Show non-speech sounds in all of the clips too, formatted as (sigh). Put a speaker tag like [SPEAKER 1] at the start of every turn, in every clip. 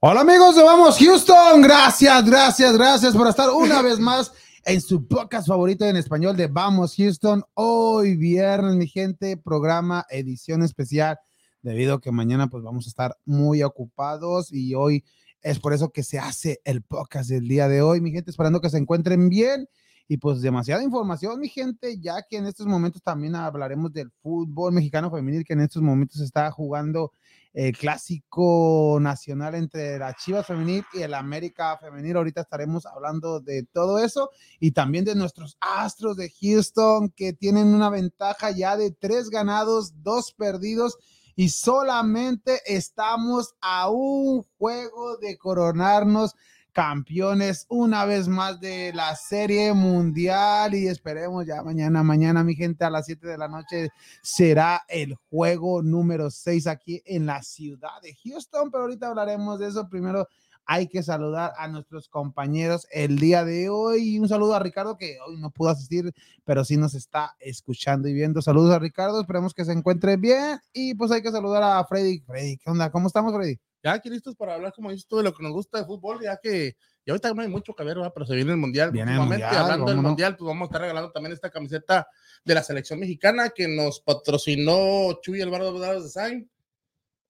[SPEAKER 1] Hola amigos de Vamos Houston, gracias, gracias, gracias por estar una (laughs) vez más en su podcast favorito en español de Vamos Houston. Hoy viernes, mi gente, programa edición especial, debido a que mañana pues vamos a estar muy ocupados y hoy es por eso que se hace el podcast del día de hoy, mi gente, esperando que se encuentren bien. Y pues demasiada información, mi gente, ya que en estos momentos también hablaremos del fútbol mexicano femenil, que en estos momentos está jugando el clásico nacional entre la Chivas femenil y el América femenil. Ahorita estaremos hablando de todo eso y también de nuestros Astros de Houston que tienen una ventaja ya de tres ganados, dos perdidos y solamente estamos a un juego de coronarnos campeones una vez más de la serie mundial y esperemos ya mañana, mañana mi gente a las 7 de la noche será el juego número 6 aquí en la ciudad de Houston, pero ahorita hablaremos de eso. Primero hay que saludar a nuestros compañeros el día de hoy. Un saludo a Ricardo que hoy no pudo asistir, pero sí nos está escuchando y viendo. Saludos a Ricardo, esperemos que se encuentre bien y pues hay que saludar a Freddy. Freddy, ¿qué onda? ¿Cómo estamos, Freddy?
[SPEAKER 2] Ya aquí listos para hablar, como dices tú, de lo que nos gusta de fútbol, ya que ya ahorita no hay mucho que ver, pero se viene el Mundial.
[SPEAKER 1] Viene el mundial,
[SPEAKER 2] hablando del. Mundial, pues vamos a estar regalando también esta camiseta de la selección mexicana que nos patrocinó Chuy Alvaro Badalas Design.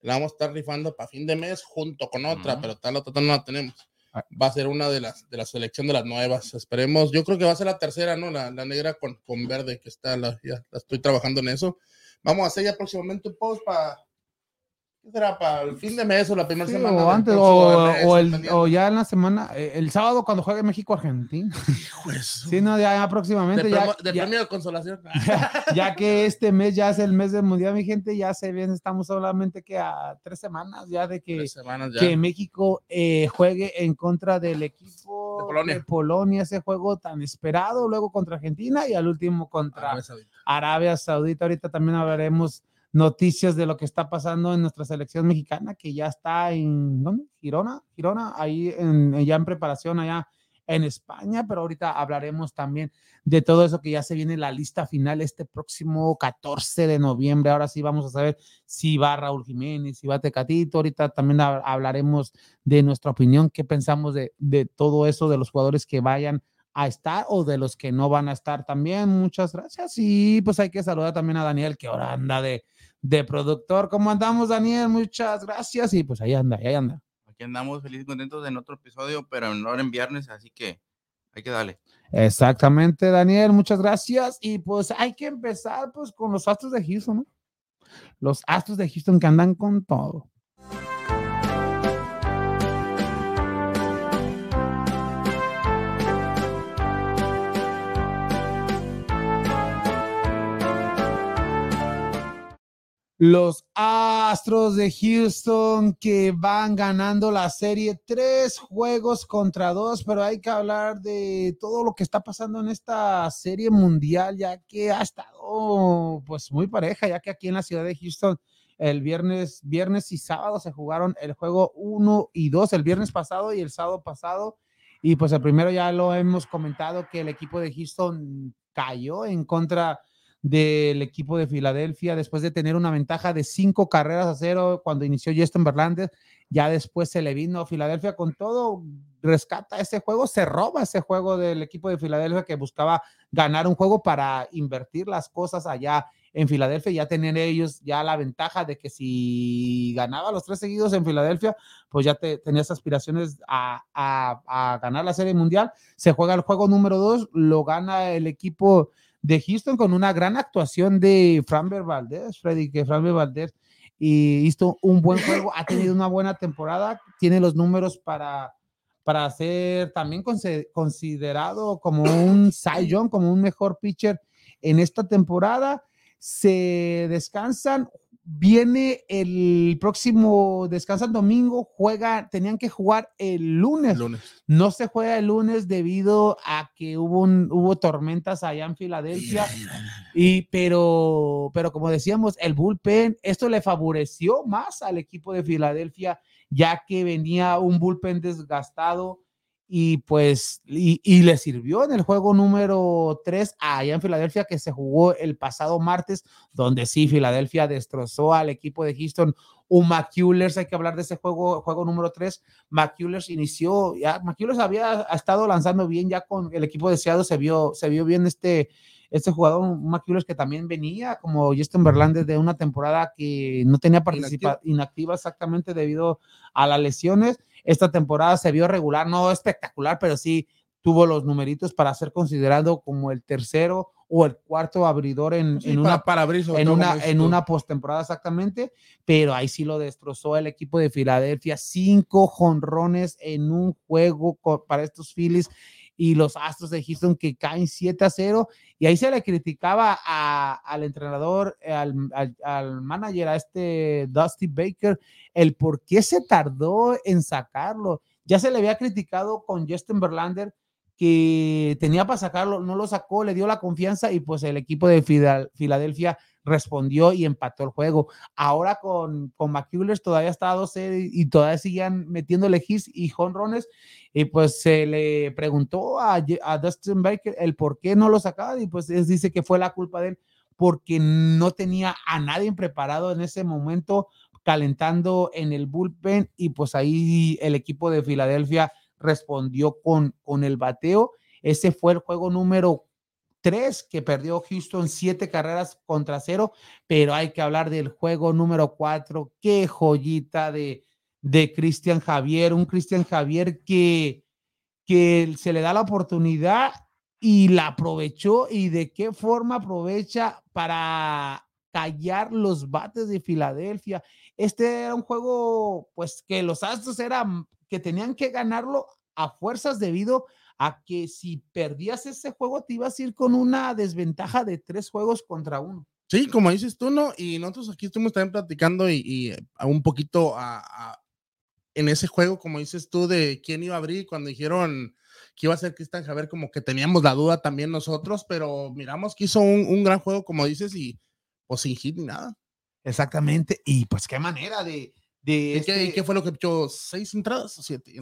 [SPEAKER 2] La vamos a estar rifando para fin de mes junto con otra,
[SPEAKER 1] Ujú.
[SPEAKER 2] pero tal otra no la tenemos.
[SPEAKER 1] Ah.
[SPEAKER 2] Va a ser una de las de la selección de las nuevas. Esperemos, yo creo que va a ser la tercera, ¿no? La, la negra con, con verde, que está, la, ya la estoy trabajando en eso. Vamos a hacer ya próximamente un post para. ¿Qué será? Para el fin de mes o la primera
[SPEAKER 1] Sí,
[SPEAKER 2] semana.
[SPEAKER 1] o antes, o,
[SPEAKER 2] mes,
[SPEAKER 1] o el-
[SPEAKER 2] dependiendo.
[SPEAKER 1] o ya en la semana, eh, el sábado cuando juegue México-Argentina. Sí, no, ya
[SPEAKER 2] de,
[SPEAKER 1] próximamente, ya,
[SPEAKER 2] de
[SPEAKER 1] ya-
[SPEAKER 2] premio de consolación. (laughs)
[SPEAKER 1] ya que este mes ya es el mes del mundial, mi gente, ya se viene, estamos solamente que a tres semanas ya de que,
[SPEAKER 2] ya.
[SPEAKER 1] que México eh, juegue en contra del equipo
[SPEAKER 2] De Polonia.
[SPEAKER 1] Polonia, ese juego tan esperado, luego contra Argentina y al último contra
[SPEAKER 2] Arabia Saudita.
[SPEAKER 1] Arabia Saudita. Ahorita también hablaremos noticias de lo que está pasando en nuestra selección mexicana, que ya está en, ¿dónde? Girona, Girona, ahí en, ya en preparación allá en España, pero ahorita hablaremos también de todo eso que ya se viene la lista final este próximo 14 de noviembre. Ahora sí vamos a saber si va Raúl Jiménez, si va Tecatito. Ahorita también hab- hablaremos de nuestra opinión, qué pensamos de, de todo eso, de los jugadores que vayan a estar o de los que no van a estar también. Muchas gracias. Y pues hay que saludar también a Daniel, que ahora anda de, de productor. ¿Cómo andamos, Daniel? Muchas gracias. Y pues ahí anda, ahí anda.
[SPEAKER 3] Aquí andamos felices y contentos en otro episodio, pero en hora en viernes, así que hay que darle.
[SPEAKER 1] Exactamente, Daniel, muchas gracias. Y pues hay que empezar pues con los Astros de Houston, ¿no? Los Astros de Houston que andan con todo. Los Astros de Houston que van ganando la serie tres juegos contra dos, pero hay que hablar de todo lo que está pasando en esta serie mundial, ya que ha estado pues muy pareja, ya que aquí en la ciudad de Houston el viernes, viernes y sábado se jugaron el juego 1 y 2, el viernes pasado y el sábado pasado. Y pues el primero ya lo hemos comentado que el equipo de Houston cayó en contra del equipo de Filadelfia después de tener una ventaja de cinco carreras a cero cuando inició Justin Verlander. Ya después se le vino Filadelfia con todo, rescata ese juego, se roba ese juego del equipo de Filadelfia que buscaba ganar un juego para invertir las cosas allá en Filadelfia, ya tener ellos ya la ventaja de que si ganaba los tres seguidos en Filadelfia, pues ya te, tenías aspiraciones a, a, a ganar la serie mundial. Se juega el juego número dos, lo gana el equipo de Houston con una gran actuación de Framber Valdez, Freddy, que Framber Valdez y hizo un buen juego, ha tenido una buena temporada, tiene los números para, para ser también considerado como un Cy como un mejor pitcher en esta temporada. Se descansan, viene el próximo, descansan domingo, juega, tenían que jugar el lunes.
[SPEAKER 2] Lunes.
[SPEAKER 1] No se juega el lunes debido a que hubo, un, hubo tormentas allá en Filadelfia. Y, pero, pero como decíamos, el bullpen, esto le favoreció más al equipo de Filadelfia, ya que venía un bullpen desgastado y pues, y, y le sirvió en el juego número 3 allá en Filadelfia, que se jugó el pasado martes, donde sí, Filadelfia destrozó al equipo de Houston o McCullers, hay que hablar de ese juego, juego número 3, McCullers inició, ya McCullers había estado lanzando bien ya con el equipo deseado, se vio, se vio bien este, este jugador, McCullers que también venía como Justin Verlander de una temporada que no tenía participación inactiva exactamente debido a las lesiones. Esta temporada se vio regular, no espectacular, pero sí tuvo los numeritos para ser considerado como el tercero o el cuarto abridor en, una
[SPEAKER 2] para,
[SPEAKER 1] en una en una postemporada exactamente, pero ahí sí lo destrozó el equipo de Filadelfia, cinco jonrones en un juego para estos Phillies y los Astros de Houston que caen 7 a 0 y ahí se le criticaba al entrenador, al, al, al, manager, a este Dusty Baker, el por qué se tardó en sacarlo. Ya se le había criticado con Justin Verlander que tenía para sacarlo, no lo sacó, le dio la confianza y pues el equipo de Filadelfia respondió y empató el juego. Ahora con, con todavía está a 12 y todavía siguen metiéndole hits y jonrones. Y pues se le preguntó a, Dustin Baker el por qué no lo sacaba y pues él dice que fue la culpa de él porque no tenía a nadie preparado en ese momento calentando en el bullpen y pues ahí el equipo de Filadelfia respondió con, con el bateo. Ese fue el juego número tres que perdió Houston siete carreras contra cero, pero hay que hablar del juego número cuatro. Qué joyita de, de Cristian Javier, un Cristian Javier que, que se le da la oportunidad y la aprovechó y de qué forma aprovecha para callar los bates de Filadelfia. Este era un juego, pues que los Astros eran que tenían que ganarlo a fuerzas debido a que si perdías ese juego te ibas a ir con una desventaja de tres juegos contra uno.
[SPEAKER 2] Sí, como dices tú, ¿no? Y nosotros aquí estuvimos también platicando y, un poquito a, en ese juego, como dices tú, de quién iba a abrir cuando dijeron que iba a ser Cristian Javier, como que teníamos la duda también nosotros, pero miramos que hizo un, un gran juego, como dices, y pues sin hit ni nada.
[SPEAKER 1] Exactamente, y pues qué manera de,
[SPEAKER 2] ¿Y, qué, este fue lo que pichó? ¿Seis entradas o siete?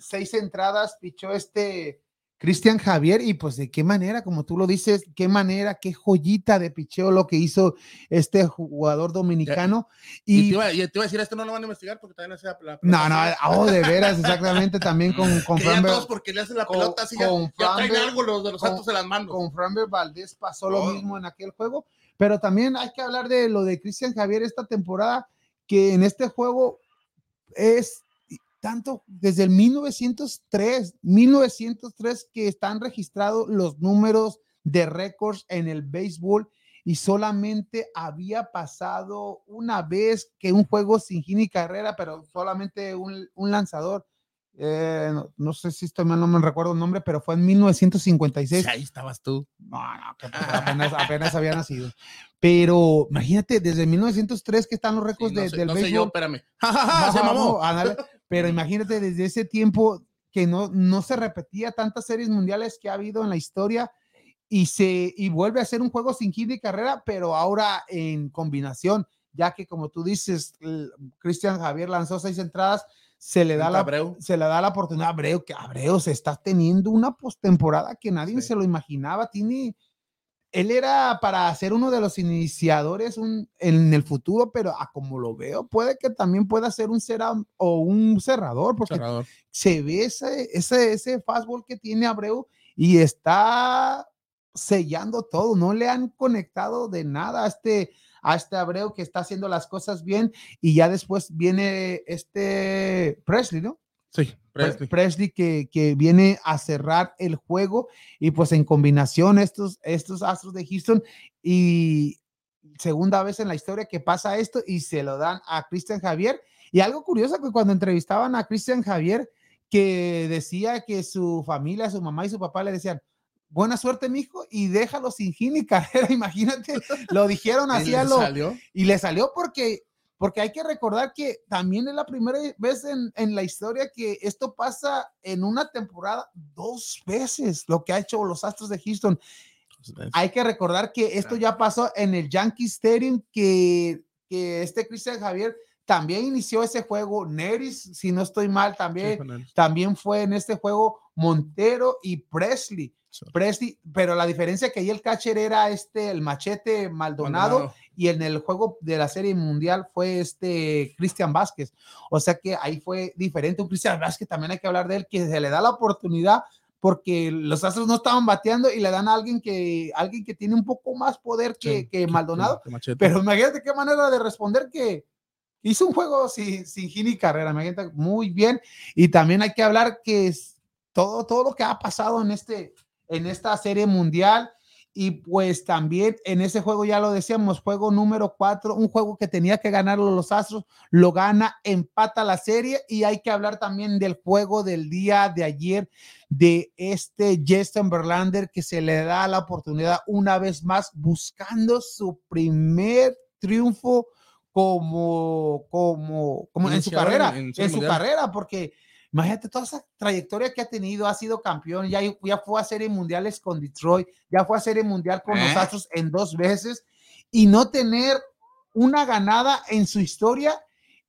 [SPEAKER 1] seis, entradas pichó este Cristian Javier y pues de qué manera, como tú lo dices, qué manera, qué joyita de picheo lo que hizo este jugador dominicano.
[SPEAKER 2] y, te iba, a decir, esto no lo van a investigar porque también hace la,
[SPEAKER 1] No, no, oh, de veras, exactamente, también con, con
[SPEAKER 2] Framber. porque le hacen la pelota así, con ya, traen algo los de los Santos en las manos.
[SPEAKER 1] Con Framber Valdés pasó lo oh. mismo en aquel juego, pero también hay que hablar de lo de Cristian Javier esta temporada que en este juego es tanto desde el 1903, 1903 que están registrados los números de récords en el béisbol y solamente había pasado una vez que un juego sin gini carrera, pero solamente un, un lanzador eh, no, sé si estoy mal, no me recuerdo el nombre, pero fue en 1956.
[SPEAKER 2] ahí estabas tú.
[SPEAKER 1] No, no, apenas, apenas, había nacido. Pero imagínate, desde 1903 que están los récords de, del no béisbol. Sé yo,
[SPEAKER 2] espérame. (laughs)
[SPEAKER 1] se mamó. pero (laughs) imagínate desde ese tiempo que no, no se repetía tantas series mundiales que ha habido en la historia y se y vuelve a ser un juego sin hit y carrera, pero ahora en combinación, ya que como tú dices, Cristian Javier lanzó seis entradas, se le da, la, se le da la oportunidad a Abreu, que Abreu se está teniendo una postemporada que nadie se lo imaginaba. Tiene, él era para ser uno de los iniciadores en el futuro, pero a como lo veo, puede que también pueda ser un cerrador o un cerrador, porque se ve ese, ese, ese fastball que tiene Abreu y está sellando todo. No le han conectado de nada a este a este Abreu que está haciendo las cosas bien y ya después viene este Presley, ¿no?
[SPEAKER 2] Sí,
[SPEAKER 1] Presley, Presley que, que, viene a cerrar el juego y pues en combinación estos, estos Astros de Houston y segunda vez en la historia que pasa esto y se lo dan a Cristian Javier. Y algo curioso que cuando entrevistaban a Cristian Javier, que decía que su familia, su mamá y su papá le decían, buena suerte, mijo, y déjalo sin gin y (laughs) carrera. Imagínate, lo dijeron (laughs) así a lo. Y le salió porque, porque hay que recordar que también es la primera vez en, en, la historia que esto pasa en una temporada dos veces, lo que ha hecho los Astros de Houston. Hay que recordar que esto ya pasó en el Yankee Stadium, que, que este Cristian Javier también inició ese juego. Neris, si no estoy mal, también, también fue en este juego Montero y Presley. Presley, pero la diferencia que ahí el catcher era este, el machete Maldonado, y en el juego de la serie mundial fue este Cristian Vázquez. O sea que ahí fue diferente. Un Cristian Vázquez también hay que hablar de él, que se le da la oportunidad porque los Astros no estaban bateando y le dan a alguien que, alguien que tiene un poco más poder que, que Maldonado. pero imagínate qué manera de responder que hizo un juego sin, sin y carrera, imagínate, muy bien. Y también hay que hablar que es todo, todo lo que ha pasado en este, en esta serie mundial. Y pues también en ese juego, ya lo decíamos, juego número cuatro, un juego que tenía que ganarlo los Astros, lo gana, empata la serie y hay que hablar también del juego del día de ayer de este Justin Verlander que se le da la oportunidad una vez más buscando su primer triunfo como, como, como en su carrera, en su carrera, porque Imagínate toda esa trayectoria que ha tenido, ha sido campeón, ya, ya fue a serie mundiales con Detroit, ya fue a serie mundial con los ¿Eh? Astros en dos veces y no tener una ganada en su historia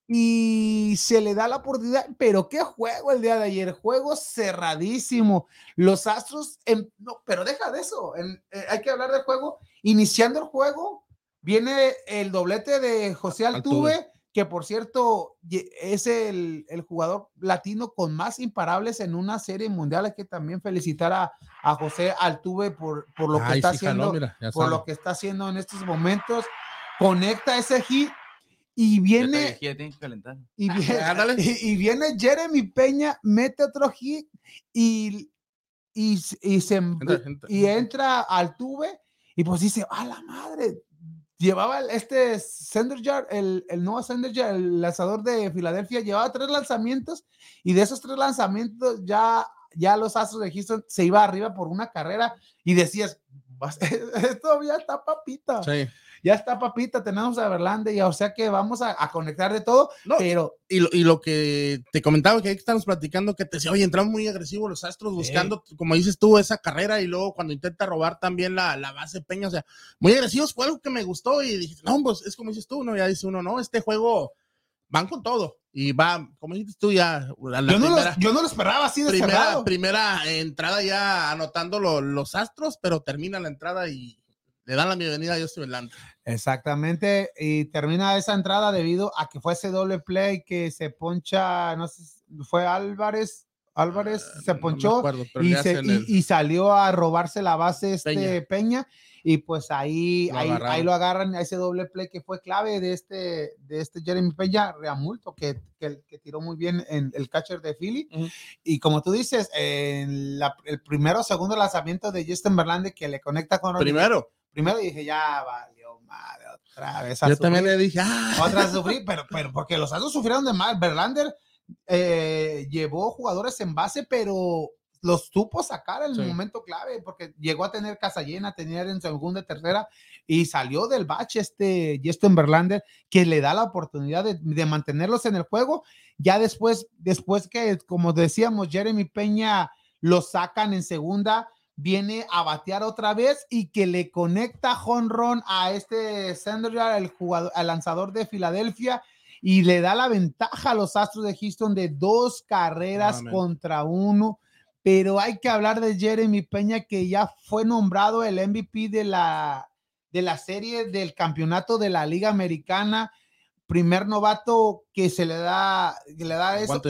[SPEAKER 1] y se le da la oportunidad, pero qué juego el día de ayer, juego cerradísimo. Los Astros, no, pero deja de eso, eh, hay que hablar del juego. Iniciando el juego, viene el doblete de José Altuve que por cierto es el, jugador latino con más imparables en una serie mundial. Hay que también felicitar a, José Altuve por, por lo que está haciendo, por lo que está haciendo en estos momentos. Conecta ese hit y viene y (laughs) viene, y, viene Jeremy Peña, mete otro hit y, y, se, entra, y entra Altuve y pues dice, a la madre, llevaba este Senderjar, el, el nuevo Senderjar, el lanzador de Filadelfia, llevaba tres lanzamientos y de esos tres lanzamientos ya, ya los Astros de Houston se iba arriba por una carrera y decías, (laughs) esto ya está papita. Sí ya está papita, tenemos a Verlander y o sea que vamos a, conectar de todo, pero...
[SPEAKER 2] Y lo, y lo, que te comentaba que ahí estamos platicando, que te decía, oye, entramos muy agresivos los Astros buscando, como dices tú, esa carrera y luego cuando intenta robar también la, la base Peña, o sea, muy agresivos, fue algo que me gustó y dije, no, pues es como dices tú, ¿no? Ya dice uno, no, este juego van con todo y va, como dices tú, ya.
[SPEAKER 1] La yo, no lo, yo, no lo, esperaba así de
[SPEAKER 2] primera, primera entrada ya anotando los astros, pero termina la entrada y le dan la bienvenida a Justin Verlander.
[SPEAKER 1] Exactamente, y termina esa entrada debido a que fue ese doble play que se poncha, no sé, fue Álvarez, Álvarez ah, se ponchó y, y, salió a robarse la base este Peña, y pues ahí lo ahí, lo agarran a ese doble play que fue clave de este, de este Jeremy Peña, Reamulto, que, que, que tiró muy bien en el catcher de Philly. Y como tú dices, en el primero segundo lanzamiento de Justin Verlander que le conecta con...
[SPEAKER 2] Primero.
[SPEAKER 1] Primero dije, ya valió madre, otra vez.
[SPEAKER 2] Yo también le dije, ah.
[SPEAKER 1] Otra (laughs) sufrí, pero, pero porque los Astros sufrieron de mal. Verlander eh, llevó jugadores en base, pero los supo sacar en el momento clave, porque llegó a tener casa llena, tener en segunda y tercera, y salió del bache este Justin Verlander, que le da la oportunidad de, de, mantenerlos en el juego. Ya después, después que, como decíamos, Jeremy Peña lo sacan en segunda, viene a batear otra vez y que le conecta jonrón a este Sandra, el jugador, al lanzador de Filadelfia y le da la ventaja a los Astros de Houston de dos carreras contra uno. Pero hay que hablar de Jeremy Peña que ya fue nombrado el MVP de la, de la serie del campeonato de la Liga Americana. Primer novato que se le da, que le da eso,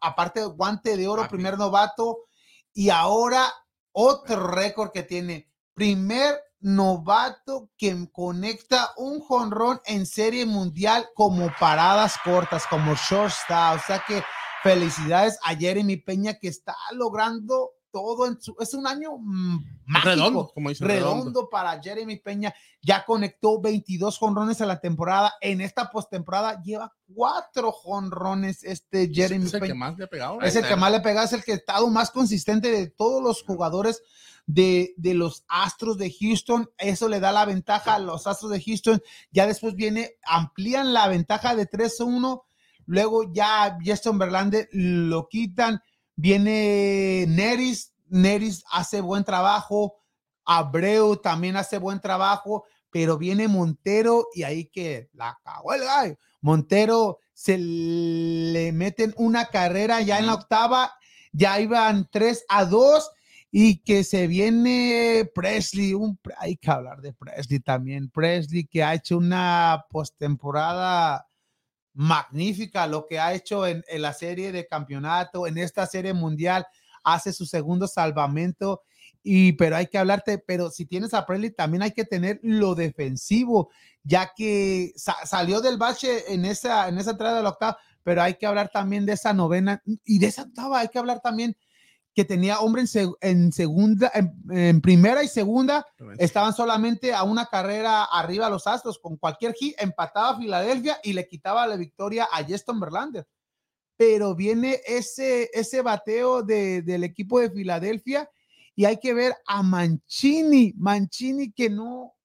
[SPEAKER 1] aparte guante de oro, primer novato. Y ahora otro récord que tiene. Primer novato que conecta un jonrón en serie mundial como paradas cortas, como shortstop. O sea que felicidades a Jeremy Peña que está logrando todo en su, es un año mm, redondo, como dice, redondo, para Jeremy Peña. Ya conectó 22 jonrones a la temporada. En esta postemporada lleva cuatro jonrones este Jeremy
[SPEAKER 2] es,
[SPEAKER 1] el
[SPEAKER 2] que más le ha pegado.
[SPEAKER 1] Es el que más le ha pegado, es el que ha estado más consistente de todos los jugadores de, de, los Astros de Houston. Eso le da la ventaja a los Astros de Houston. Ya después viene, amplían la ventaja de 3-1. Luego ya Justin Verlander lo quitan Viene Neris, Neris hace buen trabajo, Abreu también hace buen trabajo, pero viene Montero y ahí que la cagó el gallo. Montero se le meten una carrera ya en la octava, ya iban 3 a 2 y que se viene Presley, un, hay que hablar de Presley también, Presley que ha hecho una postemporada magnífica, lo que ha hecho en, la serie de campeonato, en esta serie mundial, hace su segundo salvamento, y pero hay que hablarte, pero si tienes a Presley también hay que tener lo defensivo, ya que sa salió del bache en esa, en esa entrada de la octava, pero hay que hablar también de esa novena y de esa octava, hay que hablar también que tenía hombre en, seg en segunda, en, en, primera y segunda, estaban solamente a una carrera arriba los Astros, con cualquier hit empataba a Filadelfia y le quitaba la victoria a Justin Verlander. Pero viene ese, ese bateo de, del equipo de Filadelfia y hay que ver a Mancini, Mancini que no,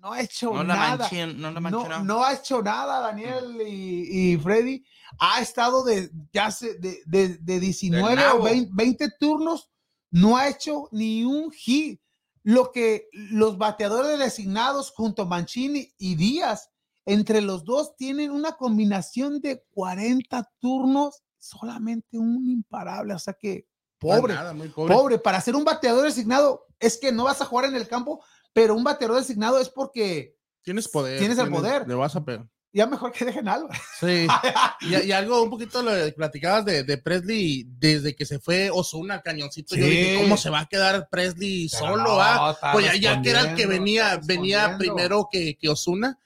[SPEAKER 1] no ha hecho
[SPEAKER 3] No la
[SPEAKER 1] nada.
[SPEAKER 3] no la
[SPEAKER 1] No,
[SPEAKER 3] mancharon.
[SPEAKER 1] no ha hecho nada, Daniel y, y Freddy. Ha estado de, ya se, de, de, de 19 o
[SPEAKER 2] nabo.
[SPEAKER 1] 20, 20 turnos, no ha hecho ni un hit. Lo que los bateadores designados junto a Mancini y Díaz, entre los dos tienen una combinación de 40 turnos, solamente un imparable. O sea que, pobre,
[SPEAKER 2] Nada, muy pobre.
[SPEAKER 1] pobre. Para ser un bateador designado, es que no vas a jugar en el campo, pero un bateador designado es porque
[SPEAKER 2] Tienes poder.
[SPEAKER 1] Tienes el poder.
[SPEAKER 2] Le vas a pegar.
[SPEAKER 1] Ya mejor que dejen algo.
[SPEAKER 2] Sí. (laughs) y, y algo un poquito lo que platicabas de, de Presley desde que se fue Osuna al cañoncito. Yo
[SPEAKER 1] Sí.
[SPEAKER 2] dije, ¿cómo se va a quedar Presley
[SPEAKER 1] Pero
[SPEAKER 2] solo?
[SPEAKER 1] no,
[SPEAKER 2] ah? Pues ya, ya que era el que venía, venía primero que, que Osuna.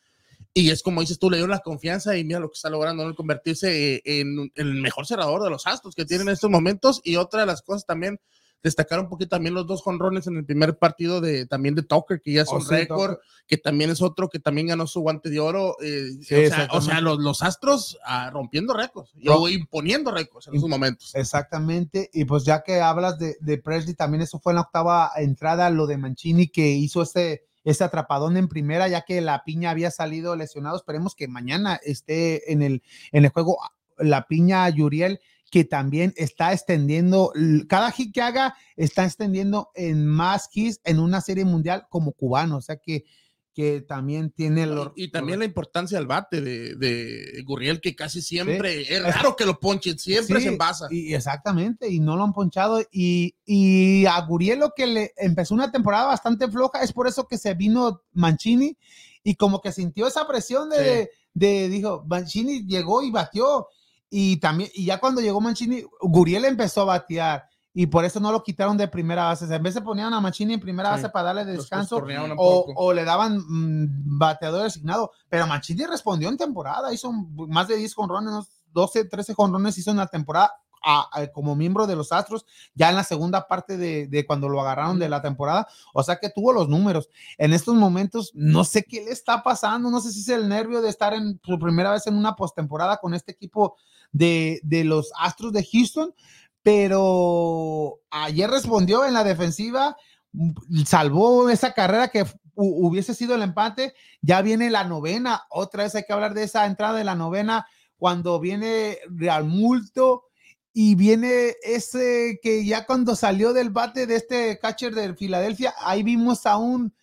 [SPEAKER 2] Y es como dices tú, le dio la confianza y mira lo que está logrando, ¿no? convertirse en el mejor cerrador de los Astros que tienen en estos momentos. Y otra de las cosas también, destacar un poquito también los dos jonrones en el primer partido de también de Tucker, que ya es
[SPEAKER 1] Oh,
[SPEAKER 2] un
[SPEAKER 1] sí,
[SPEAKER 2] récord, que también es otro que también ganó su guante de oro. eh,
[SPEAKER 1] Sí,
[SPEAKER 2] o, sea, o sea, los, los Astros ah, rompiendo récords y- imponiendo récords en esos momentos.
[SPEAKER 1] Exactamente. Y pues ya que hablas de, de Presley, también eso fue en la octava entrada, lo de Mancini que hizo ese, ese atrapadón en primera, ya que la piña había salido lesionado. Esperemos que mañana esté en el, en el juego la piña Yuriel, que también está extendiendo, cada hit que haga está extendiendo en más hits en una serie mundial como cubano. O sea que, que también tiene lo-
[SPEAKER 2] Y, y también la importancia del bate de, de Gurriel, que casi siempre,
[SPEAKER 1] Sí.
[SPEAKER 2] es raro que lo ponchen, siempre
[SPEAKER 1] Sí,
[SPEAKER 2] se envasa.
[SPEAKER 1] Y exactamente, y no lo han ponchado. Y, y a Guriel lo que le empezó una temporada bastante floja, es por eso que se vino Mancini y como que sintió esa presión de, de, dijo, Mancini llegó y batió. Y también, y ya cuando llegó Mancini, Guriel empezó a batear. Y por eso no lo quitaron de primera base. O sea, en vez de ponían a Mancini en primera
[SPEAKER 2] Sí,
[SPEAKER 1] base para darle descanso, o, o le daban mm, bateador designado. Pero Mancini respondió en temporada, hizo más de 10 jonrones, unos 12, 13 jonrones hizo en la temporada a- a- como miembro de los Astros, ya en la segunda parte de, de cuando lo agarraron de la temporada. O sea que tuvo los números. En estos momentos, no sé qué le está pasando, no sé si es el nervio de estar en su primera vez en una postemporada con este equipo de, de los Astros de Houston, pero ayer respondió en la defensiva, mm, salvó esa carrera que hu- hubiese sido el empate. Ya viene la novena, otra vez hay que hablar de esa entrada de la novena cuando viene Real Multo y viene ese que ya cuando salió del bate de este catcher de Filadelfia, ahí vimos a un,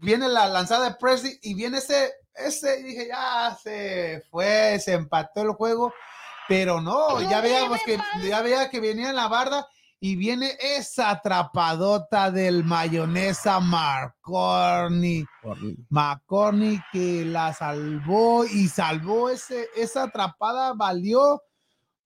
[SPEAKER 1] viene la lanzada de Presley y viene ese, ese, y dije, ya se fue, se empató el juego, pero no, ya veíamos que, ya veía que venía en la barda y viene esa atrapadota del mayonesa Marconi. McCorney que la salvó y salvó ese, esa atrapada, valió,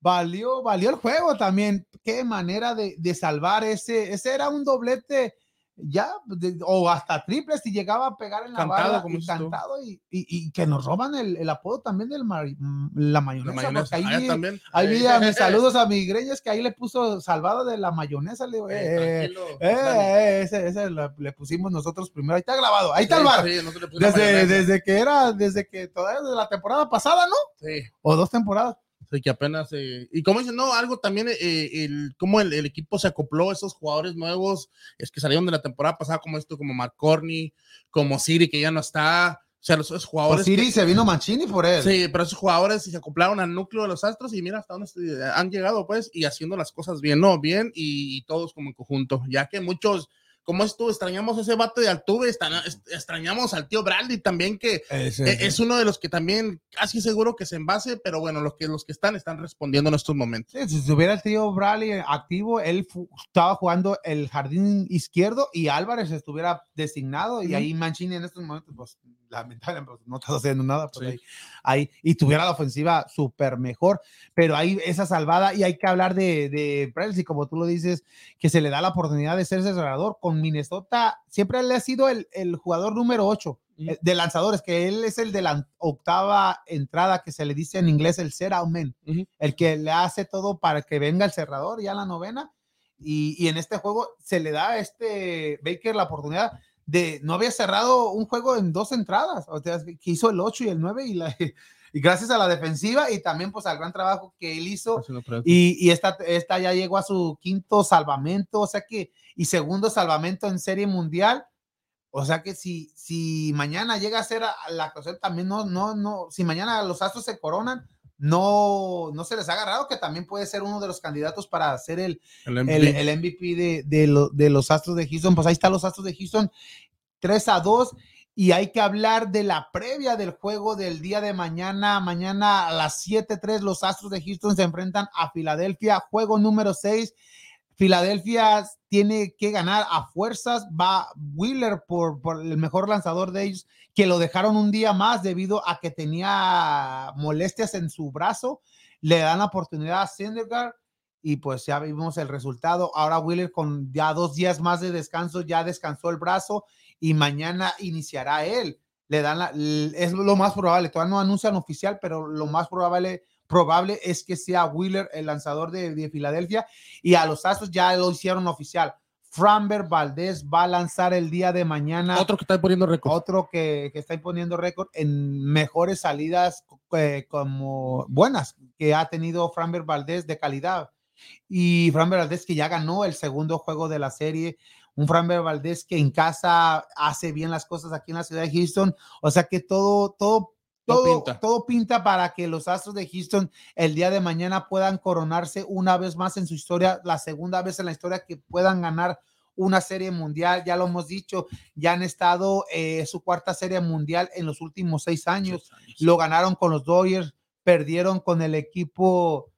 [SPEAKER 1] valió, valió el juego también. Qué manera de, de salvar ese, ese era un doblete ya, de- o hasta triple si llegaba a pegar en la
[SPEAKER 2] Cantado,
[SPEAKER 1] barra
[SPEAKER 2] como
[SPEAKER 1] y cantado y, y- y que nos roban el, el apodo también del mar- la mayonesa.
[SPEAKER 2] La mayonesa.
[SPEAKER 1] porque
[SPEAKER 2] Ah,
[SPEAKER 1] ahí,
[SPEAKER 2] también.
[SPEAKER 1] ahí vi a (laughs) mis saludos a mi Greñas que ahí le puso salvado de la mayonesa. Le digo,
[SPEAKER 2] eh,
[SPEAKER 1] eh, eh, eh, ese, ese le, le pusimos nosotros primero. Ahí está grabado. Ahí está el bar.
[SPEAKER 2] sí,
[SPEAKER 1] Desde, desde que era, desde que todavía de la temporada pasada, ¿no?
[SPEAKER 2] Sí.
[SPEAKER 1] O dos temporadas.
[SPEAKER 2] Sí, que apenas. eh, y como dicen, no, algo también, eh, el, cómo el, el equipo se acopló, esos jugadores nuevos, es que salieron de la temporada pasada, como esto, como McCorney, como Siri, que ya no está. O sea, los, esos jugadores.
[SPEAKER 1] Siri
[SPEAKER 2] que-
[SPEAKER 1] se vino Mancini por él.
[SPEAKER 2] Sí, pero esos jugadores se acoplaron al núcleo de los Astros y mira hasta dónde se- han llegado, pues, y haciendo las cosas bien, ¿no? Bien y, y todos como en conjunto, ya que muchos como es tú, extrañamos ese vato de Altuve, extra- extrañamos al tío Bradley también, que e- es uno de los que también casi seguro que se envase, pero bueno, los que, los que están están respondiendo en estos momentos.
[SPEAKER 1] Si estuviera el tío Bradley activo, él estaba jugando el jardín izquierdo y Álvarez estuviera designado y ahí Mancini en estos momentos, pues lamentablemente pues, no está haciendo nada. pues,
[SPEAKER 2] Sí.
[SPEAKER 1] ahí, ahí- y tuviera la ofensiva súper mejor, pero hay esa salvada y hay que hablar de, de Presley, como tú lo dices, que se le da la oportunidad de ser cerrador. Con Minnesota siempre le ha sido el, el jugador número 8
[SPEAKER 2] Ujú.
[SPEAKER 1] de lanzadores, que él es el de la octava entrada que se le dice en inglés el out man
[SPEAKER 2] Ujú.
[SPEAKER 1] el que le hace todo para que venga el cerrador ya la novena. Y, y en este juego se le da a este Baker la oportunidad de no había cerrado un juego en dos entradas, o sea, que hizo el 8 y el 9 y, la, (laughs) y gracias a la defensiva y también pues al gran trabajo que él hizo y, y esta, esta ya llegó a su quinto salvamento, o sea que, y segundo salvamento en serie mundial. O sea que si, si mañana llega a ser a- a la actuación, también no, no, no, si mañana los Astros se coronan, no, no se les ha agarrado, que también puede ser uno de los candidatos para hacer el,
[SPEAKER 2] El
[SPEAKER 1] el,
[SPEAKER 2] MVP.
[SPEAKER 1] el MVP de, de, lo- de los Astros de Houston. Pues ahí están los Astros de Houston, 3 a 2. Y hay que hablar de la previa del juego del día de mañana. Mañana a las 7:3 los Astros de Houston se enfrentan a Filadelfia. Juego número 6. Filadelfia tiene que ganar a fuerzas. Va Wheeler por, por el mejor lanzador de ellos, que lo dejaron un día más debido a que tenía molestias en su brazo. Le dan la oportunidad a Syndergaard y pues ya vimos el resultado. Ahora Wheeler con ya dos días más de descanso, ya descansó el brazo y mañana iniciará él. Le dan es lo más probable, todavía no anuncian oficial, pero lo más probable, probable es que sea Wheeler el lanzador de, de Filadelfia y a los Astros ya lo hicieron oficial. Framber Valdez va a lanzar el día de mañana
[SPEAKER 2] Otro que está poniendo récord.
[SPEAKER 1] otro que, que está imponiendo récord en mejores salidas eh, como buenas que ha tenido Framber Valdez de calidad. Y Framber Valdez que ya ganó el segundo juego de la serie. Un Framber Valdez que en casa hace bien las cosas aquí en la ciudad de Houston. O sea que todo, todo,
[SPEAKER 2] Todo
[SPEAKER 1] todo,
[SPEAKER 2] pinta.
[SPEAKER 1] todo pinta para que los Astros de Houston el día de mañana puedan coronarse una vez más en su historia, la segunda vez en la historia que puedan ganar una serie mundial. Ya lo hemos dicho, ya han estado eh, su cuarta serie mundial en los últimos seis años. Lo ganaron con los Dodgers, perdieron con el equipo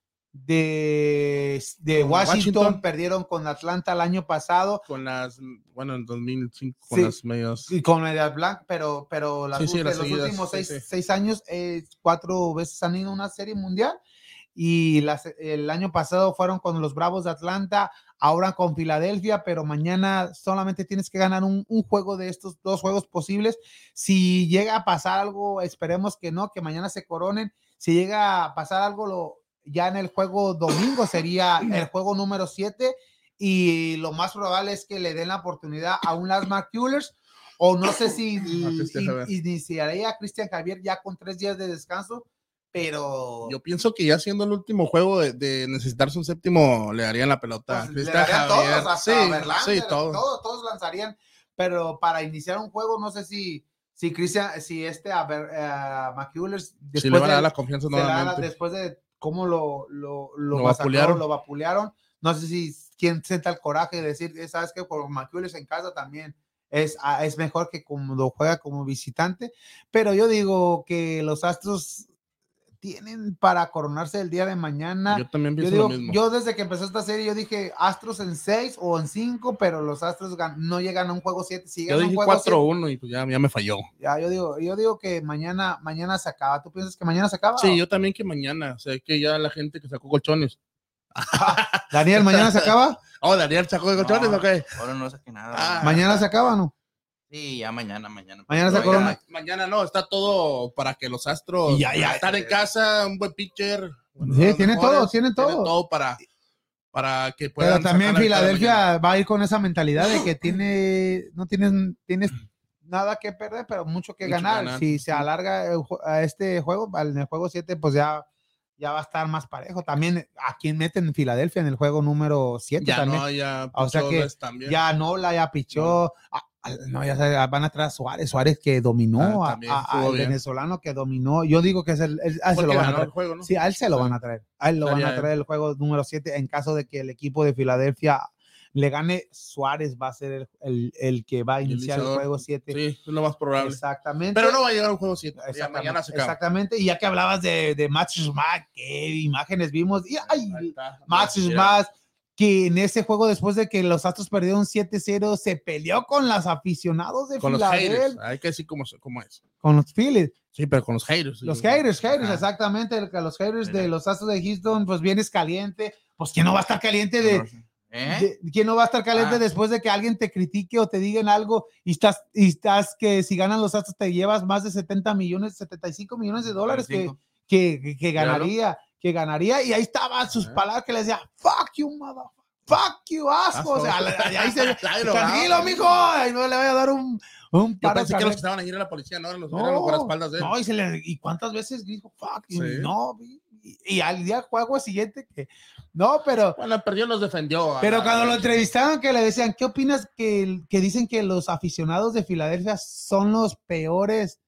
[SPEAKER 1] de, de Washington,
[SPEAKER 2] Washington.
[SPEAKER 1] perdieron con Atlanta el año pasado
[SPEAKER 2] Con las, bueno, en 2005, con
[SPEAKER 1] Sí.
[SPEAKER 2] las medias.
[SPEAKER 1] y con Medias Black, pero, pero las
[SPEAKER 2] Sí, sí,
[SPEAKER 1] ult-
[SPEAKER 2] las
[SPEAKER 1] los
[SPEAKER 2] seguidas,
[SPEAKER 1] últimos seis, seis años, eh, cuatro veces han ido a una serie mundial. Y las- el año pasado fueron con los Bravos de Atlanta, ahora con Filadelfia, pero mañana solamente tienes que ganar un, un juego de estos dos juegos posibles. Si llega a pasar algo, esperemos que no, que mañana se coronen. Si llega a pasar algo, lo, ya en el juego domingo sería el juego número 7 y lo más probable es que le den la oportunidad a un Lars McCullers o no sé si (laughs) in-
[SPEAKER 2] Javier.
[SPEAKER 1] iniciaría a Cristian Javier ya con tres días de descanso, pero
[SPEAKER 2] Yo pienso que ya siendo el último juego de, de necesitarse un séptimo, le darían la pelota.
[SPEAKER 1] pues, le darían
[SPEAKER 2] Javier.
[SPEAKER 1] todos,
[SPEAKER 2] sí,
[SPEAKER 1] Verlander,
[SPEAKER 2] sí, todo.
[SPEAKER 1] todo- todos lanzarían, pero para iniciar un juego no sé si si Cristian, si este a ver, eh, McCullers después
[SPEAKER 2] le van a
[SPEAKER 1] de-
[SPEAKER 2] dar la confianza
[SPEAKER 1] se la
[SPEAKER 2] nuevamente.
[SPEAKER 1] después de cómo lo, lo, lo,
[SPEAKER 2] Lo vapulearon.
[SPEAKER 1] lo vapulearon. No sé si quién sienta el coraje de decir, eh, sabes que por McCullers en casa también es, ah, es mejor que lo juega como visitante. Pero yo digo que los Astros tienen para coronarse el día de mañana.
[SPEAKER 2] Yo también
[SPEAKER 1] Yo,
[SPEAKER 2] pienso
[SPEAKER 1] digo,
[SPEAKER 2] lo mismo.
[SPEAKER 1] yo desde que empezó esta serie, yo dije Astros en 6 o en 5, pero los Astros gan- no llegan a un juego 7. Si
[SPEAKER 2] Yo
[SPEAKER 1] llegan a un
[SPEAKER 2] dije
[SPEAKER 1] juego
[SPEAKER 2] 4-1 y pues ya, ya me falló.
[SPEAKER 1] ya, yo digo, yo digo que mañana, mañana se acaba. ¿Tú piensas que mañana se acaba?
[SPEAKER 2] Sí, yo también que mañana. O sea, que ya la gente que sacó colchones. (laughs)
[SPEAKER 1] Daniel, ¿mañana se acaba? (laughs)
[SPEAKER 2] Oh, Daniel sacó de colchones
[SPEAKER 3] No.
[SPEAKER 2] o qué?
[SPEAKER 3] Ahora no saqué nada.
[SPEAKER 2] Ah.
[SPEAKER 1] ¿Mañana se acaba o no?
[SPEAKER 3] Sí, ya mañana, mañana.
[SPEAKER 1] Mañana se
[SPEAKER 3] Oiga,
[SPEAKER 1] corona.
[SPEAKER 2] Mañana no, está todo para que los astros
[SPEAKER 1] Ya, ya.
[SPEAKER 2] estar en casa, un buen pitcher. bueno,
[SPEAKER 1] Sí, tiene
[SPEAKER 2] mejores,
[SPEAKER 1] todo, tiene todo.
[SPEAKER 2] para, para que puedan.
[SPEAKER 1] Pero también. Filadelfia va a ir con esa mentalidad de que (laughs) tiene, no tienes, tienes nada que perder, pero mucho que
[SPEAKER 2] Mucho
[SPEAKER 1] ganar.
[SPEAKER 2] ganar,
[SPEAKER 1] Si se alarga el a este juego, al- en el juego 7, pues ya, ya va a estar más parejo. También a quien meten en Filadelfia en el juego número 7
[SPEAKER 2] Ya
[SPEAKER 1] también.
[SPEAKER 2] no, ya.
[SPEAKER 1] O sea que
[SPEAKER 2] también.
[SPEAKER 1] ya Nola ya pichó. Ah, no, ya se- van a traer a Suárez, Suárez que dominó,
[SPEAKER 2] Ah,
[SPEAKER 1] a- al venezolano que dominó. Yo digo que es el, el- a él se lo van a traer.
[SPEAKER 2] el juego, ¿no?
[SPEAKER 1] Sí, a él se lo van a traer. A él lo van a
[SPEAKER 2] él.
[SPEAKER 1] traer el juego número 7 en caso de que el equipo de Filadelfia le gane Suárez, va a ser el, el- el que va a
[SPEAKER 2] El
[SPEAKER 1] iniciar el
[SPEAKER 2] iniciador.
[SPEAKER 1] juego 7.
[SPEAKER 2] Sí, es lo más probable.
[SPEAKER 1] Exactamente.
[SPEAKER 2] Pero no va a llegar un juego 7. Ya
[SPEAKER 1] Exactamente,
[SPEAKER 2] mañana se acaba.
[SPEAKER 1] exactamente. Y ya que hablabas de, de Max Schmack, qué imágenes vimos. Y, ay. Max. Schmack, que en ese juego, después de que los Astros perdieron 7-0, se peleó con los aficionados de
[SPEAKER 2] Con los
[SPEAKER 1] Filadelfia.
[SPEAKER 2] haters. Hay que decir cómo, cómo es.
[SPEAKER 1] Con los Phillies.
[SPEAKER 2] Sí, pero con los haters.
[SPEAKER 1] Los
[SPEAKER 2] sí.
[SPEAKER 1] haters, exactamente. Los haters de los Astros de Houston, pues vienes caliente. Pues, ¿quién no va a estar caliente de,
[SPEAKER 3] ¿Eh?
[SPEAKER 1] ¿Quién no va a estar caliente
[SPEAKER 3] Ah.
[SPEAKER 1] después de que alguien te critique o te digan algo y estás, y estás que si ganan los Astros te llevas más de 70 millones, 75 millones de dólares que,
[SPEAKER 3] 45.
[SPEAKER 1] que,
[SPEAKER 3] Míralo.
[SPEAKER 1] Que ganaría? Y ahí estaban sus palabras que le decía, fuck you, mother, fuck you, asco. O sea,
[SPEAKER 2] Asco. (laughs)
[SPEAKER 1] y ahí se (laughs) tranquilo, mijo, ahí no le voy a dar un, un
[SPEAKER 2] Yo
[SPEAKER 1] paro
[SPEAKER 2] pensé que los que
[SPEAKER 1] cardíaco".
[SPEAKER 2] estaban ahí era la policía, no eran los, eran los guardaespaldas de él.
[SPEAKER 1] No, y, se le- ¿y cuántas veces dijo fuck? Y
[SPEAKER 2] Sí.
[SPEAKER 1] no, y, y al día juego siguiente que no, pero
[SPEAKER 2] Bueno, perdió, los defendió.
[SPEAKER 1] pero
[SPEAKER 2] Ah,
[SPEAKER 1] cuando lo entrevistaron, que le decían, ¿qué opinas que, que dicen que los aficionados de Filadelfia son los peores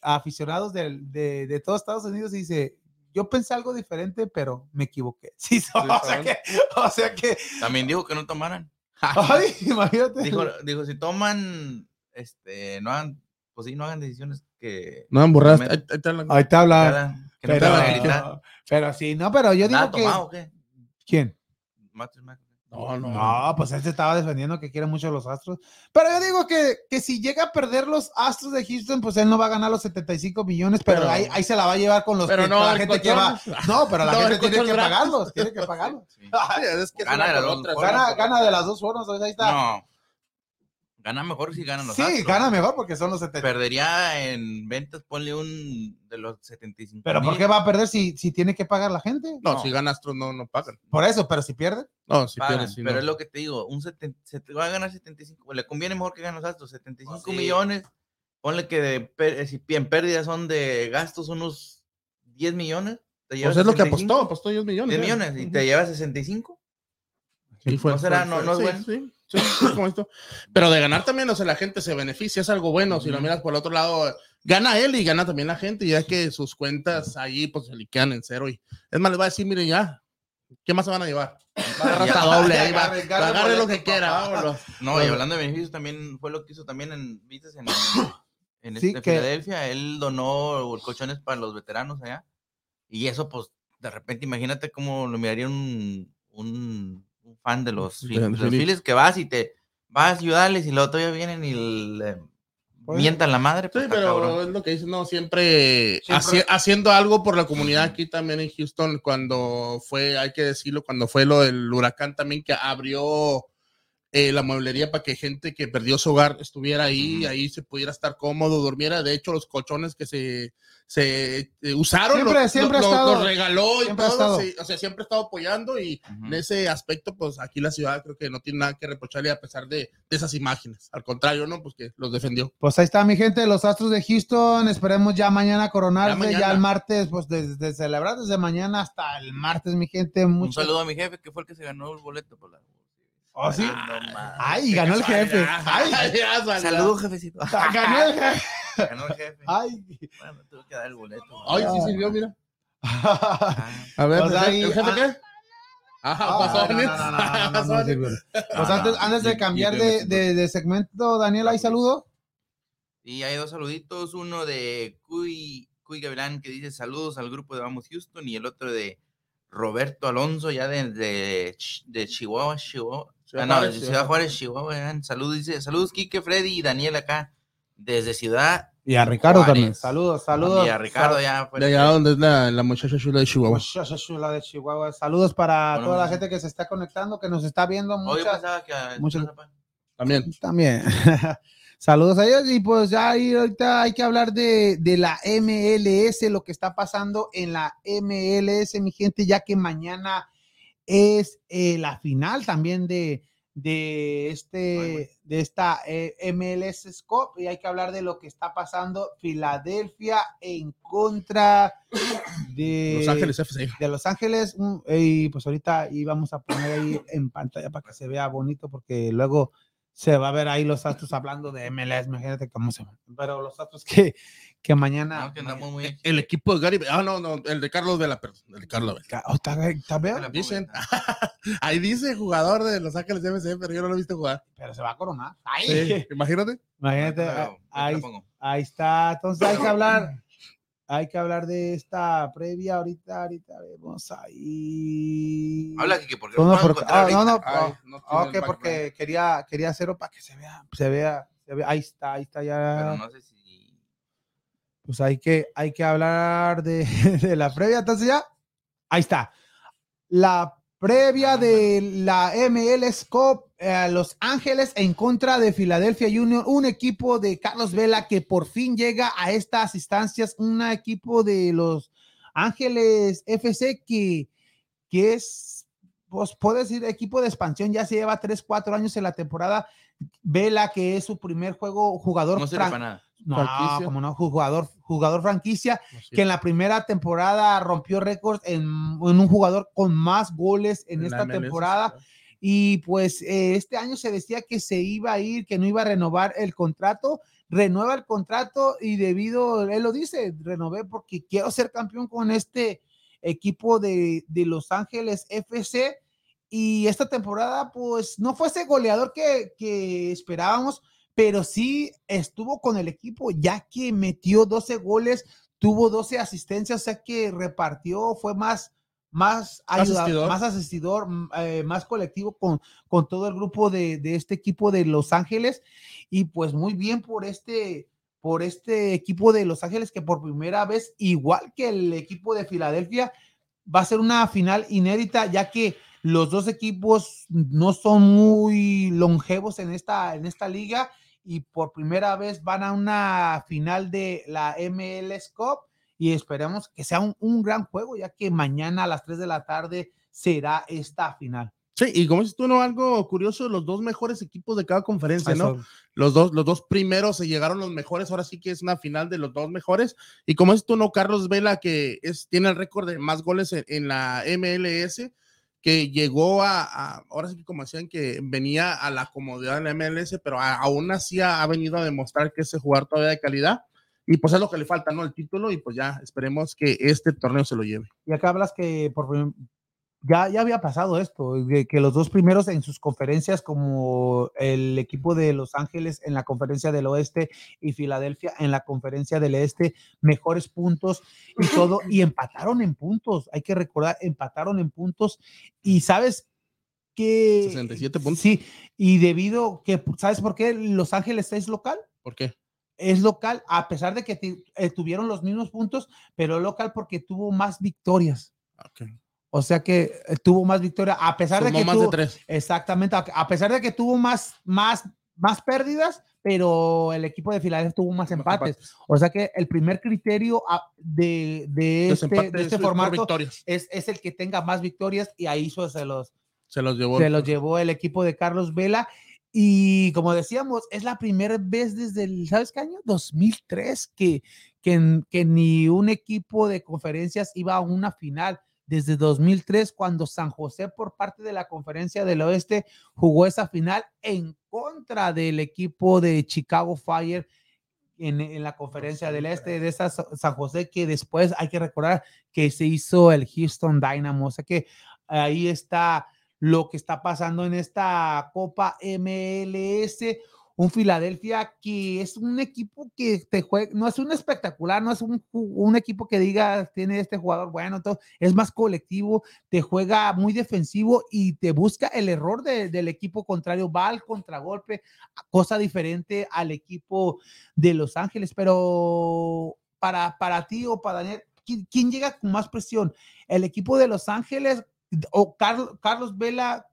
[SPEAKER 1] aficionados del- de, de todos Estados Unidos? Y dice, yo pensé algo diferente, pero me equivoqué. (laughs) Sí, o, sea que, o sea que,
[SPEAKER 3] También dijo que no tomaran.
[SPEAKER 1] ay, (laughs) imagínate.
[SPEAKER 3] Dijo, dijo, si toman, este, no hagan, pues sí, no hagan decisiones que...
[SPEAKER 2] No, emborraste.
[SPEAKER 3] Me-
[SPEAKER 2] Ahí, ahí está la-
[SPEAKER 1] Ahí te
[SPEAKER 3] hagan- no te
[SPEAKER 1] Pero, sí, no, pero yo digo
[SPEAKER 3] ¿Nada
[SPEAKER 1] que...
[SPEAKER 3] tomado o qué?
[SPEAKER 1] ¿Quién?
[SPEAKER 3] Matt Smack.
[SPEAKER 2] No, no.
[SPEAKER 1] No, pues él se estaba defendiendo que quiere mucho a los Astros. Pero yo digo que, que si llega a perder los Astros de Houston, pues él no va a ganar los 75 millones, pero,
[SPEAKER 2] Pero-
[SPEAKER 1] ahí, ahí se la va a llevar con los
[SPEAKER 2] Pero
[SPEAKER 1] que-
[SPEAKER 2] no,
[SPEAKER 1] la gente que va. No, pero la (laughs)
[SPEAKER 2] No,
[SPEAKER 1] gente tiene que pagarlos, tiene que pagarlos.
[SPEAKER 3] Sí.
[SPEAKER 2] Sí, es que es
[SPEAKER 3] Gana de
[SPEAKER 2] por
[SPEAKER 3] las dos
[SPEAKER 2] otra,
[SPEAKER 3] formas.
[SPEAKER 1] Gana, gana de las dos formas, ahí está.
[SPEAKER 3] No. Gana mejor si ganan los
[SPEAKER 1] sí,
[SPEAKER 3] Astros.
[SPEAKER 1] gana mejor porque son los 70.
[SPEAKER 3] Perdería en ventas, ponle un de los 75.
[SPEAKER 1] Pero ¿por qué va a perder si, si tiene que pagar la gente?
[SPEAKER 2] No,
[SPEAKER 3] No.
[SPEAKER 2] si gana Astros no, no pagan.
[SPEAKER 1] Por eso, pero si pierde.
[SPEAKER 2] No, si
[SPEAKER 3] Pagan,
[SPEAKER 2] pierdes, sí,
[SPEAKER 3] pero
[SPEAKER 2] no.
[SPEAKER 3] es lo que te digo, un seten- se te va a ganar 75, le conviene mejor que ganen los Astros, 75
[SPEAKER 1] Pues
[SPEAKER 3] millones, ponle que de, per- si en pérdidas son de gastos unos 10 millones, te llevas
[SPEAKER 2] Pues es lo que
[SPEAKER 3] 65,
[SPEAKER 2] apostó, apostó 10 millones.
[SPEAKER 3] 10
[SPEAKER 2] ya.
[SPEAKER 3] millones y te llevas 65.
[SPEAKER 2] Sí, fue-
[SPEAKER 3] ¿No será?
[SPEAKER 2] fue-
[SPEAKER 3] No-
[SPEAKER 2] fue-
[SPEAKER 3] no es
[SPEAKER 2] sí,
[SPEAKER 3] bueno.
[SPEAKER 2] Sí, sí, sí, como esto. Pero de ganar también, o sea, la gente se beneficia, es algo bueno. Si lo miras por el otro lado, gana él y gana también la gente, ya que sus cuentas ahí pues se liquean en cero. Y es más, les va a decir, miren ya, ¿qué más se van a llevar? Va a agarrar
[SPEAKER 3] Ya.
[SPEAKER 2] hasta (laughs) doble, ahí va,
[SPEAKER 1] Agarre, agarre
[SPEAKER 2] agarre lo que quiera, vámonos. (laughs)
[SPEAKER 3] No, y hablando de beneficios, también fue lo que hizo también en, ¿viste? en, (coughs) en
[SPEAKER 1] Sí,
[SPEAKER 3] este,
[SPEAKER 1] que-
[SPEAKER 3] Filadelfia. Él donó colchones para los veteranos allá. Y eso, pues, de repente, imagínate cómo lo miraría un fan de los,
[SPEAKER 2] De los Phillies.
[SPEAKER 3] Que vas y te vas a ayudarles y luego todavía vienen y le
[SPEAKER 1] Pues,
[SPEAKER 3] mientan la madre.
[SPEAKER 2] Sí,
[SPEAKER 3] Pues,
[SPEAKER 2] pero
[SPEAKER 3] cabrón.
[SPEAKER 2] es lo que dicen, no, siempre,
[SPEAKER 1] Siempre-
[SPEAKER 2] haci- haciendo algo por la comunidad aquí también en Houston, cuando fue, hay que decirlo, cuando fue lo del huracán también que abrió eh, la mueblería para que gente que perdió su hogar estuviera ahí,
[SPEAKER 3] Ujú.
[SPEAKER 2] ahí se pudiera estar cómodo, durmiera. De hecho, los colchones que se, se eh, usaron,
[SPEAKER 1] Siempre-
[SPEAKER 2] los,
[SPEAKER 1] siempre
[SPEAKER 2] los-
[SPEAKER 1] ha estado-
[SPEAKER 2] los regaló y todo. sí, o sea, siempre ha estado apoyando y
[SPEAKER 3] Ujú.
[SPEAKER 2] en ese aspecto, pues aquí la ciudad creo que no tiene nada que reprocharle a pesar de, de esas imágenes. Al contrario, ¿no? Pues que los defendió.
[SPEAKER 1] Pues ahí está mi gente, los Astros de Houston. Esperemos ya mañana coronarse,
[SPEAKER 2] Ya
[SPEAKER 1] ya,
[SPEAKER 2] mañana.
[SPEAKER 1] el martes, pues desde celebrar desde mañana hasta el martes, mi gente.
[SPEAKER 3] Un
[SPEAKER 1] Mucho.
[SPEAKER 3] saludo a mi jefe, que fue el que se ganó el boleto. Por la...
[SPEAKER 1] ¿Oh, sí?
[SPEAKER 3] Ah.
[SPEAKER 1] Ay, ganó el jefe. Ay.
[SPEAKER 3] Saludos, jefecito.
[SPEAKER 1] ganó el jefe.
[SPEAKER 3] Ganó el jefe.
[SPEAKER 1] Ay.
[SPEAKER 3] Bueno, tuve que dar el boleto.
[SPEAKER 2] Ay, sí sirvió, mira.
[SPEAKER 3] Ah,
[SPEAKER 2] A ver, ¿el, jefe
[SPEAKER 1] ah.
[SPEAKER 2] qué? Ajá,
[SPEAKER 1] Ah,
[SPEAKER 2] pasó.
[SPEAKER 1] no, no, no, no, no, no, no,
[SPEAKER 2] Pasó.
[SPEAKER 1] no sirvió. Pues antes, antes de cambiar de, de- de segmento, Daniel, ¿hay saludo?
[SPEAKER 3] Y hay dos saluditos, uno de Cuy, Cuy Gavilán que dice saludos al grupo de Vamos Houston y el otro de Roberto Alonso ya de, de Chihuahua, Chihuahua.
[SPEAKER 2] Ciudad
[SPEAKER 3] Ah, no,
[SPEAKER 2] Juárez, Ciudad
[SPEAKER 3] Juárez, Chihuahua. Saludos, dice, saludos Quique, Freddy y Daniel acá desde Ciudad.
[SPEAKER 1] Y a Ricardo
[SPEAKER 3] Juárez.
[SPEAKER 1] también. Saludos, saludos.
[SPEAKER 3] Y a Ricardo ya. fue-
[SPEAKER 2] De allá donde es la, la muchacha chula de Chihuahua.
[SPEAKER 1] Muchacha chula de Chihuahua. Saludos para
[SPEAKER 3] Bueno,
[SPEAKER 1] toda la gente que se está conectando, que nos está viendo. Muchas,
[SPEAKER 3] que a-
[SPEAKER 1] muchas-
[SPEAKER 2] También.
[SPEAKER 1] También. (laughs) Saludos a ellos y pues ya ahí ahorita hay que hablar de, de la MLS, lo que está pasando en la MLS, mi gente, ya que mañana es eh, la final también de, de,
[SPEAKER 3] Ay,
[SPEAKER 1] este, de esta eh, MLS Cup y hay que hablar de lo que está pasando Filadelfia en contra de
[SPEAKER 2] Los Ángeles FC.
[SPEAKER 1] de Los Ángeles mm, y pues ahorita y vamos a poner ahí en pantalla para que se vea bonito porque luego se va a ver ahí los Astros hablando de MLS, imagínate cómo se van. Pero los Astros que, que mañana...
[SPEAKER 3] No, que andamos muy
[SPEAKER 2] El equipo de Gary. Ah, no, no, el de Carlos Vela, perdón. El de Carlos Vela.
[SPEAKER 1] Oh, está- está bien,
[SPEAKER 3] La
[SPEAKER 2] Dicen. (laughs) Ahí dice jugador de Los Ángeles FC, pero yo no lo he visto jugar.
[SPEAKER 1] pero se va a coronar. Ay,
[SPEAKER 2] Sí, imagínate.
[SPEAKER 1] Imagínate,
[SPEAKER 3] Pero,
[SPEAKER 1] ah, ahí, ahí está. Entonces hay que (laughs) hablar, hay que hablar de esta previa ahorita, ahorita vemos ahí.
[SPEAKER 3] Habla que porque
[SPEAKER 1] No,
[SPEAKER 3] no,
[SPEAKER 1] porque- ah, no, no,
[SPEAKER 2] Ay,
[SPEAKER 1] ah,
[SPEAKER 2] no
[SPEAKER 1] ah, ok, porque quería, quería hacerlo para que se vea, se vea, se vea, ahí está, ahí está ya.
[SPEAKER 3] Pero no sé si.
[SPEAKER 1] Pues hay que, hay que hablar de, (laughs) de la previa. Entonces ya, ahí está. La previa de la MLS Cup, eh, Los Ángeles en contra de Philadelphia Union, un equipo de Carlos Vela que por fin llega a estas instancias, un equipo de Los Ángeles FC que, que es, pues puedo decir, equipo de expansión, ya se lleva 3, 4 años en la temporada. Vela que es su primer juego, jugador
[SPEAKER 3] No sirve
[SPEAKER 1] fran-
[SPEAKER 3] para nada.
[SPEAKER 1] no,
[SPEAKER 2] Franquicia.
[SPEAKER 1] como no, jugador, jugador franquicia, que en la primera temporada rompió récords en, en un jugador con más goles en,
[SPEAKER 2] la
[SPEAKER 1] esta
[SPEAKER 2] MLS,
[SPEAKER 1] temporada. Y pues eh, este año se decía que se iba a ir, que no iba a renovar el contrato. Renueva el contrato y debido, él lo dice, renové porque quiero ser campeón con este equipo de, de Los Ángeles FC. Y esta temporada, pues no fue ese goleador que, que esperábamos, pero sí estuvo con el equipo, ya que metió 12 goles, tuvo 12 asistencias, o sea que repartió, fue más, más, ayuda-
[SPEAKER 2] Asistidor.
[SPEAKER 1] más asistidor, eh, más colectivo con, con todo el grupo de, de este equipo de Los Ángeles. Y pues muy bien por este, por este equipo de Los Ángeles que por primera vez, igual que el equipo de Filadelfia, va a ser una final inédita, ya que los dos equipos no son muy longevos en esta, en esta liga y por primera vez van a una final de la MLS Cup y esperemos que sea un, un gran juego, ya que mañana a las 3 de la tarde será esta final.
[SPEAKER 2] Sí, y como dices tú, ¿no? Algo curioso, los dos mejores equipos de cada conferencia, ¿no?
[SPEAKER 1] Eso.
[SPEAKER 2] Los dos, los dos primeros se llegaron los mejores, ahora sí que es una final de los dos mejores. Y como es tú, no, Carlos Vela, que es, tiene el récord de más goles en, en la MLS, que llegó a, ahora sí como decían, que venía a la comodidad de la MLS, pero aún así ha, ha venido a demostrar que ese jugador todavía de calidad. Y pues es lo que le falta, ¿no? El título, y pues ya esperemos que este torneo se lo lleve.
[SPEAKER 1] Y acá hablas que por ya, ya había pasado esto, de que los dos primeros en sus conferencias, como el equipo de Los Ángeles en la conferencia del oeste y Filadelfia en la conferencia del este, mejores puntos y todo, (laughs) y empataron en puntos, hay que recordar, empataron en puntos, y sabes que...
[SPEAKER 2] 67 puntos.
[SPEAKER 1] Sí, y debido que, ¿sabes por qué Los Ángeles es local?
[SPEAKER 2] ¿Por qué?
[SPEAKER 1] es local, a pesar de que eh, tuvieron los mismos puntos, pero local porque tuvo más victorias.
[SPEAKER 2] Ok.
[SPEAKER 1] O sea que eh, tuvo más victorias, a pesar de que
[SPEAKER 2] más
[SPEAKER 1] tuvo,
[SPEAKER 2] de tres.
[SPEAKER 1] exactamente, a, pesar de que tuvo más, más, más pérdidas, pero el equipo de Filadelfia tuvo más empates. O sea que el primer criterio ah, de, de este, de este formato es, es el que tenga más victorias y ahí eso se los,
[SPEAKER 2] Se los llevó.
[SPEAKER 1] se los llevó el equipo de Carlos Vela. Y como decíamos, es la primera vez desde el, ¿sabes qué año? 2003 que, que, que ni un equipo de conferencias iba a una final. Desde 2003, cuando San José por parte de la conferencia del oeste jugó esa final en contra del equipo de Chicago Fire en, en la conferencia del este de esa Sa- San José que después hay que recordar que se hizo el Houston Dynamo. O sea que ahí está lo que está pasando en esta Copa MLS. Un Filadelfia que es un equipo que te juega, no es un espectacular, no es un, un equipo que diga tiene este jugador bueno, todo, es más colectivo, te juega muy defensivo y te busca el error de- del equipo contrario, va al contragolpe, cosa diferente al equipo de Los Ángeles, pero para, para ti o para Daniel, ¿quién, quién llega con más presión? ¿El equipo de Los Ángeles o Carlos, Carlos Vela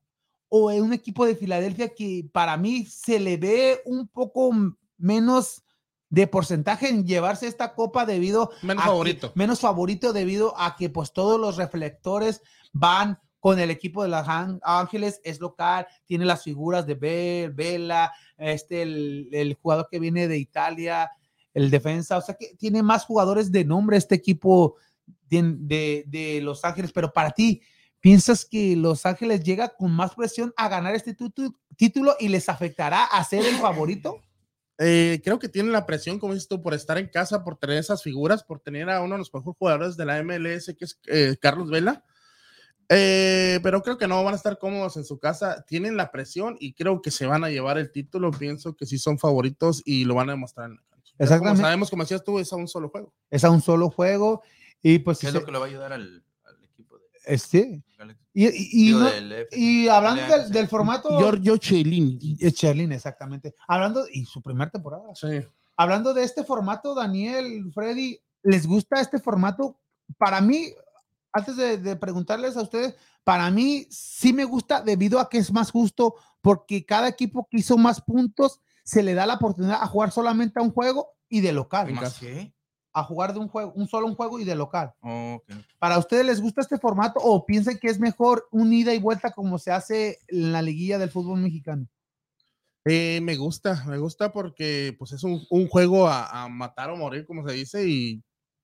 [SPEAKER 1] o un equipo de Filadelfia que para mí se le ve un poco menos de porcentaje en llevarse esta copa debido
[SPEAKER 2] Menos
[SPEAKER 1] a que-
[SPEAKER 2] favorito.
[SPEAKER 1] menos favorito debido a que pues todos los reflectores van con el equipo de los Án- Ángeles, es local, tiene las figuras de Bell, Vela, este, el, el jugador que viene de Italia, el defensa, o sea que tiene más jugadores de nombre este equipo de, de- de Los Ángeles, pero para ti, ¿piensas que Los Ángeles llega con más presión a ganar este título y les afectará a ser el favorito?
[SPEAKER 2] Eh, creo que tienen la presión, como dices tú, por estar en casa, por tener esas figuras, por tener a uno de los mejores jugadores de la MLS, que es eh, Carlos Vela. Eh, pero creo que no van a estar cómodos en su casa. Tienen la presión y creo que se van a llevar el título. Pienso que sí son favoritos y lo van a demostrar en la cancha. Pero Como
[SPEAKER 1] Exactamente.
[SPEAKER 2] sabemos, como decías tú, es a un solo juego.
[SPEAKER 1] Es a un solo juego y pues
[SPEAKER 3] ¿Qué es
[SPEAKER 1] se-
[SPEAKER 3] lo que le va a ayudar al,
[SPEAKER 1] este, y, y- y no- hablando del, del formato
[SPEAKER 2] Giorgio
[SPEAKER 1] Cherlin, exactamente. Hablando, y su primera temporada.
[SPEAKER 2] Sí.
[SPEAKER 1] Hablando de este formato, Daniel, Freddy, ¿les gusta este formato? Para mí, antes de, de preguntarles a ustedes, para mí sí me gusta debido a que es más justo, porque cada equipo que hizo más puntos se le da la oportunidad a jugar solamente a un juego y de local.
[SPEAKER 3] ¿Más qué?
[SPEAKER 1] A jugar de un juego, un solo un juego y de local.
[SPEAKER 3] Oh, ok.
[SPEAKER 1] ¿Para ustedes les gusta este formato o piensan que es mejor un ida y vuelta como se hace en la liguilla del fútbol mexicano?
[SPEAKER 2] Eh, me gusta, me gusta porque pues es un, un juego a, a matar o morir, como se dice, y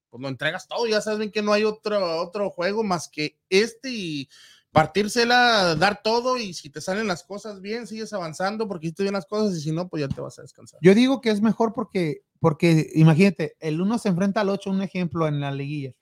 [SPEAKER 2] pues lo entregas todo. Ya saben que no hay otro, otro juego más que este y partírsela, dar todo y si te salen las cosas bien, sigues avanzando porque hiciste bien las cosas y si no, pues ya te vas a descansar.
[SPEAKER 1] Yo digo que es mejor porque, porque imagínate, el uno se enfrenta al 8, un ejemplo en la liguilla.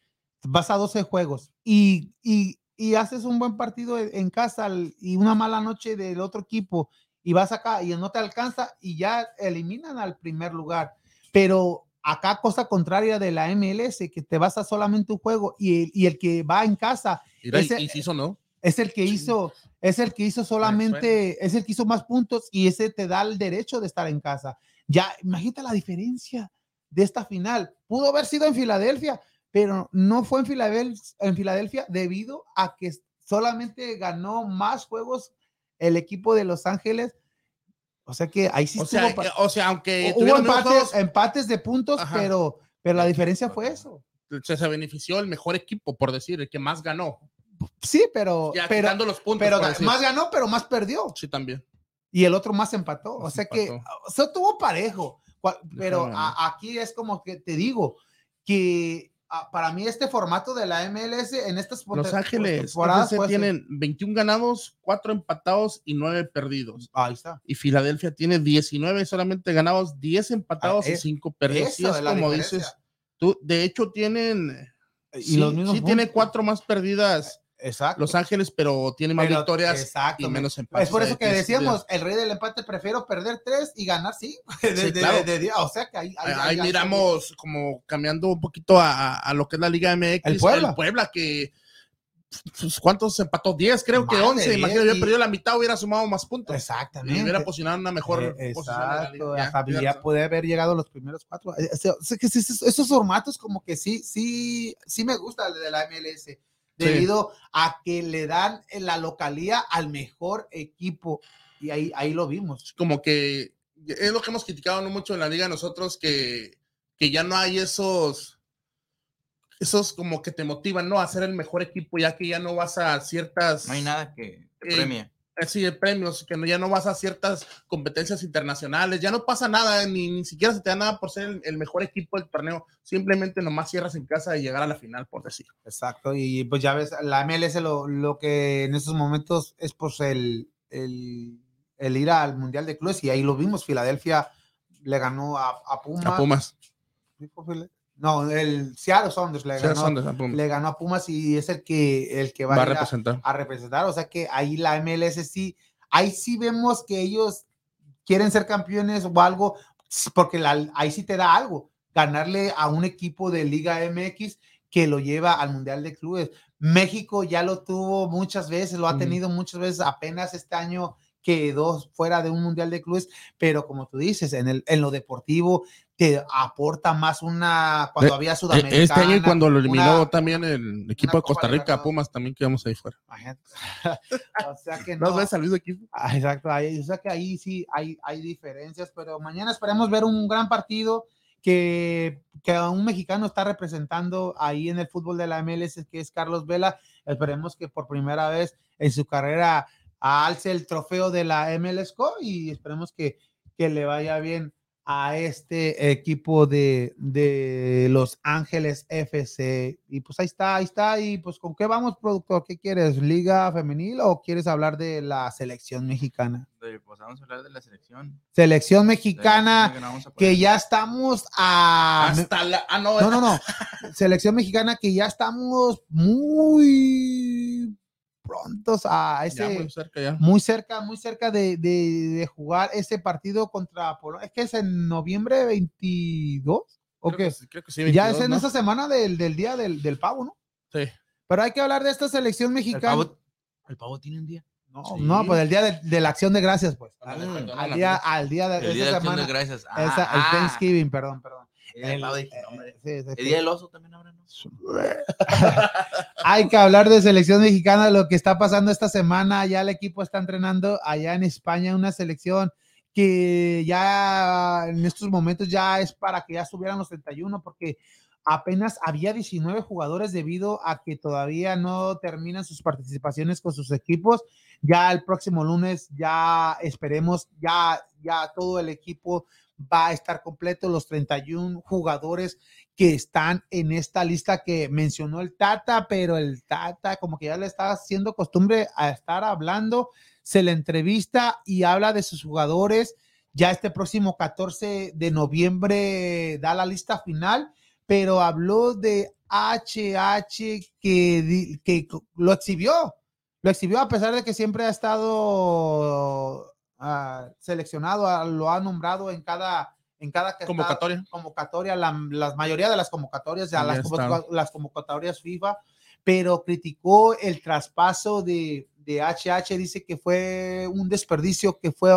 [SPEAKER 1] Vas a 12 juegos y, y, y haces un buen partido en en casa y una mala noche del otro equipo y vas acá y no te alcanza y ya eliminan al primer lugar. Pero acá, cosa contraria de la MLS, que te vas a solamente un juego y el, y el que va en casa
[SPEAKER 2] Mira,
[SPEAKER 1] ese-
[SPEAKER 2] y, hizo no.
[SPEAKER 1] es el que hizo, es el que hizo solamente, es el que hizo más puntos y ese te da el derecho de estar en casa. Ya, imagínate la diferencia de esta final. Pudo haber sido en Filadelfia, pero no fue en Filadelfia, en Filadelfia debido a que solamente ganó más juegos el equipo de Los Ángeles. O sea que ahí sí
[SPEAKER 2] O
[SPEAKER 1] estuvo
[SPEAKER 2] sea, eh, o sea, aunque
[SPEAKER 1] hubo empates, de puntos,
[SPEAKER 2] Ajá.
[SPEAKER 1] pero, pero la diferencia fue eso.
[SPEAKER 2] se, se benefició el mejor equipo, por decir, el que más ganó.
[SPEAKER 1] Sí, pero,
[SPEAKER 2] Ya
[SPEAKER 1] pero,
[SPEAKER 2] los puntos.
[SPEAKER 1] pero más ganó, pero más perdió.
[SPEAKER 2] Sí, también.
[SPEAKER 1] Y el otro más empató. O sea que
[SPEAKER 2] empató.
[SPEAKER 1] o sea, tuvo parejo. Pero a- aquí es como que te digo que ah, para mí este formato de la MLS en estas
[SPEAKER 2] Los Ángeles
[SPEAKER 1] temporadas,
[SPEAKER 2] FC
[SPEAKER 1] pues,
[SPEAKER 2] tienen 21 ganados, 4 empatados y 9 perdidos.
[SPEAKER 1] Ahí está.
[SPEAKER 2] Y Filadelfia tiene 19 solamente ganados, 10 empatados
[SPEAKER 1] Ah,
[SPEAKER 2] y
[SPEAKER 1] es-
[SPEAKER 2] 5 perdidos.
[SPEAKER 1] Eso
[SPEAKER 2] es como dices, tú, de hecho tienen,
[SPEAKER 1] Y
[SPEAKER 2] sí,
[SPEAKER 1] los mismos
[SPEAKER 2] sí tiene cuatro más perdidas
[SPEAKER 1] Exacto.
[SPEAKER 2] Los Ángeles, pero tiene más
[SPEAKER 1] Pero-
[SPEAKER 2] victorias
[SPEAKER 1] exacto,
[SPEAKER 2] y
[SPEAKER 1] me-
[SPEAKER 2] menos empates.
[SPEAKER 1] Es por eso que
[SPEAKER 2] Es-
[SPEAKER 1] decíamos, el rey del empate prefiero perder tres y ganar. (laughs) De-
[SPEAKER 2] Sí,
[SPEAKER 1] de-
[SPEAKER 2] claro.
[SPEAKER 1] de- o sea que ahí,
[SPEAKER 2] Ahí,
[SPEAKER 1] ahí- ahí-
[SPEAKER 2] miramos como cambiando un poquito a, a lo que es la Liga MX.
[SPEAKER 1] El Puebla.
[SPEAKER 2] que pues, ¿cuántos empató? 10, creo que
[SPEAKER 1] Más de
[SPEAKER 2] 11.
[SPEAKER 1] 10,
[SPEAKER 2] Imagínate, hubiera
[SPEAKER 1] y-
[SPEAKER 2] perdido la mitad, hubiera sumado más puntos.
[SPEAKER 1] Exactamente.
[SPEAKER 2] Y hubiera posicionado una mejor
[SPEAKER 1] Eh,
[SPEAKER 2] posición.
[SPEAKER 1] Exacto, hasta puede haber llegado a los primeros cuatro. Eh, o sea que esos, formatos como que sí, sí, sí me gusta de la MLS, debido a que le dan en la localía al mejor equipo y ahí, ahí lo vimos.
[SPEAKER 2] Como que es lo que hemos criticado no mucho en la liga nosotros, que, que ya no hay esos esos como que te motivan, ¿no? A ser el mejor equipo, ya que ya no vas a ciertas...
[SPEAKER 3] No hay nada que te
[SPEAKER 2] Eh,
[SPEAKER 3] premie.
[SPEAKER 2] Así de premios, que no, ya no vas a ciertas competencias internacionales, ya no pasa nada, ni, ni siquiera se te da nada por ser el, el mejor equipo del torneo, simplemente nomás cierras en casa y llegar a la final, por decir.
[SPEAKER 1] Exacto, y pues ya ves, la MLS lo, lo que en estos momentos es pues el, el, el ir al Mundial de Clubes y ahí lo vimos, Filadelfia le ganó a, a Pumas.
[SPEAKER 2] A Pumas.
[SPEAKER 1] ¿Sí fue Fila- No, el Seattle Sounders le
[SPEAKER 2] Sí,
[SPEAKER 1] ganó,
[SPEAKER 2] San Pumas.
[SPEAKER 1] le ganó a Pumas y es el que, el que va,
[SPEAKER 2] Va a
[SPEAKER 1] a, a-
[SPEAKER 2] representar.
[SPEAKER 1] a representar. O sea que ahí la MLS sí, ahí sí vemos que ellos quieren ser campeones o algo, porque la- ahí sí te da algo, ganarle a un equipo de Liga MX que lo lleva al Mundial de Clubes. México ya lo tuvo muchas veces, lo ha
[SPEAKER 2] Ujú.
[SPEAKER 1] tenido muchas veces, apenas este año quedó fuera de un Mundial de Clubes, pero como tú dices, en, el, en lo deportivo te aporta más una, cuando
[SPEAKER 2] Eh,
[SPEAKER 1] había
[SPEAKER 2] Eh,
[SPEAKER 1] Sudamericana.
[SPEAKER 2] Este año y cuando lo eliminó
[SPEAKER 1] una-
[SPEAKER 2] también el equipo de Costa Rica. Pumas, también quedamos ahí fuera. (laughs)
[SPEAKER 1] O sea que (laughs)
[SPEAKER 2] ¿No
[SPEAKER 1] no.
[SPEAKER 2] ves al mismo equipo?
[SPEAKER 1] Ah, Exacto, ahí, o sea que ahí sí hay, hay diferencias, pero mañana esperemos ver un gran partido que, que a un mexicano está representando ahí en el fútbol de la MLS, que es Carlos Vela. Esperemos que por primera vez en su carrera alce el trofeo de la MLS Cup y esperemos que, que le vaya bien a este equipo de, de Los Ángeles FC. Y pues ahí está, ahí está. Y pues con qué vamos, productor, ¿qué quieres? ¿Liga femenil o quieres hablar de la selección mexicana?
[SPEAKER 3] Pues vamos a hablar de la selección.
[SPEAKER 1] Selección mexicana
[SPEAKER 3] selección que
[SPEAKER 1] que ya estamos a...
[SPEAKER 2] Hasta la. Ah, no,
[SPEAKER 1] No, no, no. Selección mexicana que ya estamos muy prontos a
[SPEAKER 2] Ya
[SPEAKER 1] ese...
[SPEAKER 2] muy cerca ya.
[SPEAKER 1] muy cerca, muy cerca de, de- de jugar ese partido contra Polonia. Es que es en noviembre 22, ¿o
[SPEAKER 2] Creo
[SPEAKER 1] qué?
[SPEAKER 2] que sí, creo que sí,
[SPEAKER 1] ya
[SPEAKER 2] 22,
[SPEAKER 1] es en
[SPEAKER 2] ¿no?
[SPEAKER 1] esa semana del, del día del, del pavo, ¿no?
[SPEAKER 2] Sí.
[SPEAKER 1] Pero hay que hablar de esta selección
[SPEAKER 3] El
[SPEAKER 1] mexicana.
[SPEAKER 3] pavo, el pavo tiene un día.
[SPEAKER 1] No,
[SPEAKER 2] Sí.
[SPEAKER 1] no, pues el día de, de la acción de gracias, pues.
[SPEAKER 2] Perdón,
[SPEAKER 1] Al día, al día de
[SPEAKER 3] El día de
[SPEAKER 1] esa
[SPEAKER 3] acción de
[SPEAKER 1] semana.
[SPEAKER 3] gracias.
[SPEAKER 1] esa-
[SPEAKER 3] Ah,
[SPEAKER 1] el
[SPEAKER 3] ah,
[SPEAKER 1] Thanksgiving, perdón, perdón.
[SPEAKER 3] El día del pavo,
[SPEAKER 1] El-
[SPEAKER 3] dije, no, hombre.
[SPEAKER 1] sí, sí,
[SPEAKER 3] El
[SPEAKER 1] sí.
[SPEAKER 3] día del oso también ahora, ¿no? (laughs)
[SPEAKER 1] Hay que hablar de selección mexicana, lo que está pasando esta semana. Ya el equipo está entrenando allá en España, una selección que ya en estos momentos ya es para que ya estuvieran los 31, porque apenas había 19 jugadores debido a que todavía no terminan sus participaciones con sus equipos. Ya el próximo lunes, ya esperemos, ya, ya todo el equipo va a estar completo, los 31 jugadores que están en esta lista que mencionó el Tata, pero el Tata como que ya le está haciendo costumbre a estar hablando, se le entrevista y habla de sus jugadores. Ya este próximo 14 de noviembre da la lista final, pero habló de HH que, que lo exhibió, lo exhibió a pesar de que siempre ha estado ah, seleccionado, ah, lo ha nombrado en cada en cada que está-
[SPEAKER 2] Convocatoria.
[SPEAKER 1] convocatoria, la, la mayoría de las convocatorias, ya las, las convocatorias FIFA, pero criticó el traspaso de, de HH, dice que fue un desperdicio, que fue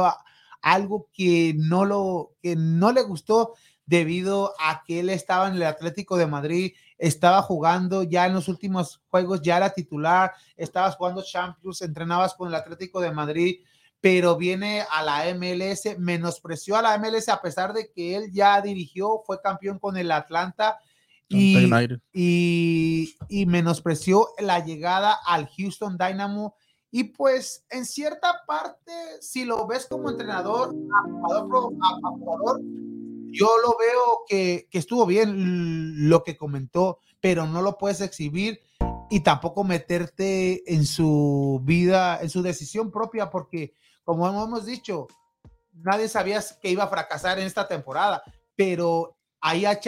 [SPEAKER 1] algo que no, lo, que no le gustó debido a que él estaba en el Atlético de Madrid, estaba jugando ya en los últimos juegos, ya era titular, estabas jugando Champions, entrenabas con el Atlético de Madrid, pero viene a la MLS, menospreció a la MLS a pesar de que él ya dirigió, fue campeón con el Atlanta y, y, y menospreció la llegada al Houston Dynamo. Y pues en cierta parte, si lo ves como entrenador, a jugador, a- jugador, yo lo veo que, que estuvo bien lo que comentó, pero no lo puedes exhibir y tampoco meterte en su vida, en su decisión propia, porque como hemos dicho, nadie sabía que iba a fracasar en esta temporada, pero ahí a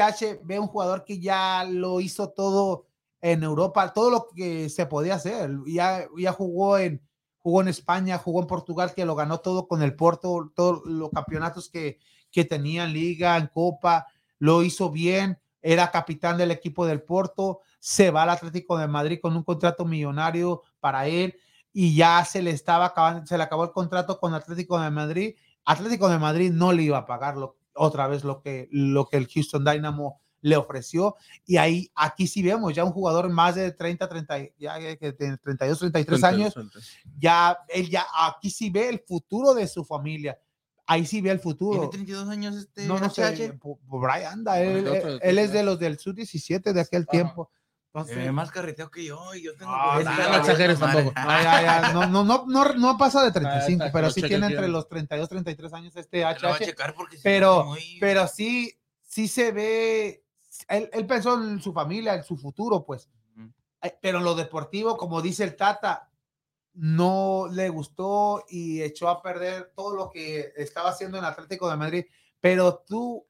[SPEAKER 1] ve un jugador que ya lo hizo todo en Europa, todo lo que se podía hacer. Ya, ya jugó en jugó en España, jugó en Portugal, que lo ganó todo con el Porto, todos los campeonatos que, que tenía en Liga, en Copa, lo hizo bien, era capitán del equipo del Porto, se va al Atlético de Madrid con un contrato millonario para él y ya se le estaba acabando, se le acabó el contrato con Atlético de Madrid. Atlético de Madrid no le iba a pagar lo- otra vez lo que, lo que el Houston Dynamo le ofreció. Y ahí, aquí sí vemos ya un jugador más de 30, 30, ya que tiene 32, 33 años, ya, él ya, aquí sí ve el futuro de su familia. Ahí sí ve el
[SPEAKER 3] Tiene
[SPEAKER 1] futuro.
[SPEAKER 3] 32 años este
[SPEAKER 1] No, no sé, por ahí anda. Él, él- él es de los del Sub-17 de aquel
[SPEAKER 2] Ajá.
[SPEAKER 1] tiempo.
[SPEAKER 3] Se
[SPEAKER 1] Entonces,
[SPEAKER 3] ve más carreteo que yo. y yo tengo
[SPEAKER 1] Ah,
[SPEAKER 3] cuarenta,
[SPEAKER 1] no, no
[SPEAKER 2] exageres tampoco.
[SPEAKER 1] Ah, No, no, no, no, no pasa de 35,
[SPEAKER 2] está,
[SPEAKER 1] pero sí tiene entre los 32, 33 años este
[SPEAKER 3] Lo voy a
[SPEAKER 1] HH.
[SPEAKER 3] checar porque
[SPEAKER 1] Pero-
[SPEAKER 3] muy-
[SPEAKER 1] Pero sí, sí se ve, él, él pensó en su familia, en su futuro, pues.
[SPEAKER 3] Ujú.
[SPEAKER 1] Eh, Pero en lo deportivo, como dice el Tata, no le gustó y echó a perder todo lo que estaba haciendo en Atlético de Madrid. Pero tú,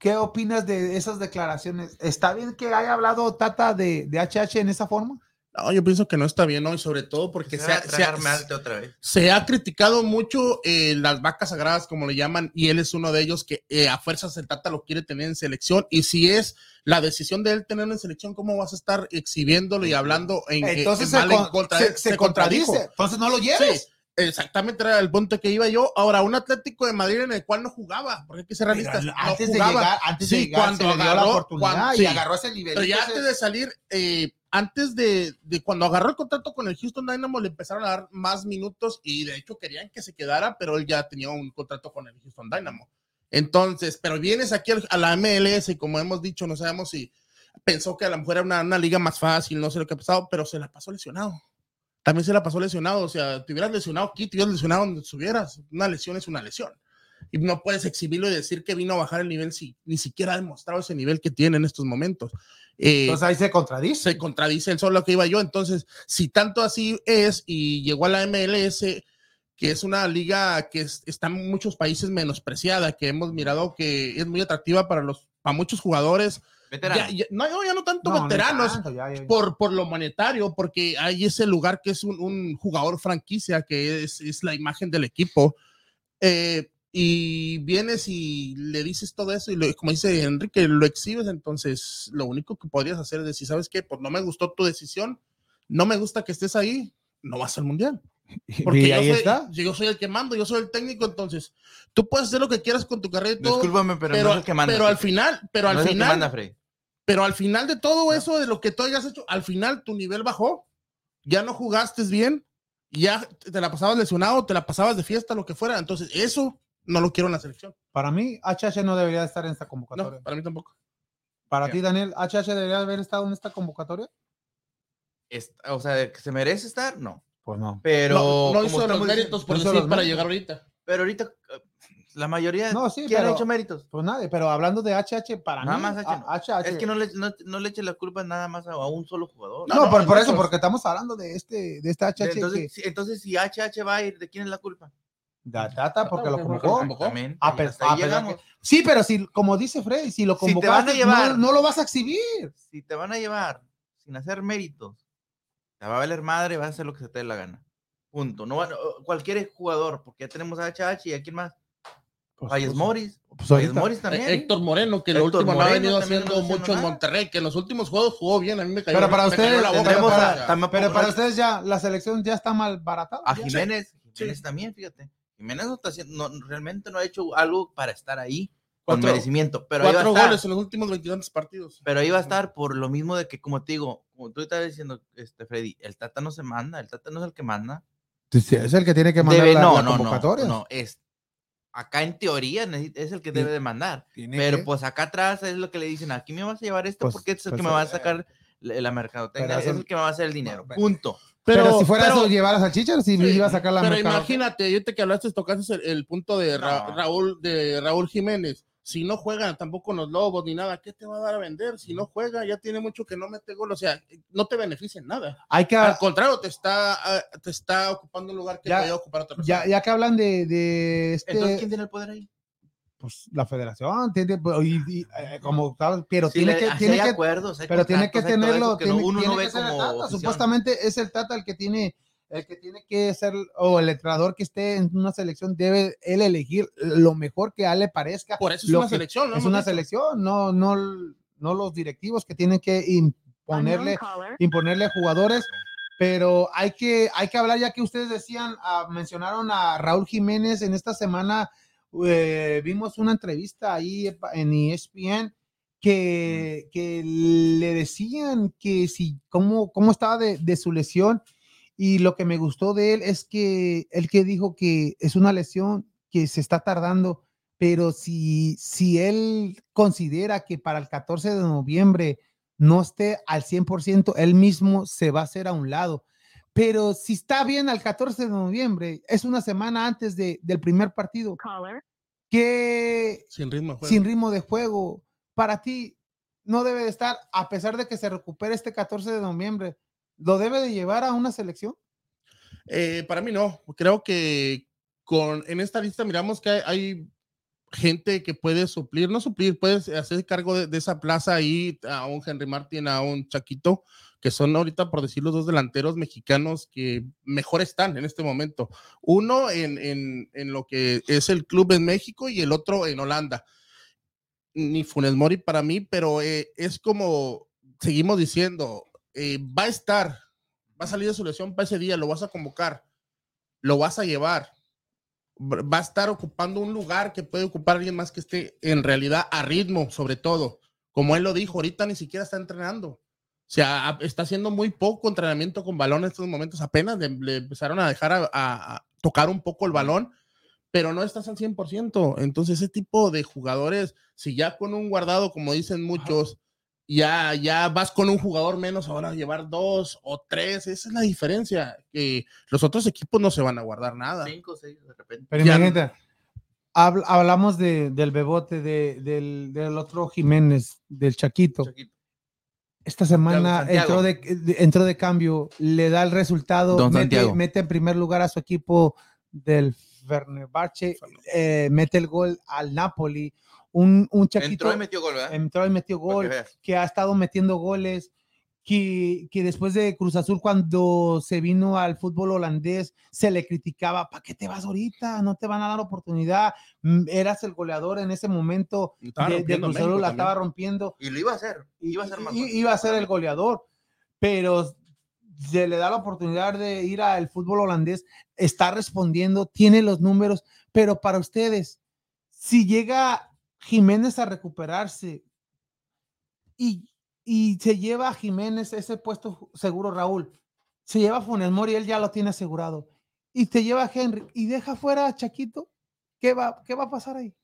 [SPEAKER 1] ¿qué opinas de esas declaraciones? ¿Está bien que haya hablado Tata de, de HH en esa forma?
[SPEAKER 2] No, yo pienso que no está bien, ¿no? Y sobre todo porque
[SPEAKER 3] Se
[SPEAKER 2] se ha, se ha-
[SPEAKER 3] otra vez.
[SPEAKER 2] se ha criticado mucho eh, las vacas sagradas, como le llaman, y él es uno de ellos que eh, a fuerzas el Tata lo quiere tener en selección. Y si es la decisión de él tenerlo en selección, ¿cómo vas a estar exhibiendo y hablando en, en-
[SPEAKER 1] Entonces
[SPEAKER 2] en
[SPEAKER 1] se,
[SPEAKER 2] mal en
[SPEAKER 1] con-
[SPEAKER 2] contra?
[SPEAKER 1] se- se
[SPEAKER 2] contradijo.
[SPEAKER 1] contradice. Entonces no lo lleves.
[SPEAKER 2] Sí, exactamente era el punto que iba yo. Ahora, un Atlético de Madrid en el cual no jugaba, porque hay que ser
[SPEAKER 1] Pero
[SPEAKER 2] realistas. no
[SPEAKER 1] antes de
[SPEAKER 2] jugaba.
[SPEAKER 1] llegar, antes de
[SPEAKER 2] Sí,
[SPEAKER 1] llegar,
[SPEAKER 2] cuando
[SPEAKER 1] se le dio la
[SPEAKER 2] agarró-
[SPEAKER 1] oportunidad
[SPEAKER 2] cuando-
[SPEAKER 1] y
[SPEAKER 2] sí.
[SPEAKER 1] agarró ese nivel.
[SPEAKER 2] Pero ya antes de salir, eh, antes de, de cuando agarró el contrato con el Houston Dynamo, le empezaron a dar más minutos y de hecho querían que se quedara, pero él ya tenía un contrato con el Houston Dynamo. Entonces, pero vienes aquí a la MLS y como hemos dicho, no sabemos si pensó que a lo mejor era una, una liga más fácil, no sé lo que ha pasado, pero se la pasó lesionado. También se la pasó lesionado, o sea, te hubieras lesionado aquí, te hubieras lesionado donde estuvieras. Una lesión es una lesión. Y no puedes exhibirlo y decir que vino a bajar el nivel si ni siquiera ha demostrado ese nivel que tiene en estos momentos. Eh,
[SPEAKER 1] Entonces ahí se contradice.
[SPEAKER 2] se contradice el solo que iba yo. Entonces, si tanto así es y llegó a la MLS, que es una liga que es- está en muchos países menospreciada, que hemos mirado que es muy atractiva para los para muchos jugadores. Ya, ya- no, no, ya no tanto
[SPEAKER 1] No, no
[SPEAKER 2] veteranos,
[SPEAKER 1] tanto, ya, ya.
[SPEAKER 2] por, por lo monetario, porque hay ese lugar que es un, un jugador franquicia, que es, es la imagen del equipo. Eh, y vienes y le dices todo eso y lo- como dice Enrique, lo exhibes, entonces lo único que podrías hacer es decir, ¿sabes qué? Pues no me gustó tu decisión, no me gusta que estés ahí, no vas al mundial. (laughs) Porque
[SPEAKER 1] y
[SPEAKER 2] yo
[SPEAKER 1] ahí
[SPEAKER 2] soy,
[SPEAKER 1] está.
[SPEAKER 2] yo soy el que mando, yo soy el técnico, entonces tú puedes hacer lo que quieras con tu carrera y todo,
[SPEAKER 3] Discúlpame, pero,
[SPEAKER 2] pero,
[SPEAKER 3] no es el que manda.
[SPEAKER 2] pero al final, pero
[SPEAKER 3] No
[SPEAKER 2] al final,
[SPEAKER 3] manda.
[SPEAKER 2] Pero al final de todo eso, de lo que tú hayas hecho, al final tu nivel bajó. Ya no jugaste bien, ya te la pasabas lesionado, te la pasabas de fiesta, lo que fuera. Entonces, eso no lo quiero en la selección.
[SPEAKER 1] Para mí, HH no debería estar en esta
[SPEAKER 2] No,
[SPEAKER 1] convocatoria.
[SPEAKER 2] para mí tampoco.
[SPEAKER 1] Para ti, Daniel, HH debería haber estado en esta convocatoria.
[SPEAKER 3] Es- o sea, que se merece estar, no.
[SPEAKER 1] Pues no.
[SPEAKER 3] Pero.
[SPEAKER 2] no, hizo los méritos por decir para llegar ahorita.
[SPEAKER 3] Pero ahorita, la mayoría.
[SPEAKER 1] No, sí,
[SPEAKER 3] ¿Quién
[SPEAKER 1] pero-
[SPEAKER 3] ha hecho méritos?
[SPEAKER 1] Pues nadie, pero hablando de HH, para
[SPEAKER 3] Nada
[SPEAKER 1] mí,
[SPEAKER 3] más H,
[SPEAKER 1] a- HH.
[SPEAKER 3] Es que no le, no, no le eche la culpa nada más a, a un solo jugador.
[SPEAKER 1] No,
[SPEAKER 2] No, no,
[SPEAKER 1] por, por eso, porque estamos hablando de este, de este HH
[SPEAKER 3] entonces,
[SPEAKER 1] que
[SPEAKER 3] si, entonces, si HH va a ir, ¿de quién es la culpa?
[SPEAKER 1] da data porque lo convocó.
[SPEAKER 3] Exactamente,
[SPEAKER 1] A
[SPEAKER 3] ahí
[SPEAKER 1] a pesar
[SPEAKER 3] llegamos.
[SPEAKER 1] Sí, pero si, como dice Freddy, si lo
[SPEAKER 3] Si te van a
[SPEAKER 1] convocaste,
[SPEAKER 3] llevar-
[SPEAKER 1] no, no lo vas a exhibir.
[SPEAKER 3] Si te van a llevar sin hacer méritos, te va a valer madre, vas a hacer lo que se te dé la gana. Punto. No, cualquier jugador, porque ya tenemos a HH y a quién más.
[SPEAKER 1] Pues,
[SPEAKER 3] Reyes
[SPEAKER 1] pues,
[SPEAKER 3] Morris.
[SPEAKER 1] pues
[SPEAKER 3] Morris también.
[SPEAKER 2] Eh, Héctor Moreno, que lo
[SPEAKER 3] Héctor
[SPEAKER 2] último no ha venido haciendo mucho en. Monterrey, que en los últimos juegos jugó bien. A mí me cayó,
[SPEAKER 1] Pero para ustedes,
[SPEAKER 2] la boca.
[SPEAKER 1] para- Pero para ustedes ya, la selección ya está mal baratada.
[SPEAKER 3] A. Jiménez,
[SPEAKER 2] Sí.
[SPEAKER 3] Jiménez también, fíjate. Jiménez no está haciendo, no- realmente no ha hecho algo para estar ahí con
[SPEAKER 2] Cuatro-
[SPEAKER 3] merecimiento, pero ahí, va a
[SPEAKER 2] Cuatro
[SPEAKER 3] estar,
[SPEAKER 2] goles en los últimos 22 partidos.
[SPEAKER 3] pero ahí va a estar por lo mismo de que, como te digo, como tú estabas diciendo, este, Freddy, el Tata no se manda, el Tata no es el que manda.
[SPEAKER 1] Sí, es el que tiene que mandar
[SPEAKER 3] Debe,
[SPEAKER 1] la,
[SPEAKER 3] no,
[SPEAKER 1] la
[SPEAKER 3] no, no, no, es, acá en teoría es el que debe de mandar, pero
[SPEAKER 1] que-
[SPEAKER 3] pues acá atrás es lo que le dicen, aquí me vas a llevar esto
[SPEAKER 1] Pues-
[SPEAKER 3] porque este es el
[SPEAKER 1] pues,
[SPEAKER 3] que me va a
[SPEAKER 1] eh,
[SPEAKER 3] sacar la, la mercadotecnia, es el que me va a hacer el dinero, punto.
[SPEAKER 1] pero, si fuera
[SPEAKER 2] pero-
[SPEAKER 1] eso, llevar a salchichas, si
[SPEAKER 2] Sí,
[SPEAKER 1] iba a sacar la
[SPEAKER 2] Pero
[SPEAKER 1] mercado-
[SPEAKER 2] imagínate, ahorita que hablaste, tocaste el, el punto de Ra-
[SPEAKER 3] No.
[SPEAKER 2] Raúl, de Raúl Jiménez. Si no juega tampoco los lobos ni nada, ¿qué te va a dar a vender? Si no juega, ya tiene mucho que no mete gol, o sea, no te beneficia en nada.
[SPEAKER 1] Hay que,
[SPEAKER 2] Al contrario, te está, ah, te está ocupando un lugar que
[SPEAKER 1] Ya-
[SPEAKER 2] podía ocupar otra persona.
[SPEAKER 1] ya, ya que hablan de, de este,
[SPEAKER 3] Entonces, ¿quién tiene el poder ahí?
[SPEAKER 1] pues, la federación, tiene, pues, y- y, como pero
[SPEAKER 3] Sí,
[SPEAKER 1] tiene
[SPEAKER 3] le-
[SPEAKER 1] que, tiene que,
[SPEAKER 3] acuerdos,
[SPEAKER 1] pero tiene que tenerlo,
[SPEAKER 3] que no- uno
[SPEAKER 1] tiene
[SPEAKER 3] no
[SPEAKER 1] que
[SPEAKER 3] ve
[SPEAKER 1] ser el
[SPEAKER 3] como
[SPEAKER 1] Tata. Supuestamente es el Tata el que tiene, el que tiene que ser, o el entrenador que esté en una selección debe él elegir lo mejor que a él le parezca.
[SPEAKER 2] Por eso es
[SPEAKER 1] lo
[SPEAKER 2] una
[SPEAKER 1] que-
[SPEAKER 2] selección, ¿no?
[SPEAKER 1] Es una
[SPEAKER 2] dicho.
[SPEAKER 1] selección, no, no, no los directivos que tienen que imponerle, imponerle a jugadores. Pero hay que, hay que hablar, ya que ustedes decían, ah, mencionaron a Raúl Jiménez en esta semana, eh, vimos una entrevista ahí en ESPN que, que le decían que si, cómo, cómo estaba de, de su lesión. Y lo que me gustó de él es que él que dijo que es una lesión que se está tardando, pero si, si él considera que para el 14 de noviembre no esté al 100%, él mismo se va a hacer a un lado. Pero si está bien al 14 de noviembre, es una semana antes de, del primer partido, que
[SPEAKER 2] Sin ritmo de juego.
[SPEAKER 1] sin ritmo de juego, para ti no debe de estar, a pesar de que se recupere este 14 de noviembre, ¿lo debe de llevar a una selección?
[SPEAKER 2] Eh, para mí no. Creo que con, en esta lista miramos que hay, gente que puede suplir, no suplir, puedes hacer cargo de, de esa plaza ahí a un Henry Martin, a un Chaquito, que son ahorita, por decir, los dos delanteros mexicanos que mejor están en este momento. Uno en, en, en lo que es el club en México y el otro en Holanda. Ni Funes Mori para mí, pero eh, es como seguimos diciendo, eh, va a estar, va a salir de su lesión para ese día, lo vas a convocar, lo vas a llevar, va a estar ocupando un lugar que puede ocupar alguien más que esté en realidad a ritmo, sobre todo. Como él lo dijo, ahorita ni siquiera está entrenando. O sea, está haciendo muy poco entrenamiento con balón en estos momentos. Apenas le, le empezaron a dejar a, a, a, tocar un poco el balón, pero no estás al 100%. Entonces, ese tipo de jugadores, si ya con un guardado, como dicen muchos, ya, ya vas con un jugador menos, ahora llevar dos o tres, esa es la diferencia. Que los otros equipos no se van a guardar nada.
[SPEAKER 3] Cinco, seis, de repente.
[SPEAKER 1] Pero
[SPEAKER 2] Ya-
[SPEAKER 1] imagínate, Habl- hablamos de, del bebote, de- del, del otro Jiménez, del Chaquito.
[SPEAKER 3] Chaquito.
[SPEAKER 1] Esta semana entró de, de- entró de cambio, le da el resultado, mete, en primer lugar a su equipo del Fenerbahce, eh, mete el gol al Napoli. Un, un Chaquito
[SPEAKER 3] Entró y metió gol, ¿verdad?
[SPEAKER 1] entró y metió gol, que ha estado metiendo goles, que, que después de Cruz Azul, cuando se vino al fútbol holandés, se le criticaba, ¿para qué te vas ahorita? No te van a dar oportunidad. Mm, Eras el goleador en ese momento de, de Cruz Azul, la
[SPEAKER 2] también.
[SPEAKER 1] estaba rompiendo
[SPEAKER 3] Y lo iba a hacer. Iba a ser más
[SPEAKER 1] y- iba a ser el goleador, pero se le da la oportunidad de ir al fútbol holandés, está respondiendo, tiene los números, pero para ustedes, si llega Jiménez a recuperarse y, y se lleva a Jiménez ese puesto seguro, Raúl, se lleva a Funes Mori, él ya lo tiene asegurado, y te lleva a Henry y deja fuera a Chaquito, ¿qué va, qué va a pasar ahí?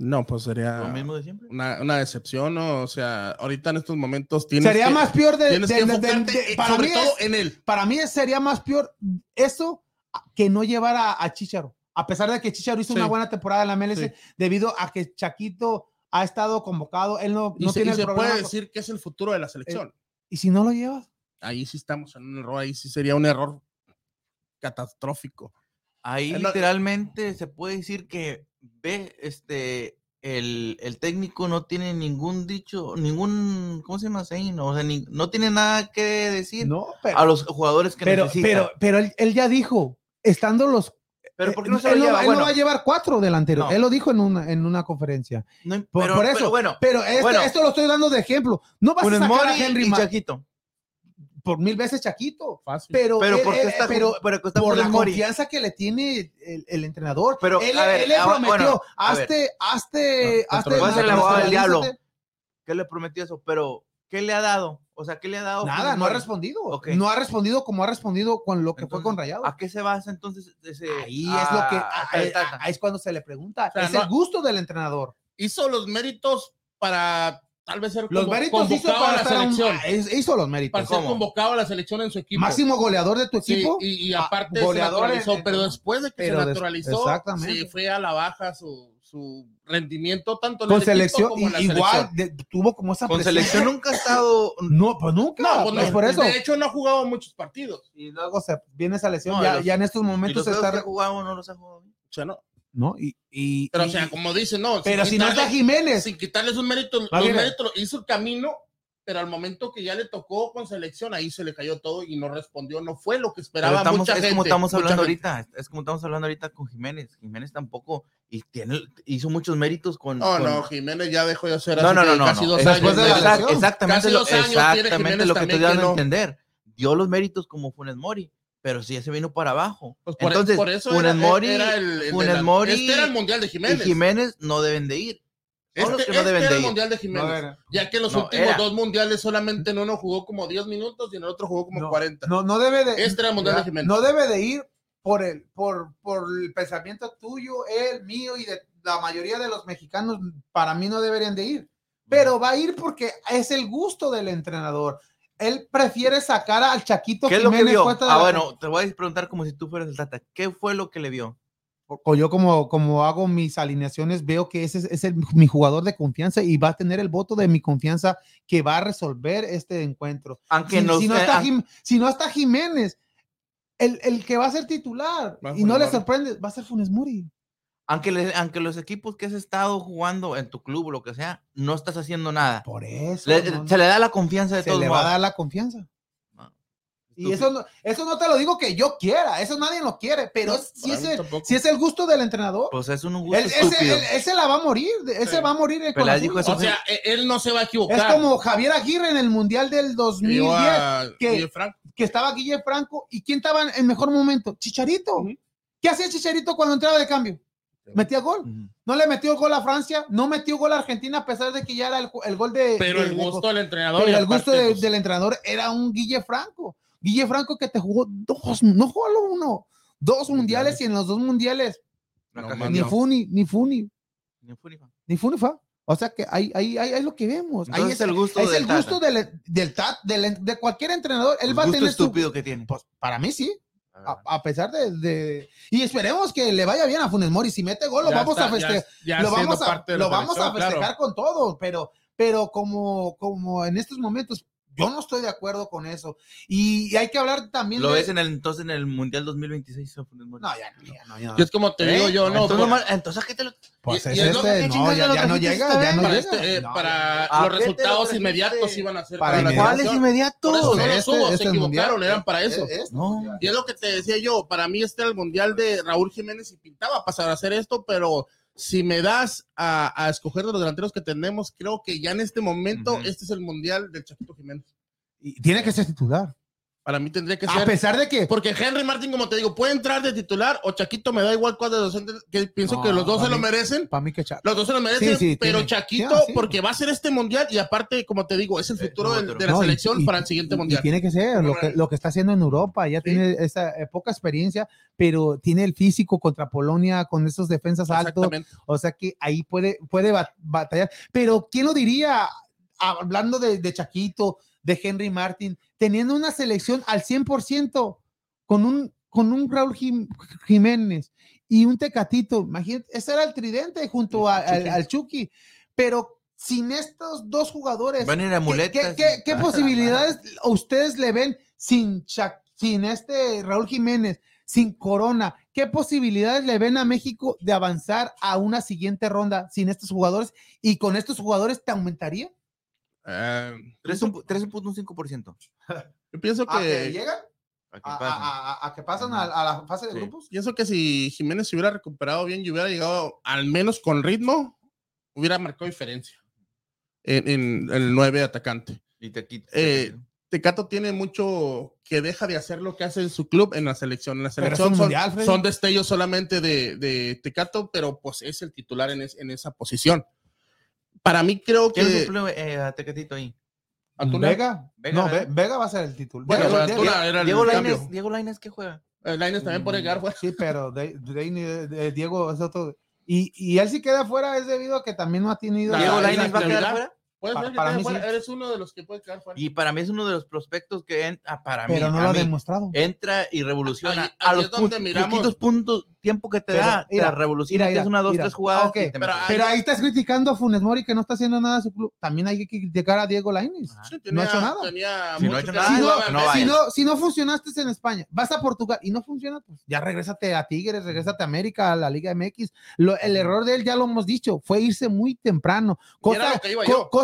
[SPEAKER 2] No, pues sería
[SPEAKER 3] Lo mismo de siempre.
[SPEAKER 2] una, una decepción, ¿no? O sea, ahorita en estos momentos tienes
[SPEAKER 1] Sería
[SPEAKER 2] que,
[SPEAKER 1] más peor de,
[SPEAKER 2] tienes
[SPEAKER 1] de-
[SPEAKER 2] que
[SPEAKER 1] de- de-
[SPEAKER 2] enfocarte
[SPEAKER 1] de-
[SPEAKER 2] en-
[SPEAKER 1] para
[SPEAKER 2] sobre
[SPEAKER 1] mí
[SPEAKER 2] todo
[SPEAKER 1] es-
[SPEAKER 2] en él.
[SPEAKER 1] para mí sería más peor eso que no llevar a, a Chicharo. A pesar de que Chicharo hizo
[SPEAKER 2] Sí.
[SPEAKER 1] una buena temporada en la MLS,
[SPEAKER 2] Sí.
[SPEAKER 1] debido a que Chaquito ha estado convocado, él no,
[SPEAKER 2] Y
[SPEAKER 1] no
[SPEAKER 2] se,
[SPEAKER 1] tiene
[SPEAKER 2] y
[SPEAKER 1] el
[SPEAKER 2] se
[SPEAKER 1] problema.
[SPEAKER 2] puede decir que es el futuro de la selección.
[SPEAKER 1] Y si no lo llevas,
[SPEAKER 2] ahí sí estamos en un error, ahí sí sería un error catastrófico.
[SPEAKER 3] Ahí literalmente se puede decir que ve, este, el, el técnico no tiene ningún dicho, ningún, ¿cómo se llama? Saying? O sea, ni- no tiene nada que decir
[SPEAKER 1] no, pero,
[SPEAKER 3] a los jugadores que
[SPEAKER 1] pero,
[SPEAKER 3] necesita.
[SPEAKER 1] pero, pero él, él ya dijo, estando los.
[SPEAKER 3] Pero
[SPEAKER 1] eh,
[SPEAKER 3] ¿por qué no se
[SPEAKER 1] él,
[SPEAKER 3] lo
[SPEAKER 1] no,
[SPEAKER 3] lleva?
[SPEAKER 1] él
[SPEAKER 3] Bueno,
[SPEAKER 1] no va a llevar cuatro delanteros.
[SPEAKER 3] No.
[SPEAKER 1] Él lo dijo en una, en una conferencia.
[SPEAKER 3] no-
[SPEAKER 1] Por,
[SPEAKER 3] pero-
[SPEAKER 1] por
[SPEAKER 3] pero
[SPEAKER 1] eso.
[SPEAKER 3] bueno,
[SPEAKER 1] pero este-
[SPEAKER 3] bueno.
[SPEAKER 1] esto lo estoy dando de ejemplo. No vas a sacar a Henry
[SPEAKER 3] y Chaquito.
[SPEAKER 1] por mil veces Chaquito.
[SPEAKER 2] Fácil.
[SPEAKER 1] Pero,
[SPEAKER 3] Pero
[SPEAKER 1] él-
[SPEAKER 3] porque
[SPEAKER 1] él-
[SPEAKER 3] está,
[SPEAKER 1] pero,
[SPEAKER 3] pero está
[SPEAKER 1] por la
[SPEAKER 3] Mori.
[SPEAKER 1] confianza que le tiene el, el entrenador.
[SPEAKER 3] Pero,
[SPEAKER 1] él,
[SPEAKER 3] a ver,
[SPEAKER 1] él le
[SPEAKER 3] ahora,
[SPEAKER 1] prometió,
[SPEAKER 3] bueno, ver.
[SPEAKER 1] hazte, hazte,
[SPEAKER 2] No,
[SPEAKER 1] hazte,
[SPEAKER 3] ser el abogado del diablo. ¿Qué le prometió eso? Pero, ¿qué le ha dado? O sea, ¿qué le ha dado?
[SPEAKER 1] Nada, no ha respondido. No ha respondido como ha respondido con lo que fue con Rayado.
[SPEAKER 3] ¿A qué se basa entonces ese?
[SPEAKER 1] Ahí es lo que,
[SPEAKER 3] ah,
[SPEAKER 1] ahí, es cuando se le pregunta.
[SPEAKER 2] O sea,
[SPEAKER 1] es
[SPEAKER 2] no-
[SPEAKER 1] el gusto del entrenador.
[SPEAKER 2] Hizo los méritos para tal vez ser
[SPEAKER 1] Los méritos hizo
[SPEAKER 2] convocado
[SPEAKER 1] para
[SPEAKER 2] a la
[SPEAKER 1] un-
[SPEAKER 2] selección.
[SPEAKER 1] ah, hizo los méritos.
[SPEAKER 2] para ser
[SPEAKER 3] ¿Cómo?
[SPEAKER 2] convocado a la selección en su equipo.
[SPEAKER 1] Máximo goleador de tu
[SPEAKER 2] Sí,
[SPEAKER 1] equipo.
[SPEAKER 2] y,
[SPEAKER 1] Ah,
[SPEAKER 2] aparte
[SPEAKER 1] goleador
[SPEAKER 2] se naturalizó,
[SPEAKER 1] en-
[SPEAKER 2] pero después de que se naturalizó, sí fue a la baja su, su rendimiento tanto en
[SPEAKER 1] con
[SPEAKER 2] el equipo
[SPEAKER 1] selección,
[SPEAKER 2] como en la
[SPEAKER 1] igual
[SPEAKER 2] selección.
[SPEAKER 1] de- tuvo como esa
[SPEAKER 3] Con
[SPEAKER 1] presión.
[SPEAKER 3] selección nunca ha estado. (laughs)
[SPEAKER 1] No, pues nunca.
[SPEAKER 2] No, pues
[SPEAKER 1] pues
[SPEAKER 2] no,
[SPEAKER 1] por eso.
[SPEAKER 2] de hecho no ha jugado muchos partidos.
[SPEAKER 1] Y luego se viene esa lesión.
[SPEAKER 3] No,
[SPEAKER 1] ya,
[SPEAKER 3] los-
[SPEAKER 1] ya en estos momentos se está.
[SPEAKER 3] jugado no los ha jugado bien.
[SPEAKER 2] O sea, no.
[SPEAKER 1] ¿no? Y, y-
[SPEAKER 2] Pero, o
[SPEAKER 1] y-
[SPEAKER 2] sea, como dice, no. sin
[SPEAKER 1] pero si no está Jiménez,
[SPEAKER 2] Sin quitarle sus méritos, los méritos, hizo el camino, pero al momento que ya le tocó con selección, ahí se le cayó todo y no respondió. No fue lo que esperaba
[SPEAKER 3] estamos-
[SPEAKER 2] mucha
[SPEAKER 3] es
[SPEAKER 2] gente.
[SPEAKER 3] como estamos
[SPEAKER 2] mucha
[SPEAKER 3] hablando
[SPEAKER 2] gente.
[SPEAKER 3] ahorita. Es como estamos hablando ahorita con Jiménez. Jiménez tampoco. Y tiene, hizo muchos méritos con.
[SPEAKER 2] No,
[SPEAKER 3] con-
[SPEAKER 2] no, Jiménez ya dejó de ser
[SPEAKER 3] No,
[SPEAKER 2] así
[SPEAKER 3] no, no, no,
[SPEAKER 2] casi
[SPEAKER 3] no.
[SPEAKER 2] dos años.
[SPEAKER 1] de la.
[SPEAKER 3] Exactamente,
[SPEAKER 2] Casi
[SPEAKER 3] lo,
[SPEAKER 2] dos años tiene
[SPEAKER 3] exactamente
[SPEAKER 2] Jiménez
[SPEAKER 3] lo que estoy dando a
[SPEAKER 2] no.
[SPEAKER 3] entender. Dio los méritos como Funes Mori, pero sí se vino para abajo.
[SPEAKER 2] Pues por,
[SPEAKER 3] Entonces,
[SPEAKER 2] por eso
[SPEAKER 3] Funes
[SPEAKER 2] era,
[SPEAKER 3] Mori,
[SPEAKER 2] era el,
[SPEAKER 3] Funes
[SPEAKER 2] la-
[SPEAKER 3] Mori
[SPEAKER 2] este era el mundial de
[SPEAKER 3] y
[SPEAKER 2] Jiménez.
[SPEAKER 3] Jiménez no deben de ir.
[SPEAKER 2] Este,
[SPEAKER 3] los que no
[SPEAKER 2] este
[SPEAKER 3] deben
[SPEAKER 2] era
[SPEAKER 3] de
[SPEAKER 2] el
[SPEAKER 3] ir.
[SPEAKER 2] mundial de Jiménez. ya que en los
[SPEAKER 3] No,
[SPEAKER 2] últimos
[SPEAKER 3] era.
[SPEAKER 2] dos mundiales solamente en uno jugó como 10 minutos y en el otro jugó como
[SPEAKER 1] no,
[SPEAKER 2] 40.
[SPEAKER 1] no, no debe de.
[SPEAKER 2] Este era el mundial
[SPEAKER 1] ya,
[SPEAKER 2] de Jiménez.
[SPEAKER 1] No debe de ir por el, por, por el pensamiento tuyo, el mío y de la mayoría de los mexicanos. Para mí no deberían de ir. Pero va a ir porque es el gusto del entrenador. Él prefiere sacar al Chaquito
[SPEAKER 3] ¿Qué es lo que vio? Ah,
[SPEAKER 1] la-
[SPEAKER 3] bueno, te voy a preguntar como si tú fueras el Tata. ¿Qué fue lo que le vio?
[SPEAKER 1] o yo como, como hago mis alineaciones, veo que ese es, el- mi jugador de confianza y va a tener el voto de mi confianza que va a resolver este encuentro.
[SPEAKER 3] Aunque
[SPEAKER 1] Si,
[SPEAKER 3] nos,
[SPEAKER 1] si no está Jim- si no está Jiménez, el, el que va a ser titular y no le sorprende, va a ser Funes Mori.
[SPEAKER 3] aunque, le- aunque los equipos que has estado jugando en tu club o lo que sea, no estás haciendo nada.
[SPEAKER 1] Por eso
[SPEAKER 3] Le-
[SPEAKER 1] no-
[SPEAKER 3] se le da la confianza de
[SPEAKER 1] se
[SPEAKER 3] todos
[SPEAKER 1] le va a dar la confianza.
[SPEAKER 3] No.
[SPEAKER 1] Y eso no, eso no te lo digo que yo quiera, eso nadie lo quiere, pero
[SPEAKER 2] No,
[SPEAKER 1] es- si, es el, si es el gusto del entrenador,
[SPEAKER 3] Pues es un gusto
[SPEAKER 1] él, ese, él- ese la va a morir, ese
[SPEAKER 2] Sí.
[SPEAKER 1] va a morir. la
[SPEAKER 3] dijo eso.
[SPEAKER 2] O sea, e- él no se va a
[SPEAKER 1] Es
[SPEAKER 2] equivocar.
[SPEAKER 1] como Javier Aguirre en el Mundial del 2010,
[SPEAKER 2] Llevó a
[SPEAKER 1] que-
[SPEAKER 2] Guille Franco.
[SPEAKER 1] Que estaba Guille Franco, ¿y quién estaba en el mejor momento? Chicharito. ¿Qué hacía Chicharito cuando entraba de cambio? Metía gol. No le metió gol a Francia, no metió gol a Argentina a pesar de que ya era el, el gol de...
[SPEAKER 2] Pero
[SPEAKER 1] de-
[SPEAKER 2] el
[SPEAKER 1] de-
[SPEAKER 2] gusto del entrenador.
[SPEAKER 1] pero el gusto de-
[SPEAKER 2] pues,
[SPEAKER 1] del entrenador era un Guille Franco. Guille Franco que te jugó dos, no jugó uno, dos mundiales y en los dos mundiales
[SPEAKER 2] No,
[SPEAKER 1] ni. Funi, ni Funi,
[SPEAKER 3] Ni fu ni fa.
[SPEAKER 1] ni Funi fa. O sea que ahí, ahí, ahí, ahí es lo que vemos. Ahí es
[SPEAKER 3] el gusto
[SPEAKER 1] es
[SPEAKER 3] del
[SPEAKER 1] el gusto
[SPEAKER 3] Tata.
[SPEAKER 1] del, del tat, del- de cualquier entrenador. Él
[SPEAKER 3] El
[SPEAKER 1] va a
[SPEAKER 3] gusto
[SPEAKER 1] tener su.
[SPEAKER 3] estúpido que tiene.
[SPEAKER 1] Pues para mí sí. A, a pesar de, de- Y esperemos que le vaya bien a Funes Mori. Si mete gol, lo
[SPEAKER 2] Ya
[SPEAKER 1] vamos
[SPEAKER 2] está,
[SPEAKER 1] a festejar. lo vamos a,
[SPEAKER 2] parte de la
[SPEAKER 1] lo vamos a
[SPEAKER 2] claro.
[SPEAKER 1] festejar con todo, pero, pero como, como en estos momentos, yo no estoy de acuerdo con eso. Y, y hay que hablar también
[SPEAKER 3] ¿Lo
[SPEAKER 1] de-
[SPEAKER 3] ves en el, entonces en el Mundial 2026? o Funes Mori?
[SPEAKER 1] No, ya no, ya no, ya no.
[SPEAKER 2] Y es como te digo
[SPEAKER 3] ¿Eh?
[SPEAKER 2] yo, no.
[SPEAKER 3] Entonces,
[SPEAKER 2] por-
[SPEAKER 3] nomás- entonces, ¿a qué te lo.?
[SPEAKER 1] Pues
[SPEAKER 2] y-
[SPEAKER 1] es
[SPEAKER 2] y
[SPEAKER 1] este, no, ya, no llega,
[SPEAKER 3] esta
[SPEAKER 1] ya no
[SPEAKER 2] para,
[SPEAKER 1] llega.
[SPEAKER 2] este, eh,
[SPEAKER 1] No,
[SPEAKER 2] para
[SPEAKER 3] ¿A
[SPEAKER 2] los resultados inmediatos iban a ser
[SPEAKER 1] Para
[SPEAKER 2] para.
[SPEAKER 3] ¿Cuáles inmediatos?
[SPEAKER 2] Por eso no
[SPEAKER 1] Este-
[SPEAKER 2] los hubo,
[SPEAKER 1] este
[SPEAKER 2] se
[SPEAKER 1] es
[SPEAKER 2] equivocaron,
[SPEAKER 1] mundial.
[SPEAKER 2] eran para eso.
[SPEAKER 1] Es- es
[SPEAKER 3] No.
[SPEAKER 2] Y es lo que te decía yo, para mí este era el mundial de Raúl Jiménez y pintaba pasar a hacer esto, pero si me das a, a escoger de los delanteros que tenemos, creo que ya en este momento este es el mundial del Chaquito Jiménez.
[SPEAKER 1] Y tiene que ser titular.
[SPEAKER 2] Para mí tendría que
[SPEAKER 1] A
[SPEAKER 2] ser.
[SPEAKER 1] pesar de que
[SPEAKER 2] Porque Henry Martin, como te digo, puede entrar de titular o Chaquito me da igual cuál de los docentes, que pienso
[SPEAKER 1] No,
[SPEAKER 2] que los dos se lo merecen.
[SPEAKER 1] para mí que Char-
[SPEAKER 2] Los dos se lo merecen,
[SPEAKER 1] Sí, sí,
[SPEAKER 2] pero
[SPEAKER 1] tiene-
[SPEAKER 2] Chaquito,
[SPEAKER 1] sí, sí.
[SPEAKER 2] porque va a ser este mundial y aparte, como te digo, es el futuro del- de, la
[SPEAKER 1] No,
[SPEAKER 2] selección
[SPEAKER 1] y-
[SPEAKER 2] para el siguiente
[SPEAKER 1] y- y
[SPEAKER 2] mundial.
[SPEAKER 1] tiene que ser lo que, lo que está haciendo en Europa. Ya
[SPEAKER 2] Sí.
[SPEAKER 1] tiene esa eh, poca experiencia, pero tiene el físico contra Polonia con esos defensas altos.
[SPEAKER 2] Exactamente.
[SPEAKER 1] O sea que ahí puede, puede ba- batallar. Pero ¿quién lo diría? Hablando de, de Chaquito, de Henry Martin, teniendo una selección al 100% con un, con un Raúl Jim- Jiménez y un Tecatito. Imagínate, ese era el tridente junto a- al,
[SPEAKER 2] Chucky.
[SPEAKER 1] al Chucky. Pero sin estos dos jugadores,
[SPEAKER 3] Van
[SPEAKER 1] ¿qué-
[SPEAKER 3] muletas.
[SPEAKER 1] ¿qué, qué- qué posibilidades ustedes le ven sin, Cha- sin este Raúl Jiménez, sin Corona? ¿Qué posibilidades le ven a México de avanzar a una siguiente ronda sin estos jugadores? Y con estos jugadores te aumentaría.
[SPEAKER 2] Eh,
[SPEAKER 3] 3.5%. (laughs)
[SPEAKER 2] yo pienso
[SPEAKER 1] ¿A que
[SPEAKER 2] que
[SPEAKER 1] llegan?
[SPEAKER 3] ¿A qué
[SPEAKER 1] ¿A, a- a- a que pasan a, a la fase de
[SPEAKER 3] Sí.
[SPEAKER 1] grupos?
[SPEAKER 2] pienso que si Jiménez se hubiera recuperado bien y hubiera llegado al menos con ritmo, hubiera marcado diferencia en, en el 9 atacante.
[SPEAKER 3] Y te quito.
[SPEAKER 2] Eh, Tecato tiene mucho que deja de hacer lo que hace en su club en la selección. En la selección
[SPEAKER 1] mundial,
[SPEAKER 2] son destellos solamente de, de Tecato, pero pues es el titular en, es- en esa posición. Para mí creo
[SPEAKER 3] ¿Quién
[SPEAKER 2] que
[SPEAKER 3] suple eh, a Tecatito ahí?
[SPEAKER 2] Antuna,
[SPEAKER 1] Vega.
[SPEAKER 3] Vega,
[SPEAKER 1] no, Vega va a ser el título.
[SPEAKER 2] Bueno,
[SPEAKER 1] Diego-
[SPEAKER 2] Antuna era el
[SPEAKER 3] Diego. Lainez, Diego Lainez, ¿qué juega?
[SPEAKER 2] Eh, Lainez también puede quedar fuera.
[SPEAKER 1] Sí, pero de, de- de- de- Diego es otro. Y, y él si queda fuera es debido a que también no ha tenido.
[SPEAKER 3] ¿Diego
[SPEAKER 2] la
[SPEAKER 3] Lainez va a quedar fuera?
[SPEAKER 2] Puede
[SPEAKER 1] Pa-
[SPEAKER 2] ser que
[SPEAKER 1] para
[SPEAKER 2] quede
[SPEAKER 1] mí
[SPEAKER 2] fuera.
[SPEAKER 1] sí.
[SPEAKER 2] Eres uno de los que puede quedar fuera.
[SPEAKER 3] Y para mí es uno de los prospectos que entra, para mí,
[SPEAKER 1] pero no
[SPEAKER 3] a
[SPEAKER 1] lo ha
[SPEAKER 3] mí,
[SPEAKER 1] demostrado.
[SPEAKER 3] entra y revoluciona.
[SPEAKER 2] Ahí-
[SPEAKER 3] a
[SPEAKER 2] ahí
[SPEAKER 3] los
[SPEAKER 2] es donde miramos-
[SPEAKER 3] puntos, tiempo que te
[SPEAKER 1] Pero,
[SPEAKER 3] da,
[SPEAKER 1] mira,
[SPEAKER 3] te revoluciona,
[SPEAKER 1] mira,
[SPEAKER 3] que
[SPEAKER 1] mira,
[SPEAKER 3] es una, dos,
[SPEAKER 1] mira.
[SPEAKER 3] tres jugadas.
[SPEAKER 2] Pero ahí-
[SPEAKER 1] Pero ahí estás criticando a Funes Mori que no está haciendo nada de su club. También hay que criticar a Diego Lainez.
[SPEAKER 2] Sí,
[SPEAKER 1] no ha hecho nada.
[SPEAKER 2] tenía
[SPEAKER 3] Si no ha
[SPEAKER 2] mucho
[SPEAKER 3] hecho
[SPEAKER 2] que
[SPEAKER 3] nada,
[SPEAKER 1] si,
[SPEAKER 2] hacer.
[SPEAKER 1] no,
[SPEAKER 3] no
[SPEAKER 2] Bueno,
[SPEAKER 3] vayas.
[SPEAKER 1] si, no, si no funcionaste en España, vas a Portugal y no funciona, pues ya regrésate a Tigres, regrésate a América, a la Liga MX. Lo- el error de él, ya lo hemos dicho, fue irse muy temprano. Cosa,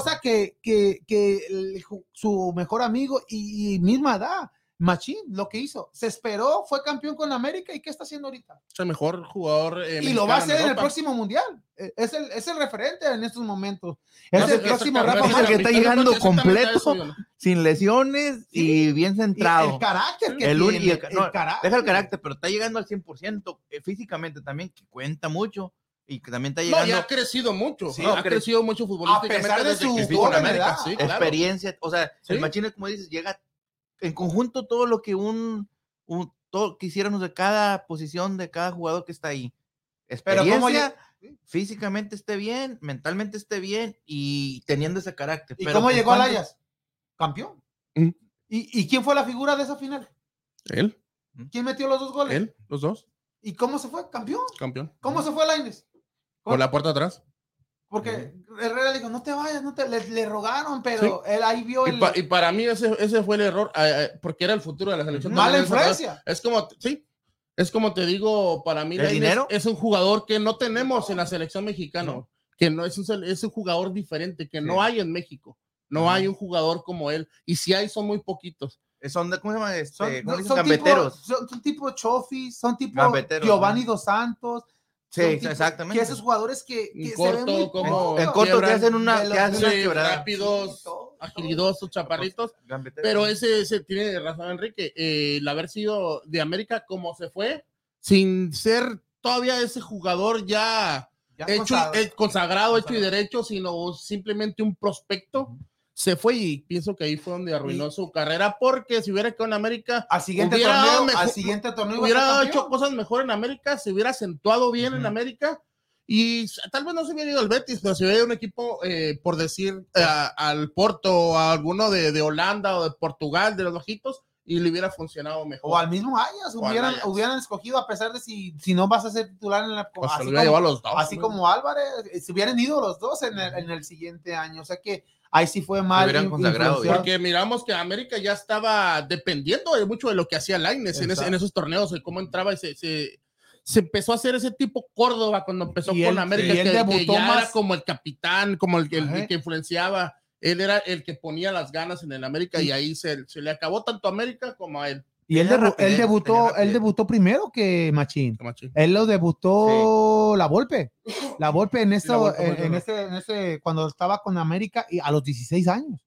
[SPEAKER 2] que
[SPEAKER 1] cosa que, que, el su mejor amigo y, y misma edad, Machín, lo que hizo, se esperó, fue campeón con América y ¿qué está haciendo ahorita?
[SPEAKER 2] Es el mejor jugador. eh,
[SPEAKER 1] y lo va a hacer en el próximo mundial. Eh, Es el, es el referente en estos momentos. Es
[SPEAKER 2] No
[SPEAKER 1] el próximo Rafa
[SPEAKER 3] el
[SPEAKER 1] Márquez.
[SPEAKER 3] que está llegando completo.
[SPEAKER 2] eso.
[SPEAKER 3] Sin lesiones y bien
[SPEAKER 1] Y
[SPEAKER 3] centrado.
[SPEAKER 1] el carácter que
[SPEAKER 3] El
[SPEAKER 1] tiene.
[SPEAKER 3] y el no,
[SPEAKER 1] carácter.
[SPEAKER 3] Deja el carácter, pero está llegando al 100%. eh, físicamente también, que cuenta mucho. Y que también está
[SPEAKER 2] No,
[SPEAKER 3] llegando
[SPEAKER 2] ya ha crecido mucho.
[SPEAKER 3] Sí,
[SPEAKER 2] ha
[SPEAKER 3] cre-
[SPEAKER 2] crecido mucho futbolísticamente.
[SPEAKER 1] pesar de su
[SPEAKER 2] en América. Sí, claro.
[SPEAKER 3] experiencia. O sea,
[SPEAKER 2] Sí.
[SPEAKER 3] el machine, como dices, llega en conjunto todo lo que un, un todo que hiciéramos de cada posición de cada jugador que está ahí.
[SPEAKER 1] Pero cómo
[SPEAKER 3] Experiencia, físicamente esté bien, mentalmente esté bien y teniendo ese carácter.
[SPEAKER 1] ¿Y
[SPEAKER 3] Pero
[SPEAKER 1] cómo llegó al
[SPEAKER 3] cuántos-
[SPEAKER 1] Ajax? Campeón.
[SPEAKER 2] Mm.
[SPEAKER 1] ¿Y, ¿Y quién fue la figura de esa final?
[SPEAKER 2] Él,
[SPEAKER 1] ¿Quién metió los dos goles?
[SPEAKER 2] él, los dos,
[SPEAKER 1] ¿Y cómo se fue? Campeón.
[SPEAKER 2] campeón.
[SPEAKER 1] ¿Cómo se fue Lainez?
[SPEAKER 2] Por la puerta atrás.
[SPEAKER 1] Porque Herrera le dijo, no te vayas, no te... Le, le rogaron, pero él ahí vio
[SPEAKER 2] Y,
[SPEAKER 1] el...
[SPEAKER 2] pa- y para mí ese, ese fue el error, eh, eh, porque era el futuro de la selección.
[SPEAKER 1] mala influencia.
[SPEAKER 2] Es como, sí, es como te digo, para mí
[SPEAKER 3] ¿El dinero?
[SPEAKER 2] es un jugador que no tenemos en la selección mexicana,
[SPEAKER 3] No.
[SPEAKER 2] que no es un, es un jugador diferente, que no hay en México. No hay un jugador como él. Y si hay, son muy poquitos.
[SPEAKER 3] Son de, ¿cómo se llama? Este,
[SPEAKER 1] Son,
[SPEAKER 3] ¿cómo
[SPEAKER 1] no, son. Tipo, son, son tipo Chofis, son tipo
[SPEAKER 3] Gambeteros,
[SPEAKER 1] Giovanni. Dos Santos.
[SPEAKER 3] Sí,
[SPEAKER 1] tipo-
[SPEAKER 3] exactamente.
[SPEAKER 1] Que esos jugadores que,
[SPEAKER 2] En
[SPEAKER 1] que se
[SPEAKER 2] corto,
[SPEAKER 1] ven muy
[SPEAKER 2] como-
[SPEAKER 3] en corto que hacen una, que hacen una
[SPEAKER 2] Sí,
[SPEAKER 3] quebrada.
[SPEAKER 2] rápidos, agilidosos, chaparritos. Pero ese, ese tiene razón, Enrique. eh, el haber sido de América como se fue, sin ser todavía ese jugador ya
[SPEAKER 1] Ya
[SPEAKER 2] hecho,
[SPEAKER 1] consagrado.
[SPEAKER 2] eh, consagrado, hecho y derecho, sino simplemente un prospecto. Se fue y pienso que ahí fue donde arruinó su carrera, porque si hubiera quedado en América,
[SPEAKER 1] Al siguiente
[SPEAKER 2] hubiera
[SPEAKER 1] torneo,
[SPEAKER 2] mejor-
[SPEAKER 1] al siguiente torneo iba a
[SPEAKER 2] hubiera hecho cosas mejor en América, se hubiera acentuado bien en. América y tal vez no se hubiera ido al Betis, pero si hubiera ido un equipo, eh, por decir, eh, a- al Porto o a alguno de, de Holanda o de Portugal, de los bajitos, y le hubiera funcionado mejor.
[SPEAKER 1] O al mismo Ayas, hubieran,
[SPEAKER 2] Ayas.
[SPEAKER 1] hubieran escogido a pesar de si, si no vas a ser titular en la
[SPEAKER 2] Pues se
[SPEAKER 1] así como-
[SPEAKER 2] llevado a los dos.
[SPEAKER 1] Así como Álvarez, eh, se hubieran ido los dos en el, en el siguiente año. O sea que ahí sí fue mal.
[SPEAKER 2] Porque miramos que América ya estaba dependiendo de mucho de lo que hacía Laines en, esos torneos, de cómo entraba y se, se, se empezó a hacer ese tipo Córdoba cuando empezó
[SPEAKER 1] Y
[SPEAKER 2] con
[SPEAKER 1] él-
[SPEAKER 2] América,
[SPEAKER 1] y él
[SPEAKER 2] que, ya era como el capitán, como el, que- el que influenciaba. Él era el que ponía las ganas en el América y ahí se, se le acabó tanto a América como a él.
[SPEAKER 1] Y él,
[SPEAKER 3] Tenía
[SPEAKER 1] debu-
[SPEAKER 3] rapidez,
[SPEAKER 1] él
[SPEAKER 3] tenía
[SPEAKER 1] debutó, él debutó primero que Machín.
[SPEAKER 2] Machín.
[SPEAKER 1] Él lo debutó la Volpe. La Volpe en esto,
[SPEAKER 2] Volpe,
[SPEAKER 1] en, ese, en ese, cuando estaba con América y a los 16 años.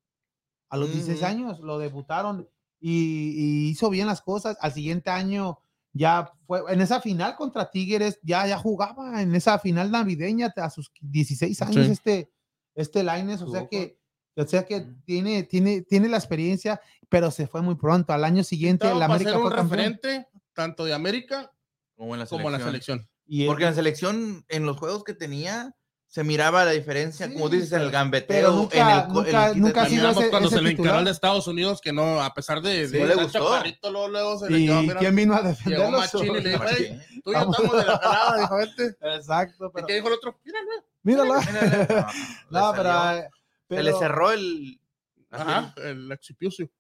[SPEAKER 1] A los 16
[SPEAKER 3] Ujú.
[SPEAKER 1] años lo debutaron y, y hizo bien las cosas. Al siguiente año ya fue en esa final contra Tigres, ya, ya jugaba en esa final navideña a sus 16 años
[SPEAKER 2] Sí.
[SPEAKER 1] este, este Lainez. O sea que, o sea que tiene, tiene, tiene la experiencia, pero se fue muy pronto. Al año siguiente la América
[SPEAKER 2] ser un
[SPEAKER 1] fue campeón.
[SPEAKER 2] referente tanto de América
[SPEAKER 3] Como en la
[SPEAKER 2] como en la
[SPEAKER 3] selección.
[SPEAKER 2] selección.
[SPEAKER 1] Y
[SPEAKER 3] Porque en la selección, en los juegos que tenía, se miraba la diferencia,
[SPEAKER 1] Sí,
[SPEAKER 3] como dices, en el
[SPEAKER 1] pero-
[SPEAKER 3] gambeteo,
[SPEAKER 1] pero nunca-
[SPEAKER 3] en el,
[SPEAKER 1] nunca-
[SPEAKER 3] el
[SPEAKER 1] nunca ha sido ese-
[SPEAKER 2] cuando
[SPEAKER 1] ese
[SPEAKER 2] se le encaró de Estados Unidos, que no, a pesar de,
[SPEAKER 3] Sí,
[SPEAKER 2] de
[SPEAKER 3] le gustó.
[SPEAKER 2] luego, luego se le
[SPEAKER 1] ¿Y
[SPEAKER 2] quedó
[SPEAKER 1] quién vino a
[SPEAKER 2] Llegó
[SPEAKER 1] defenderlo?
[SPEAKER 2] Machín y le dijo,
[SPEAKER 3] Machín.
[SPEAKER 2] "Ey, tú y yo estamos de la (laughs) calada, dijo, vente.
[SPEAKER 1] Exacto,
[SPEAKER 2] ¿Y
[SPEAKER 1] pero
[SPEAKER 2] qué dijo el otro? Míralo.
[SPEAKER 1] míralo.
[SPEAKER 3] Mírale, no, (laughs)
[SPEAKER 1] No,
[SPEAKER 3] le
[SPEAKER 1] pero,
[SPEAKER 3] Se le cerró el...
[SPEAKER 2] Ajá, el
[SPEAKER 3] así,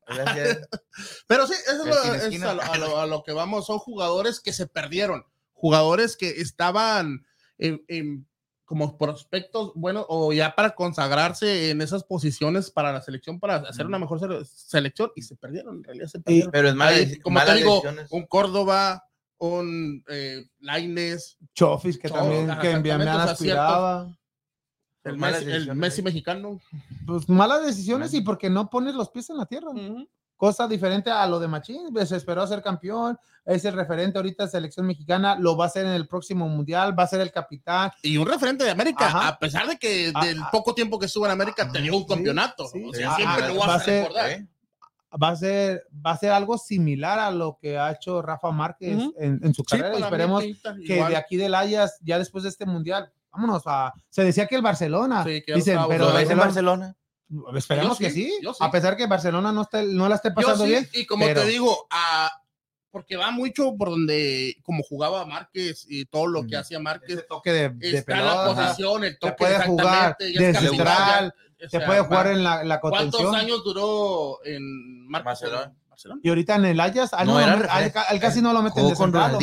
[SPEAKER 3] (laughs)
[SPEAKER 2] Pero sí, eso es, a, lo, a lo- a lo que vamos. Son jugadores que se perdieron. Jugadores que estaban en, en- como prospectos, bueno, o ya para consagrarse en esas posiciones para la selección, para hacer una mejor sele- selección, y se perdieron. En realidad se perdieron.
[SPEAKER 3] Pero es mala,
[SPEAKER 2] Ahí, como te digo,
[SPEAKER 3] decisiones.
[SPEAKER 2] un Córdoba, un eh, Laines,
[SPEAKER 1] Chofis, que
[SPEAKER 2] Chofis,
[SPEAKER 1] también que me
[SPEAKER 2] exactamente,
[SPEAKER 1] han
[SPEAKER 2] o sea,
[SPEAKER 1] aspiraba.
[SPEAKER 2] El
[SPEAKER 3] malas
[SPEAKER 2] Messi, el mexicano.
[SPEAKER 1] Pues malas decisiones y porque no pones los pies en la tierra. Cosa diferente a lo de Machín. Se esperó a ser campeón. Es el referente ahorita de selección mexicana. Lo va a hacer en el próximo mundial. Va a ser el capitán.
[SPEAKER 2] Y un referente de América,
[SPEAKER 1] Ajá.
[SPEAKER 2] a pesar de que
[SPEAKER 1] Ah,
[SPEAKER 2] del
[SPEAKER 1] ah.
[SPEAKER 2] poco tiempo que estuvo en América, tenía un
[SPEAKER 1] Sí,
[SPEAKER 2] campeonato.
[SPEAKER 1] sí,
[SPEAKER 2] o
[SPEAKER 1] sí.
[SPEAKER 2] sea,
[SPEAKER 1] Ah,
[SPEAKER 2] siempre
[SPEAKER 1] ah,
[SPEAKER 2] lo vas
[SPEAKER 1] va
[SPEAKER 2] a
[SPEAKER 1] ser-
[SPEAKER 2] recordar.
[SPEAKER 3] ¿Eh?
[SPEAKER 1] Va a ser, va a ser algo similar a lo que ha hecho Rafa Márquez
[SPEAKER 2] Ujú.
[SPEAKER 1] en, en su
[SPEAKER 2] Sí,
[SPEAKER 1] carrera. y
[SPEAKER 2] para
[SPEAKER 1] esperemos que
[SPEAKER 2] igual.
[SPEAKER 1] de aquí del Ayas, ya después de este mundial, vámonos a. Se decía que el Barcelona.
[SPEAKER 2] Sí, que
[SPEAKER 1] dicen, pero
[SPEAKER 3] ¿Lo ves en
[SPEAKER 1] Barcelona-? Esperemos
[SPEAKER 2] Yo
[SPEAKER 1] que
[SPEAKER 2] sí,
[SPEAKER 1] sí.
[SPEAKER 2] sí.
[SPEAKER 1] A pesar que Barcelona no, esté, no la esté
[SPEAKER 2] Yo
[SPEAKER 1] pasando
[SPEAKER 2] sí,
[SPEAKER 1] bien.
[SPEAKER 2] y como
[SPEAKER 1] pero-
[SPEAKER 2] te digo, ah, porque va mucho por donde, como jugaba Márquez y todo lo que
[SPEAKER 1] Ujú.
[SPEAKER 2] hacía Márquez,
[SPEAKER 1] Ese toque de, de
[SPEAKER 2] está en la
[SPEAKER 1] pelota.
[SPEAKER 2] posición, el
[SPEAKER 1] Se
[SPEAKER 2] toque
[SPEAKER 1] puede jugar
[SPEAKER 2] exactamente, ya es
[SPEAKER 1] de
[SPEAKER 2] capitán,
[SPEAKER 1] central,
[SPEAKER 2] ya, o
[SPEAKER 1] Se
[SPEAKER 2] sea,
[SPEAKER 1] puede jugar en la, la
[SPEAKER 2] ¿Cuántos
[SPEAKER 1] contención.
[SPEAKER 2] años duró en Márquez?
[SPEAKER 3] Barcelona.
[SPEAKER 2] Barcelona.
[SPEAKER 1] Y ahorita en el Ayas, a él,
[SPEAKER 3] No,
[SPEAKER 1] no lo
[SPEAKER 3] era
[SPEAKER 1] met- a él
[SPEAKER 3] referente.
[SPEAKER 1] ca- a él casi no lo meten
[SPEAKER 3] Jugó
[SPEAKER 1] de
[SPEAKER 3] con
[SPEAKER 1] central, lo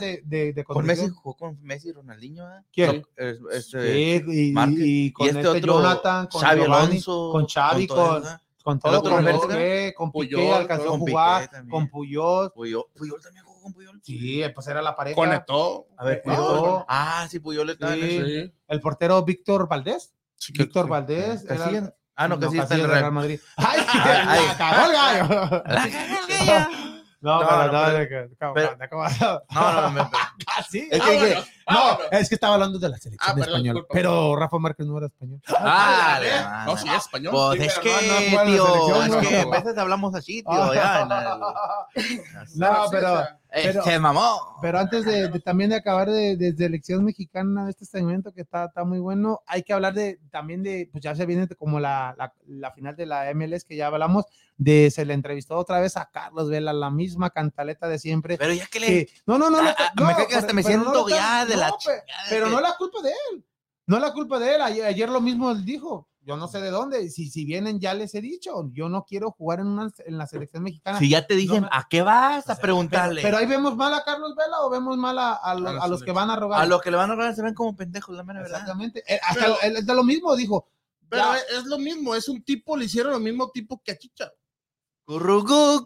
[SPEAKER 1] de, de, de
[SPEAKER 3] Con Messi, jugó con Messi y Ronaldinho, ¿verdad?
[SPEAKER 1] ¿Quién?
[SPEAKER 3] Este,
[SPEAKER 1] Sí, y, con
[SPEAKER 3] y este
[SPEAKER 1] este,
[SPEAKER 3] otro,
[SPEAKER 1] Jonathan, con
[SPEAKER 3] Xavi
[SPEAKER 1] Giovanni,
[SPEAKER 3] Alonso,
[SPEAKER 1] con Xavi,
[SPEAKER 3] todo
[SPEAKER 1] con- todo,
[SPEAKER 3] otro
[SPEAKER 1] con con Piqué alcanzó a
[SPEAKER 3] con
[SPEAKER 1] jugar, con Puyol.
[SPEAKER 3] Puyol, Puyol también jugó con Puyol.
[SPEAKER 1] Sí, pues era la pareja.
[SPEAKER 2] Conectó.
[SPEAKER 3] A ver. Ah, sí, Puyol estaba en
[SPEAKER 1] Sí.
[SPEAKER 3] el-
[SPEAKER 1] portero Víctor Valdés.
[SPEAKER 2] Sí,
[SPEAKER 1] Víctor
[SPEAKER 2] sí.
[SPEAKER 1] Valdés. era-.
[SPEAKER 3] Ah, no, Casillas está en
[SPEAKER 1] Casillas
[SPEAKER 3] el Real.
[SPEAKER 1] Madrid. (laughs) ¡Ay! (laughs)
[SPEAKER 3] Ay.
[SPEAKER 1] la cagó el gallo! (laughs)
[SPEAKER 3] La cagó el gallo.
[SPEAKER 1] No,
[SPEAKER 3] No,
[SPEAKER 1] pero
[SPEAKER 3] no,
[SPEAKER 1] no,
[SPEAKER 3] pero-
[SPEAKER 1] que- ¿cómo-
[SPEAKER 3] pero-
[SPEAKER 1] cómo-
[SPEAKER 3] No, no,
[SPEAKER 1] Ah, sí.
[SPEAKER 3] Es
[SPEAKER 1] Ah,
[SPEAKER 3] que- que-
[SPEAKER 1] No,
[SPEAKER 2] vámonos.
[SPEAKER 1] es que estaba hablando de la selección
[SPEAKER 2] Ah,
[SPEAKER 1] española.
[SPEAKER 2] disculpa.
[SPEAKER 1] Pero Rafa Márquez no era español.
[SPEAKER 3] Ah, la
[SPEAKER 2] No, sí, es español.
[SPEAKER 3] Pues
[SPEAKER 1] Sí,
[SPEAKER 3] es que,
[SPEAKER 1] no- no
[SPEAKER 3] tío, es que a veces hablamos así, tío, ya.
[SPEAKER 1] No,
[SPEAKER 2] Sí,
[SPEAKER 1] pero, Pero-
[SPEAKER 3] se mamó.
[SPEAKER 1] pero antes de, de también de acabar de, de selección mexicana de este segmento que está, está muy bueno, hay que hablar de también de, pues ya se viene como la, la, la final de la MLS que ya hablamos, de se le entrevistó otra vez a Carlos Vela, la misma cantaleta de siempre.
[SPEAKER 3] Pero ya que le.
[SPEAKER 1] que- no, no, no,
[SPEAKER 3] Ah,
[SPEAKER 1] no,
[SPEAKER 3] ah,
[SPEAKER 1] no,
[SPEAKER 3] me cae que hasta
[SPEAKER 1] pero-
[SPEAKER 3] me
[SPEAKER 1] pero no
[SPEAKER 3] siento
[SPEAKER 1] lo
[SPEAKER 3] ya de la
[SPEAKER 1] no,
[SPEAKER 3] chingada,
[SPEAKER 1] Pero
[SPEAKER 3] que-
[SPEAKER 1] no es la culpa de él. No es la culpa de él. Ayer, ayer lo mismo él dijo. Yo no sé de dónde. Si, si vienen, ya les he dicho. Yo no quiero jugar en, una, en la selección mexicana.
[SPEAKER 3] Si ya te dicen, ¿a qué vas a preguntarle?
[SPEAKER 1] Pero, pero ahí vemos mal a Carlos Vela o vemos mal a, a los,
[SPEAKER 2] A
[SPEAKER 1] los que van a rogar.
[SPEAKER 3] a los que le van a rogar se ven como pendejos, la mera verdad.
[SPEAKER 1] Exactamente. Eh, Hasta
[SPEAKER 2] Pero-
[SPEAKER 1] lo- él- él de lo mismo dijo.
[SPEAKER 2] Pero
[SPEAKER 1] Ya.
[SPEAKER 2] es, es lo mismo, es un tipo, le hicieron lo mismo tipo que a Chicha. Cuando,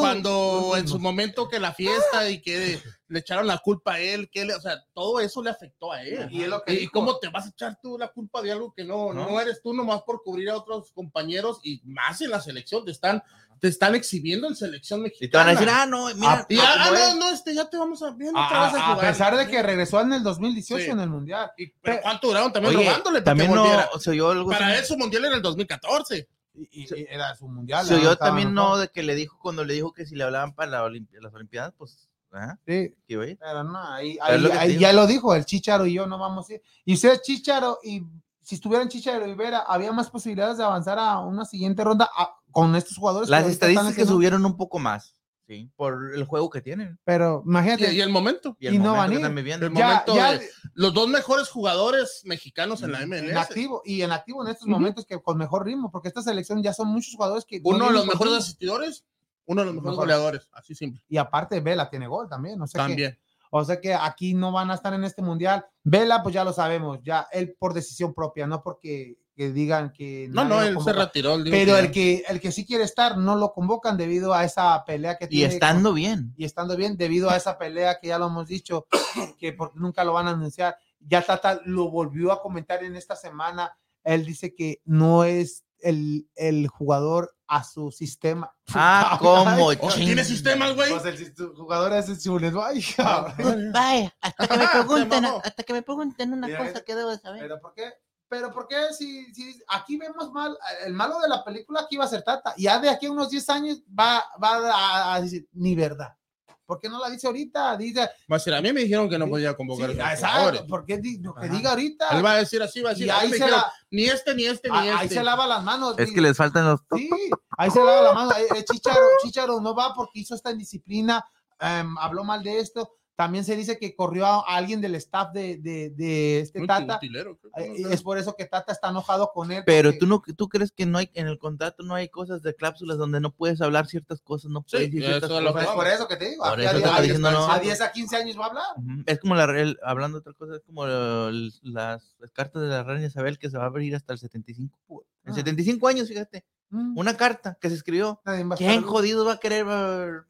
[SPEAKER 2] cuando en su momento que la fiesta y que le echaron la culpa a él, que él, o sea, todo eso le afectó a él.
[SPEAKER 1] Y es lo que
[SPEAKER 2] ¿Y cómo te vas a echar tú la culpa de algo que no, no,
[SPEAKER 3] No.
[SPEAKER 2] eres tú nomás por cubrir a otros compañeros y más en la selección? Te están, te están exhibiendo en selección
[SPEAKER 3] Y
[SPEAKER 2] mexicana.
[SPEAKER 3] te van a decir, ah, no, mira,
[SPEAKER 1] Ah,
[SPEAKER 2] Y, ah, ah, no, no, este, ya te vamos a ver
[SPEAKER 1] A,
[SPEAKER 2] otra vez a
[SPEAKER 1] a- a
[SPEAKER 2] jugar.
[SPEAKER 1] pesar de que regresó en el 2018
[SPEAKER 2] Sí.
[SPEAKER 1] en el Mundial.
[SPEAKER 2] Y- pero ¿cuánto duraron también
[SPEAKER 3] Oye,
[SPEAKER 2] robándole para
[SPEAKER 3] también
[SPEAKER 2] que
[SPEAKER 3] no
[SPEAKER 2] volviera?
[SPEAKER 3] se oyó algo
[SPEAKER 2] Para
[SPEAKER 3] así.
[SPEAKER 2] él su mundial era el 2014.
[SPEAKER 1] Y, era su Mundial. Estaba
[SPEAKER 3] también no de que le dijo cuando le dijo que si le hablaban para la Olimpi- las Olimpiadas, pues, ajá,
[SPEAKER 1] Sí. Pero no, ahí,
[SPEAKER 3] lo
[SPEAKER 1] ya lo dijo, el Chicharo y yo no vamos a ir. Y usted, Chicharo, y si estuvieran Chicha y Rivera, había más posibilidades de avanzar a una siguiente ronda a- con estos jugadores.
[SPEAKER 3] Las estadísticas subieron un poco más, ¿sí? Por el juego que tienen.
[SPEAKER 1] Pero imagínate,
[SPEAKER 2] Y, y el momento.
[SPEAKER 3] Y, el
[SPEAKER 1] Y no van a
[SPEAKER 3] que
[SPEAKER 1] ir.
[SPEAKER 3] están viviendo.
[SPEAKER 2] El
[SPEAKER 1] ya,
[SPEAKER 2] momento
[SPEAKER 1] ya
[SPEAKER 2] de- Los dos mejores jugadores mexicanos en la
[SPEAKER 1] en
[SPEAKER 2] MLS.
[SPEAKER 1] activo y en activo en estos momentos que con mejor ritmo, porque esta selección ya son muchos jugadores que no
[SPEAKER 2] Uno de los mejores
[SPEAKER 1] ritmo.
[SPEAKER 2] asistidores, uno de los mejores
[SPEAKER 1] Mejor.
[SPEAKER 2] goleadores. Así simple.
[SPEAKER 1] y aparte Vela tiene gol también, o sea que
[SPEAKER 2] También.
[SPEAKER 1] O sea que aquí no van a estar en este mundial. Vela, pues ya lo sabemos, ya él por decisión propia, no porque que digan que
[SPEAKER 2] No, no, él se retiró.
[SPEAKER 1] Pero
[SPEAKER 2] que
[SPEAKER 1] el que el que sí quiere estar no lo convocan debido a esa pelea que
[SPEAKER 3] Y
[SPEAKER 1] tiene
[SPEAKER 3] estando
[SPEAKER 1] con-
[SPEAKER 3] bien.
[SPEAKER 1] y estando bien debido a esa pelea que ya lo hemos dicho (coughs) que porque nunca lo van a anunciar. Ya Tata lo volvió a comentar en esta semana. Él dice que no es el, el jugador a su sistema. (laughs)
[SPEAKER 3] Ah, como
[SPEAKER 2] Oh, ¿Tiene sistema güey?
[SPEAKER 1] Pues el jugador es el Chules, ay, cabrón.
[SPEAKER 4] Vaya, hasta que me (laughs) pregunten, hasta que me pregunten una
[SPEAKER 1] Mira,
[SPEAKER 4] cosa que debo de saber.
[SPEAKER 1] Pero ¿por qué? Pero ¿por qué si, si aquí vemos mal, el malo de la película aquí va a ser Tata, y ya de aquí a unos 10 años va, va a, a decir, ni verdad. ¿Por qué no la dice ahorita? Dice,
[SPEAKER 2] Va a decir, a mí me dijeron que no
[SPEAKER 1] Sí,
[SPEAKER 2] podía
[SPEAKER 1] sí,
[SPEAKER 2] convocar a esos
[SPEAKER 1] exacto,
[SPEAKER 2] jugadores.
[SPEAKER 1] ¿por qué di- lo que
[SPEAKER 2] Ajá.
[SPEAKER 1] diga ahorita?
[SPEAKER 2] Él va a decir así, va a decir,
[SPEAKER 1] y
[SPEAKER 2] a
[SPEAKER 1] ahí se,
[SPEAKER 2] dijeron,
[SPEAKER 1] la,
[SPEAKER 2] ni este, ni este, ni
[SPEAKER 1] a- ahí
[SPEAKER 2] este.
[SPEAKER 1] se lava las manos.
[SPEAKER 3] Es
[SPEAKER 1] di-
[SPEAKER 3] que les faltan los.
[SPEAKER 1] Sí, ahí se lava la mano. Eh, eh, Chicharo, Chicharo no va porque hizo esta indisciplina, em, habló mal de esto. También se dice que corrió a, a alguien del staff de, de, de este
[SPEAKER 2] Un
[SPEAKER 1] Tata.
[SPEAKER 2] creo
[SPEAKER 1] Eh, es por eso que Tata está enojado con él.
[SPEAKER 3] Pero
[SPEAKER 1] porque-
[SPEAKER 3] tú no, tú crees que no hay en el contrato no hay cosas de cláusulas donde no puedes hablar ciertas cosas, no puedes decir
[SPEAKER 2] eso
[SPEAKER 3] ciertas
[SPEAKER 2] lo
[SPEAKER 1] Pues
[SPEAKER 2] que
[SPEAKER 1] es
[SPEAKER 3] cosas.
[SPEAKER 1] por eso que te digo.
[SPEAKER 3] Por
[SPEAKER 1] aquí
[SPEAKER 3] eso
[SPEAKER 1] a,
[SPEAKER 3] te
[SPEAKER 1] die-
[SPEAKER 3] estoy
[SPEAKER 1] a
[SPEAKER 3] diciendo,
[SPEAKER 1] diez-
[SPEAKER 3] no.
[SPEAKER 1] a 10 a 15 años va a hablar.
[SPEAKER 3] Ujú. Es como la, el- hablando de otra cosa, es como el- las, las cartas de la reina Isabel que se va a abrir hasta el 75. En
[SPEAKER 1] Ah.
[SPEAKER 3] 75 años, fíjate,
[SPEAKER 1] Mm,
[SPEAKER 3] una carta que se escribió. ¿Quién
[SPEAKER 1] estar-
[SPEAKER 3] jodido va a querer?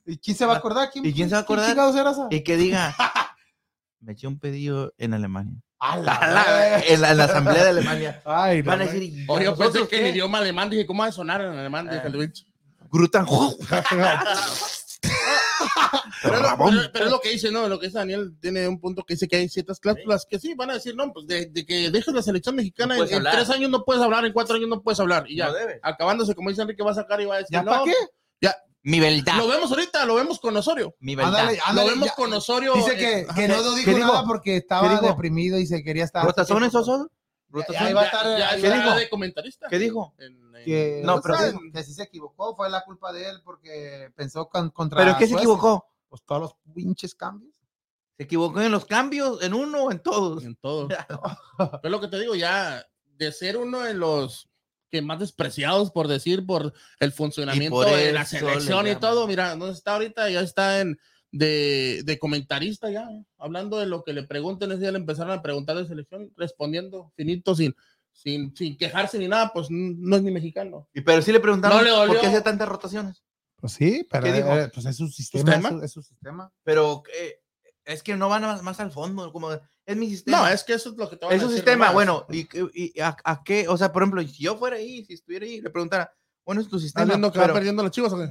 [SPEAKER 1] ¿Y quién se va a acordar?
[SPEAKER 3] ¿Y quién se va a acordar?
[SPEAKER 1] chingados era esa?
[SPEAKER 3] Y que diga, (laughs) me eché un pedido en Alemania.
[SPEAKER 1] A la
[SPEAKER 3] A la- en, la, en la asamblea de Alemania. (laughs)
[SPEAKER 1] Ay,
[SPEAKER 3] Van a decir, ¿y
[SPEAKER 2] Oh, yo pensé que en idioma alemán, dije, ¿cómo va a sonar en alemán? Dije, el bicho.
[SPEAKER 3] Grutan. (laughs) (laughs)
[SPEAKER 2] Pero, es lo- pero- pero es lo que dice, ¿no? Lo que dice Daniel tiene un punto que dice que hay ciertas cláusulas que sí van a decir, no, pues de, de que dejes la selección mexicana
[SPEAKER 3] No
[SPEAKER 2] en, tres años no puedes hablar, en cuatro años no puedes hablar. Y ya,
[SPEAKER 3] No
[SPEAKER 2] acabándose, como dice Enrique, va a sacar y va a decir,
[SPEAKER 1] ¿Ya
[SPEAKER 2] no,
[SPEAKER 1] para qué?
[SPEAKER 3] Mi verdad.
[SPEAKER 2] Lo vemos ahorita, lo vemos con Osorio.
[SPEAKER 3] Mi verdad.
[SPEAKER 1] Ándale, ándale,
[SPEAKER 2] lo vemos
[SPEAKER 1] ya.
[SPEAKER 2] con Osorio.
[SPEAKER 1] Dice
[SPEAKER 2] eh,
[SPEAKER 1] que,
[SPEAKER 2] ajá,
[SPEAKER 1] que no dijo nada porque estaba deprimido y se quería estar.
[SPEAKER 3] ¿Rotazones
[SPEAKER 1] Ya-
[SPEAKER 3] Osorio?
[SPEAKER 1] ya
[SPEAKER 3] ¿Rotazones?
[SPEAKER 1] iba a
[SPEAKER 2] ya-
[SPEAKER 1] estar-
[SPEAKER 2] ya
[SPEAKER 1] ¿qué dijo?
[SPEAKER 2] de comentarista.
[SPEAKER 3] ¿Qué dijo?
[SPEAKER 2] En-
[SPEAKER 1] Que,
[SPEAKER 3] No, pero
[SPEAKER 1] que- sí se equivocó, fue la culpa de él porque pensó con, contra.
[SPEAKER 3] ¿Pero qué se equivocó?
[SPEAKER 1] Pues todos los pinches cambios.
[SPEAKER 3] ¿Se equivocó en los cambios? ¿En uno o en todos?
[SPEAKER 2] en todo. (laughs) (laughs) Pero es lo que te digo, ya de ser uno de los que más despreciados, por decir, por el funcionamiento
[SPEAKER 3] por
[SPEAKER 2] de la selección
[SPEAKER 3] le
[SPEAKER 2] y todo, mira, no está ahorita, ya está en de, de comentarista ya, hablando de lo que le pregunten, ese día le empezaron a preguntar de selección, respondiendo finito, sin, sin, sin quejarse ni nada, pues no es ni mexicano.
[SPEAKER 3] Y pero sí le preguntaron
[SPEAKER 2] No le dolió.
[SPEAKER 3] por qué hacía tantas rotaciones.
[SPEAKER 1] Pues sí, pero
[SPEAKER 3] ¿Qué dijo?
[SPEAKER 1] eh, pues es su sistema.
[SPEAKER 2] ¿Sistema?
[SPEAKER 1] Es su, es su sistema.
[SPEAKER 3] Pero eh, es que no van más, más al fondo, como es mi sistema.
[SPEAKER 2] No, es que eso es lo que te van
[SPEAKER 3] es
[SPEAKER 2] decir
[SPEAKER 3] sistema,
[SPEAKER 2] nomás.
[SPEAKER 3] bueno, y, y a, a qué, o sea, por ejemplo, si yo fuera ahí, si estuviera ahí, le preguntara, bueno, es tu
[SPEAKER 2] ¿Estás
[SPEAKER 3] sistema,
[SPEAKER 2] viendo que
[SPEAKER 3] pero-
[SPEAKER 2] va perdiendo los chivos o qué?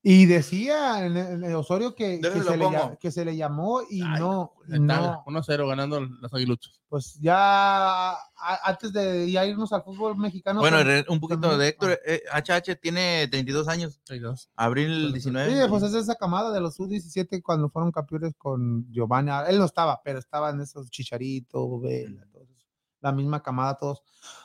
[SPEAKER 1] Y decía en, el- el Osorio que, que se le, que se le llamó y
[SPEAKER 2] Ay,
[SPEAKER 1] no, no,
[SPEAKER 2] 1-0 ganando las aguiluchos.
[SPEAKER 1] pues ya a- antes de ya irnos al fútbol mexicano.
[SPEAKER 3] bueno,
[SPEAKER 1] pues,
[SPEAKER 3] un poquito
[SPEAKER 1] también-
[SPEAKER 3] de Héctor, eh, HH tiene 32 años, abril 19.
[SPEAKER 1] Sí, pues es esa camada de los U17 cuando fueron campeones con Giovanni. ah, Él no estaba, pero estaban esos Chicharito, Vela, la misma camada, todos.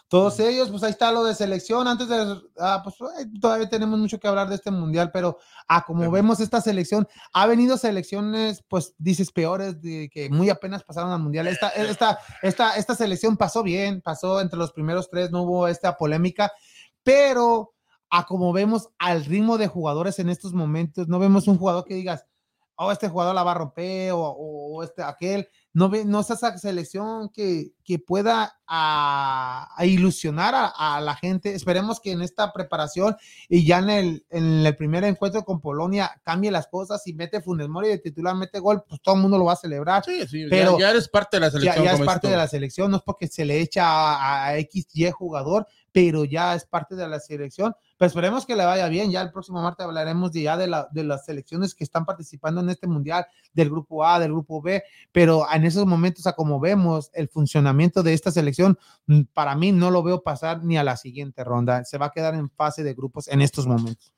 [SPEAKER 1] Todos ellos, pues ahí está lo de selección. Antes de, ah, pues eh, todavía tenemos mucho que hablar de este mundial, pero ah, como vemos esta selección, ha venido selecciones, pues dices peores, de que muy apenas pasaron al mundial. Esta, esta, esta, esta selección pasó bien, pasó entre los primeros tres, no hubo esta polémica, pero a como vemos al ritmo de jugadores en estos momentos, no vemos un jugador que digas, oh, este jugador la va a romper o, o este, aquel. No, no es esa selección que, que pueda a, a ilusionar a, a, la gente. Esperemos que en esta preparación y ya en el, en el primer encuentro con Polonia cambie las cosas y mete Funes Mori de titular, mete gol, pues todo el mundo lo va a celebrar.
[SPEAKER 2] Sí, sí,
[SPEAKER 1] Pero
[SPEAKER 2] ya, ya eres parte de la
[SPEAKER 1] Ya,
[SPEAKER 2] selección.
[SPEAKER 1] ya es
[SPEAKER 2] como
[SPEAKER 1] parte de la selección, no es porque se le echa a, a XY jugador, pero ya es parte de la selección. Pero esperemos que le vaya bien. Ya el próximo martes hablaremos de, ya de, la, de las selecciones que están participando en este mundial, del grupo A, del grupo B, pero en esos momentos, a como vemos el funcionamiento de esta selección, mm, para mí no lo veo pasar ni a la siguiente ronda. Se va a quedar en fase de grupos en estos momentos.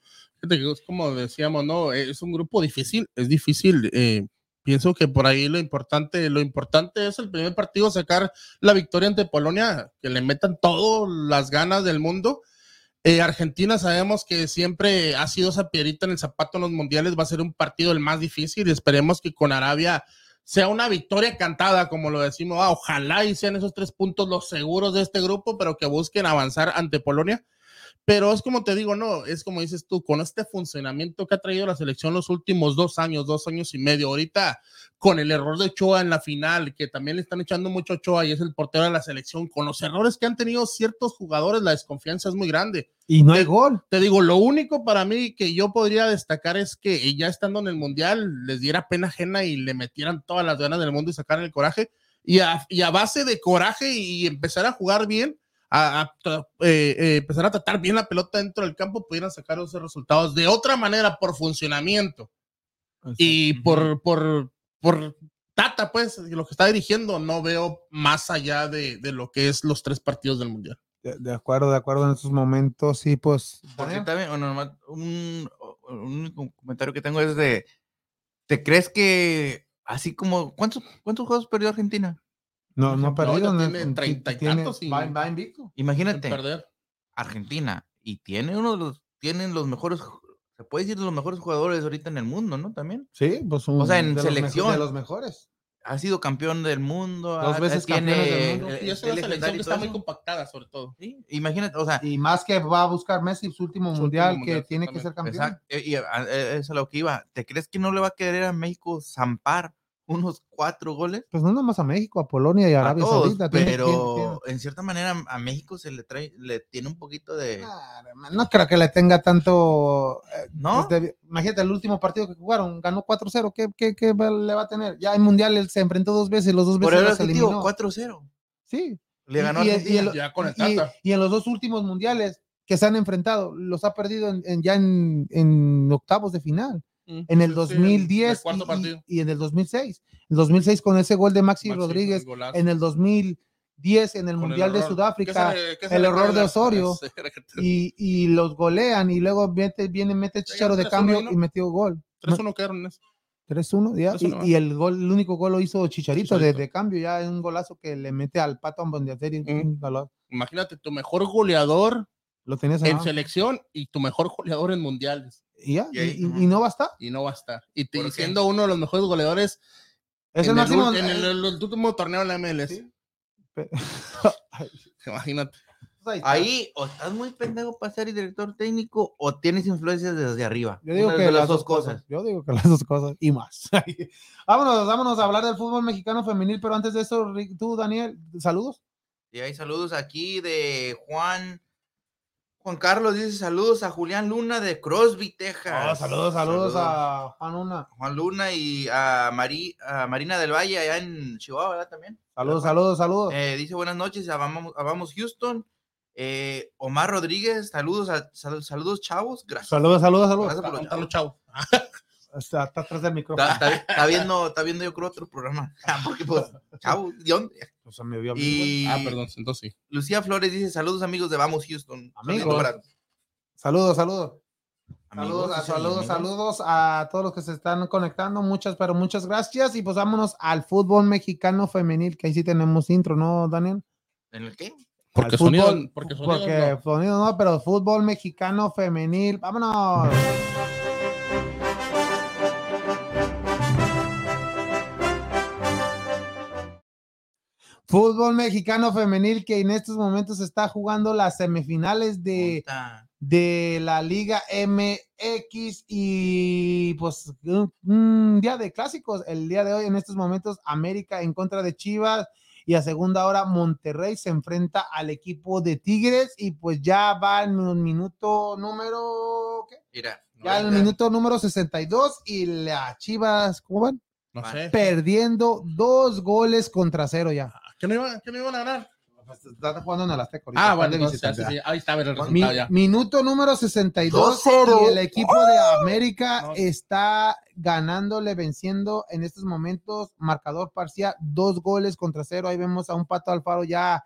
[SPEAKER 2] Como decíamos, ¿no? Es un grupo difícil, es difícil eh, pienso que por ahí lo importante, lo importante es el primer partido sacar la victoria ante Polonia, que le metan todas las ganas del mundo. Eh, Argentina sabemos que siempre ha sido esa piedrita en el zapato en los mundiales, va a ser un partido el más difícil y esperemos que con Arabia sea una victoria cantada, como lo decimos. Ah, ojalá y sean esos tres puntos los seguros de este grupo, pero que busquen avanzar ante Polonia. Pero es como te digo, no, es como dices tú, con este funcionamiento que ha traído la selección los últimos dos años, dos años y medio, ahorita con el error de Ochoa en la final, que también le están echando mucho a Ochoa y es el portero de la selección, con los errores que han tenido ciertos jugadores, la desconfianza es muy grande.
[SPEAKER 1] Y no hay gol.
[SPEAKER 2] Te digo, lo único para mí que yo podría destacar es que ya estando en el Mundial les diera pena ajena y le metieran todas las ganas del mundo y sacaran el coraje. Y a, y a base de coraje y empezar a jugar bien, a, a tra- eh, eh, empezar a tratar bien la pelota dentro del campo, pudieran sacar esos resultados de otra manera por funcionamiento y
[SPEAKER 3] Ujú.
[SPEAKER 2] por, por, por Tata, pues, lo que está dirigiendo, no veo más allá de, de lo que es los tres partidos del Mundial.
[SPEAKER 1] De, de acuerdo, de acuerdo en estos momentos, sí, pues.
[SPEAKER 3] Porque también, bueno, un, un comentario que tengo es de, ¿te crees que así como, ¿cuántos, cuántos juegos perdió Argentina?
[SPEAKER 1] No, no ha
[SPEAKER 2] No,
[SPEAKER 1] perdido. no,
[SPEAKER 2] tiene
[SPEAKER 1] ti-
[SPEAKER 2] treinta y tantos y-
[SPEAKER 1] va, va invicto.
[SPEAKER 3] Imagínate,
[SPEAKER 2] Perder.
[SPEAKER 3] Argentina, y tiene uno de los, tienen los mejores, se puede decir de los mejores jugadores ahorita en el mundo, ¿no? También.
[SPEAKER 1] Sí, pues un,
[SPEAKER 3] O sea, en
[SPEAKER 1] de los
[SPEAKER 3] selección.
[SPEAKER 1] de los mejores.
[SPEAKER 3] Ha sido campeón del mundo.
[SPEAKER 1] Dos
[SPEAKER 3] ha-
[SPEAKER 1] veces
[SPEAKER 3] tiene,
[SPEAKER 1] del mundo.
[SPEAKER 3] eh,
[SPEAKER 2] Y es una selección que
[SPEAKER 3] y
[SPEAKER 2] está muy compactada, sobre todo.
[SPEAKER 3] Sí, imagínate, o sea,
[SPEAKER 1] Y más que va a buscar Messi su último
[SPEAKER 2] Su
[SPEAKER 1] mundial,
[SPEAKER 2] último mundial,
[SPEAKER 1] que tiene que ser campeón.
[SPEAKER 3] Exacto, eh, y eh, eso es a lo que iba. ¿Te crees que no le va a querer a México zampar unos cuatro goles?
[SPEAKER 1] Pues no nomás a México, a Polonia y a
[SPEAKER 3] A
[SPEAKER 1] Arabia
[SPEAKER 3] todos,
[SPEAKER 1] Saudita. tiene-
[SPEAKER 3] pero
[SPEAKER 1] tiene- tiene-
[SPEAKER 3] en cierta manera a México se le trae, le tiene un poquito de...
[SPEAKER 1] Ah, No creo que le tenga tanto. eh,
[SPEAKER 3] ¿No?
[SPEAKER 1] pues, de- imagínate el último partido que jugaron, ganó 4-0. ¿Qué, qué, qué le va a tener? Ya en Mundial él se enfrentó dos veces, los dos
[SPEAKER 3] Por
[SPEAKER 1] veces
[SPEAKER 3] el
[SPEAKER 1] los
[SPEAKER 3] objetivo,
[SPEAKER 1] eliminó.
[SPEAKER 3] 4-0.
[SPEAKER 1] Sí.
[SPEAKER 3] Le
[SPEAKER 1] Y-
[SPEAKER 3] ganó
[SPEAKER 1] y- y
[SPEAKER 3] Argentina.
[SPEAKER 1] el-
[SPEAKER 2] Ya con el
[SPEAKER 1] y,
[SPEAKER 2] Tata.
[SPEAKER 1] y en los dos últimos mundiales que se han enfrentado, los ha perdido en, en- ya en, en octavos de final. En el
[SPEAKER 2] Sí, sí,
[SPEAKER 1] 2010
[SPEAKER 2] el cuarto
[SPEAKER 1] y-
[SPEAKER 2] partido.
[SPEAKER 1] y, en el 2006. El 2006 con ese gol de Maxi,
[SPEAKER 2] Maxi,
[SPEAKER 1] Rodríguez.
[SPEAKER 2] el.
[SPEAKER 1] En el 2010 en el
[SPEAKER 2] Con el
[SPEAKER 1] Mundial de
[SPEAKER 2] error.
[SPEAKER 1] Sudáfrica.
[SPEAKER 2] ¿Qué se- qué se
[SPEAKER 1] el error de? Osorio. (laughs) Y, y los golean y luego viene, viene mete Chicharo de
[SPEAKER 2] 3-1,
[SPEAKER 1] cambio y metió gol.
[SPEAKER 2] 3-1 quedaron en eso.
[SPEAKER 1] 3-1, ya.
[SPEAKER 2] 3-1,
[SPEAKER 1] y, y el gol, el único gol lo hizo Chicharito, De,
[SPEAKER 2] Chicharito.
[SPEAKER 1] de cambio, ya en un golazo que le mete al pato a Bondiateri,
[SPEAKER 2] Mm. Imagínate tu mejor goleador
[SPEAKER 1] Lo tenías
[SPEAKER 2] en selección y tu mejor goleador en mundiales.
[SPEAKER 1] Y ya,
[SPEAKER 3] Y
[SPEAKER 1] y,
[SPEAKER 3] ahí,
[SPEAKER 1] y-
[SPEAKER 3] ajá.
[SPEAKER 1] y no basta.
[SPEAKER 2] Y no va a estar. Y, te- siendo uno de los mejores goleadores
[SPEAKER 1] Es
[SPEAKER 2] en,
[SPEAKER 1] el máximo.
[SPEAKER 2] en el,
[SPEAKER 1] eh,
[SPEAKER 2] el último torneo de la MLS.
[SPEAKER 1] Sí. (laughs) (laughs)
[SPEAKER 2] Imagínate.
[SPEAKER 1] pues ahí
[SPEAKER 3] o estás muy pendejo para ser director técnico o tienes influencias desde arriba.
[SPEAKER 1] Yo digo
[SPEAKER 3] Una
[SPEAKER 1] que las dos cosas. Yo digo que las dos cosas y más. (laughs) vámonos, vámonos a hablar del fútbol mexicano femenil, pero antes de eso, tú, Daniel, saludos.
[SPEAKER 3] Y hay saludos aquí de Juan. Juan Carlos dice saludos a Julián Luna de Crosby, Texas.
[SPEAKER 1] Ah, saludos, saludos, a Juan Una.
[SPEAKER 3] Juan Luna y a, Mari- a Marina del Valle allá en Chihuahua, ¿verdad? También.
[SPEAKER 1] Saludos, saludos, saludos.
[SPEAKER 3] Eh, dice buenas noches, a Vamos, a Vamos Houston. Eh, Omar Rodríguez, saludos, a, sal- saludos chavos. Gracias.
[SPEAKER 1] saludos, saludos, saludos.
[SPEAKER 3] Gracias por los
[SPEAKER 2] Está-
[SPEAKER 3] chavos.
[SPEAKER 2] los chavos.
[SPEAKER 1] Está, está atrás del micrófono.
[SPEAKER 3] Está, está- está viendo, está viendo yo creo otro programa. (laughs) Porque pues, chavos, ¿de dónde?
[SPEAKER 1] O sea, me vio a mí,
[SPEAKER 3] Y
[SPEAKER 2] Ah, perdón, entonces sí.
[SPEAKER 3] Lucía Flores dice saludos amigos de Vamos Houston.
[SPEAKER 1] Amigos.
[SPEAKER 3] Saludos para-
[SPEAKER 1] Saludos, saludos.
[SPEAKER 3] amigos,
[SPEAKER 1] Saludos, saludos, a todos los que se están conectando. Muchas, pero muchas gracias. Y pues vámonos al fútbol mexicano femenil, que ahí sí tenemos intro, ¿no, Daniel?
[SPEAKER 3] ¿En el qué?
[SPEAKER 2] Porque
[SPEAKER 1] Al
[SPEAKER 2] sonido, porque sonido
[SPEAKER 1] porque
[SPEAKER 2] no.
[SPEAKER 1] sonido no, pero fútbol mexicano femenil. Vámonos. Fútbol mexicano femenil que en estos momentos está jugando las semifinales de, de la Liga MX y pues un, un día de clásicos. El día de hoy, en estos momentos, América en contra de Chivas y a segunda hora Monterrey se enfrenta al equipo de Tigres y pues ya va en un minuto número, ¿qué?
[SPEAKER 3] Mira.
[SPEAKER 1] Ya en el minuto número 62 y las Chivas, ¿cómo van?
[SPEAKER 2] No sé.
[SPEAKER 1] Perdiendo dos goles contra cero ya.
[SPEAKER 2] ¿Qué no, iban, ¿Qué no a ganar?
[SPEAKER 1] Está jugando en el Azteca ahorita,
[SPEAKER 2] Ah,
[SPEAKER 1] están
[SPEAKER 2] bueno,
[SPEAKER 1] de visitante.
[SPEAKER 2] sí, sí, ahí está a ver el
[SPEAKER 1] Mi-
[SPEAKER 2] resultado ya.
[SPEAKER 1] minuto número 62
[SPEAKER 3] 2-0.
[SPEAKER 1] y el equipo de América
[SPEAKER 2] No.
[SPEAKER 1] está ganándole, venciendo en estos momentos, marcador parcial, dos goles contra cero. Ahí vemos a un Pato Alfaro ya